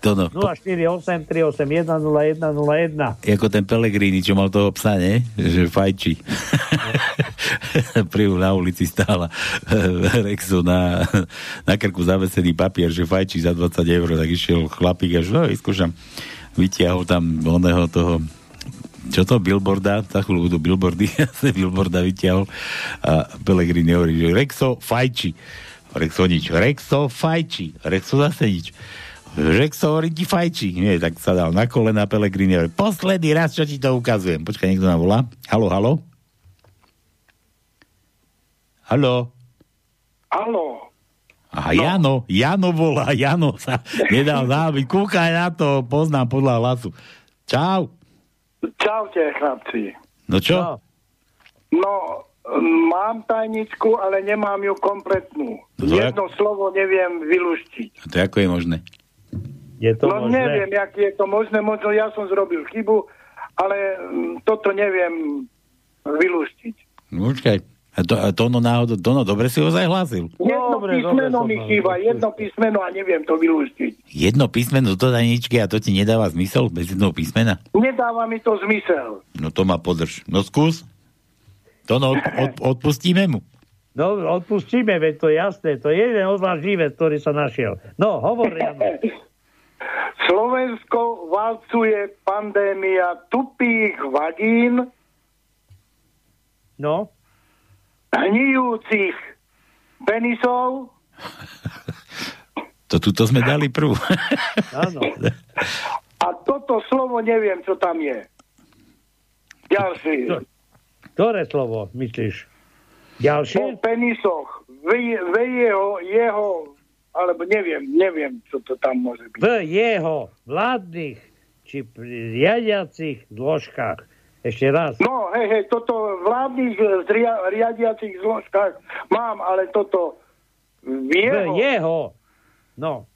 S8: To no.
S9: 048 381 0101.
S8: Ako ten Pelegrini, čo mal toho psa, ne? Že fajčí. Pri na ulici stála Rexo na, na krku zavesený papier, že fajčí za 20 eur, tak išiel chlapík až, no, vyskúšam. Vytiahol tam oného toho čo to, billboarda, za chvíľu budú billboardy, billboarda vytiahol a Pelegrini hovorí, že Rexo fajči. Rexo nič. Rexo fajči. Rexo zase nič. Rexo hovorí ti fajči. Nie, tak sa dal na kolena Pelegrini. hovorí, Posledný raz, čo ti to ukazujem. Počkaj, niekto nám volá. Halo, halo? Halo?
S14: Halo,
S8: Aha, Jano, Jano volá, Jano sa nedal zábiť. Kúkaj na to, poznám podľa hlasu. Čau.
S14: čaute chlapci.
S8: No čo?
S14: No, mám tajničku, ale nemám ju kompletnú.
S8: No
S14: Jedno slovo neviem vylúštiť.
S8: A to ako je možné?
S9: Je to
S14: no
S9: možné?
S14: neviem, jak je to možné, možno ja som zrobil chybu, ale mm, toto neviem vylúštiť.
S8: No, Počkaj. A to, a to no náhodou, to no, dobre si ho zahlásil.
S14: Jedno
S9: Dobre,
S14: písmeno
S9: dobre,
S14: mi chýba, jedno písmeno a neviem to vylúštiť.
S8: Jedno písmeno do tajničky a to ti nedáva zmysel bez jedného písmena?
S14: Nedáva mi to zmysel.
S8: No to ma podrž. No skús. To no, od, od, odpustíme mu.
S9: No, odpustíme, veď to je jasné. To je jeden odvážlivec, ktorý sa našiel. No, hovor.
S14: Slovensko valcuje pandémia tupých vagín,
S9: No,
S14: hnijúcich penisov,
S8: To tuto sme dali prvú.
S9: áno.
S14: a toto slovo neviem, čo tam je. Ďalší.
S9: Ktoré slovo myslíš?
S14: Po
S9: Ďalšie?
S14: penisoch. Vy, vy jeho, jeho, alebo neviem, neviem, čo to tam môže byť.
S9: V jeho vládnych či pri riadiacich zložkách. Ešte raz.
S14: No, hej, hej, toto vládnych zria, riadiacich zložkách mám, ale toto v
S9: V
S14: jeho,
S9: jeho. No.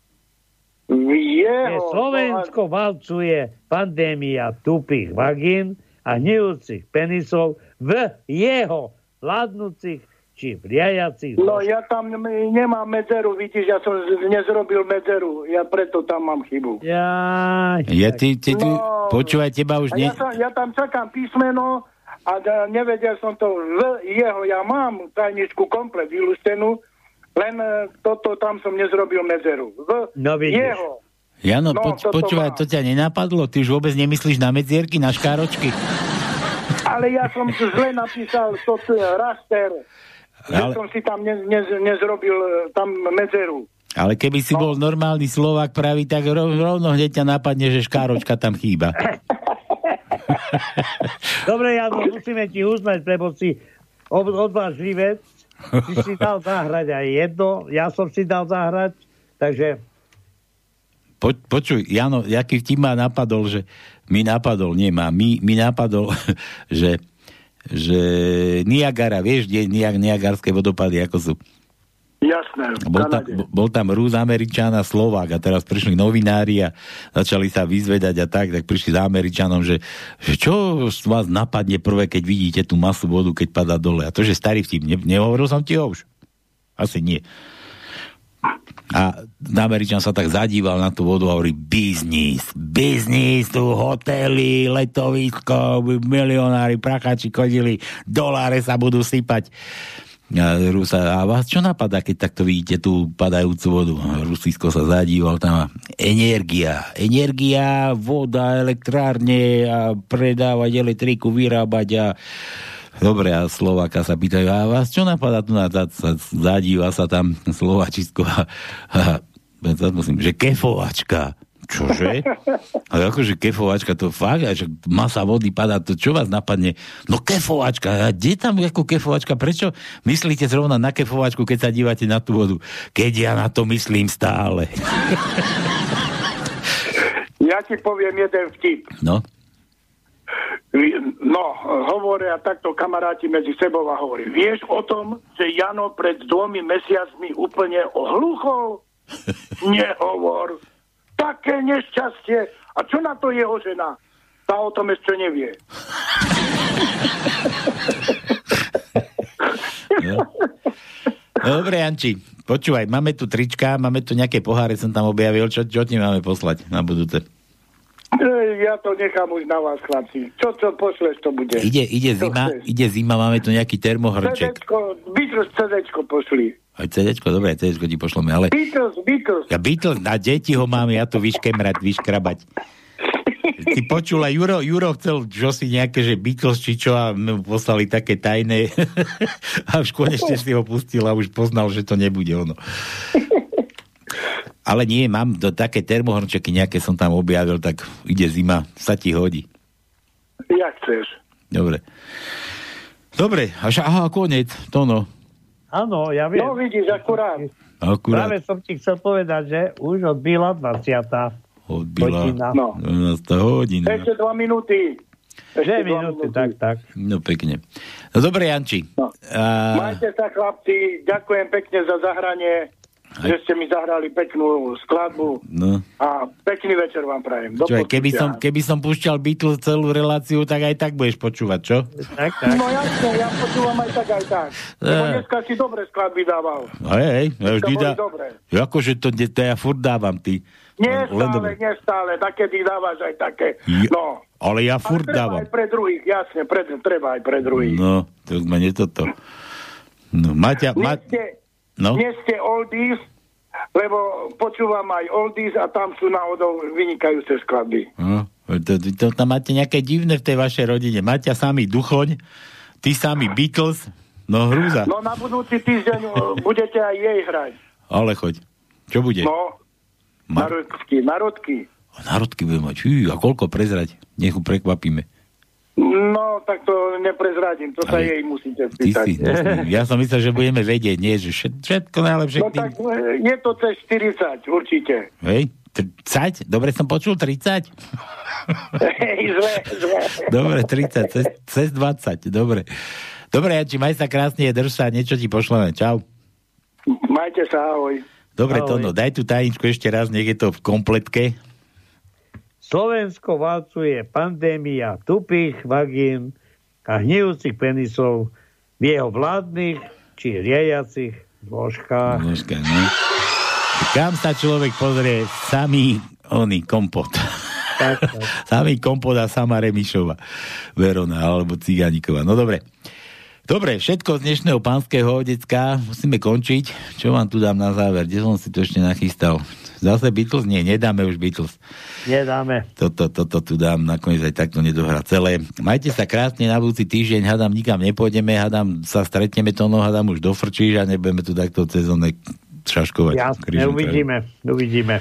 S14: v jeho,
S9: Je Slovensko valcuje pandémia tupých vagín a hnijúcich penisov v jeho vládnúcich či riadiacich
S14: No ja tam nemám medzeru, vidíš, ja som nezrobil medzeru, ja preto tam mám chybu.
S9: Ja,
S8: Ja ty, ty, ty,
S14: No.
S8: počúvaj, teba už ne...
S14: ja, sa, ja tam čakám písmeno a da, nevedel som to v jeho, ja mám tajničku komplet vylústenú, len e, toto tam som nezrobil medzeru. V
S9: No vidíš.
S14: jeho.
S8: Jano,
S14: No,
S8: poč, počúvaj, to ťa nenapadlo? Ty už vôbec nemyslíš na medzierky, na škáročky?
S14: Ale ja som zle napísal to t- že
S8: Ale-
S14: som si tam ne, ne, nezrobil e, tam medzeru.
S8: Ale keby si bol normálny Slovák pravý, tak rov, rovno hneď ťa napadne, že škáročka tam chýba.
S9: Dobre, Jano, musíme ti uznať, lebo si odvážlivec. Si si dal zahrať aj jedno, ja som si dal zahrať, takže
S8: Po, počuj, Jano, jaký vtip ma napadol, že mi napadol, nie ma, mi, mi napadol, že, že Niagara, vieš, kde Niag, Niagarské vodopady, ako sú?
S14: Jasné,
S8: Bol tam, bol tam Rus, Američan a Slovák a teraz prišli novinári a začali sa vyzvedať a tak, tak prišli za Američanom, že, že čo vás napadne prvé, keď vidíte tú masu vodu, keď padá dole. A to, že starý vtip, ne, nehovoril som ti ho už? Asi nie. A Američan sa tak zadíval na tú vodu a hovorí biznis, biznis, tu hotely, letovisko, milionári, prachači chodili, doláre sa budú sypať. A, Rusa, a vás čo napadá, keď takto vidíte tú padajúcu vodu? Rusisko sa zadíval tam. Energia. Energia, voda, elektrárne a predávať elektriku, vyrábať a Dobre, a Slováka sa pýtajú, a vás čo napadá tu na zadíva sa tam Slovačisko a, a, a musím, že kefovačka. Čože? Ale akože kefovačka, to fakt, že masa vody padá, to čo vás napadne? No kefovačka, a kde tam ako kefovačka? Prečo myslíte zrovna na kefovačku, keď sa dívate na tú vodu? Keď ja na to myslím stále.
S14: Ja ti poviem jeden vtip.
S8: No,
S14: No, hovoria takto kamaráti medzi sebou a hovorí, vieš o tom, že Jano pred dvomi mesiacmi úplne ohluchol? Nehovor. také nešťastie. A čo na to jeho žena? Tá o tom ešte nevie.
S8: No, Dobre, Janči, počúvaj, máme tu trička, máme tu nejaké poháre, som tam objavil, čo, čo ti máme poslať na budúce?
S14: Ja to nechám už na vás, chlapci. Čo, čo pošleš, to bude.
S8: Ide, ide
S14: Čo
S8: zima,
S14: chceš?
S8: ide zima, máme tu nejaký termohrnček.
S14: CDčko, Beatles CDčko pošli.
S8: Aj CDčko, dobre, CDčko ti pošleme, ale...
S14: Beatles, Beatles.
S8: Ja Beatles, na deti ho mám, ja to vyškemrať, vyškrabať. Ty počula, Juro, Juro chcel, si nejaké, že Beatles či čo a mu poslali také tajné a už konečne si ho pustil a už poznal, že to nebude ono. Ale nie, mám do také termohrnčeky nejaké som tam objavil, tak ide zima, sa ti hodí.
S14: Jak chceš.
S8: Dobre. Dobre, až aha, koniec, to no.
S9: Áno, ja viem.
S14: No vidíš, akurát.
S8: Akurát.
S9: Práve som ti chcel povedať, že už odbila 20.
S8: Odbila
S9: hodina.
S14: No.
S8: 12. hodina.
S14: Ešte dva minúty.
S9: Dve minúty, tak, tak.
S8: No pekne. No dobre, Janči.
S14: No.
S8: A,
S14: Majte sa, chlapci. Ďakujem pekne za zahranie, že ste mi zahrali peknú skladbu
S8: no.
S14: a pekný večer vám prajem. Do
S8: Čo, aj keby,
S14: počutia.
S8: som, keby som púšťal Beatles celú reláciu, tak aj tak budeš počúvať, čo?
S9: Tak, tak.
S14: No jasne, ja počúvam aj tak, aj tak. Lebo
S8: Eh.
S14: dneska si dobre skladby dával.
S8: Hej, hej, ja vždy dá... Akože to, to ja furt dávam, ty.
S14: Nie
S8: Len
S14: stále,
S8: dobre.
S14: nie stále. Takedy dávaš aj také.
S8: Ja-
S14: No.
S8: Ale ja
S14: Ale
S8: furt
S14: treba
S8: dávam.
S14: aj pre druhých, jasne, pre, treba aj pre druhých.
S8: No, to sme nie toto. No, Maťa, Ma...
S14: ste,
S8: No,
S14: nie ste oldies, lebo počúvam aj oldies a tam sú náhodou vynikajúce skladby.
S8: no to, to, tam máte nejaké divné v tej vašej rodine. Maťa samý Duchoň, ty samý Beatles, no hrúza.
S14: No na budúci týždeň o, budete aj jej hrať.
S8: Ale choď. Čo bude?
S14: No,
S8: Ma-
S14: narodky, narodky.
S8: Národky bude mať. Hý, a koľko prezrať? Nech ju prekvapíme.
S14: No, tak to neprezradím, to sa
S8: Ale
S14: jej musíte spýtať.
S8: si, ja som myslel, že budeme vedieť, nie, že všet, všetko najlepšie
S14: No
S8: tým.
S14: tak e, je to cez 40, určite.
S8: Hej, 30? Dobre som počul, 30?
S14: Hej, zle, zle.
S8: Dobre, 30, cez, cez 20, dobre. Dobre, Janči, maj sa krásne, drž sa, niečo ti pošleme. Čau.
S14: Majte sa, ahoj.
S8: Dobre,
S9: Ahoj.
S8: Tono, daj tu tajničku ešte raz, nech je to v kompletke.
S9: Slovensko valcuje pandémia tupých vagín a hnijúcich penisov v jeho vládnych či riadiacich zložkách.
S8: Zložka, no. Kam sa človek pozrie, samý oný kompot.
S9: Tak, tak.
S8: Samý kompot a sama Remišova. Verona, alebo Ciganíková. No dobre. Dobre, všetko z dnešného pánskeho decka musíme končiť. Čo vám tu dám na záver? Kde som si to ešte nachystal? Zase Beatles? Nie, nedáme už Beatles.
S9: Nedáme.
S8: Toto, toto tu dám, nakoniec aj takto nedohrá celé. Majte sa krásne na budúci týždeň, hadám nikam nepôjdeme, hadám sa stretneme to, no hadám už dofrčíš a nebudeme tu takto sezónne šaškovať.
S9: Jasne, uvidíme, uvidíme.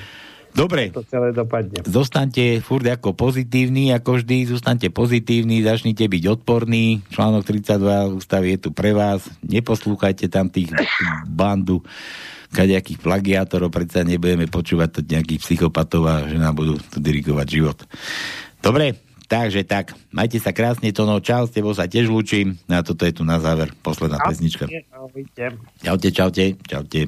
S8: Dobre,
S9: To celé dopadne.
S8: zostaňte furt ako pozitívni, ako vždy, zostaňte pozitívni, začnite byť odporní. Článok 32 ústavy je tu pre vás. Neposlúchajte tam tých bandu kadejakých plagiátorov, predsa nebudeme počúvať to nejakých psychopatov a že nám budú tu dirigovať život. Dobre, takže tak, majte sa krásne, to no, čau, s tebou sa tiež lúčim. A toto je tu na záver, posledná pesnička. Čaute, čaute, čaute.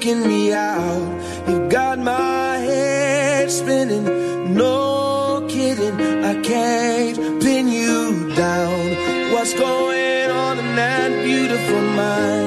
S5: Kicking me out. You got my head spinning, no kidding. I can't pin you down. What's going on in that beautiful mind?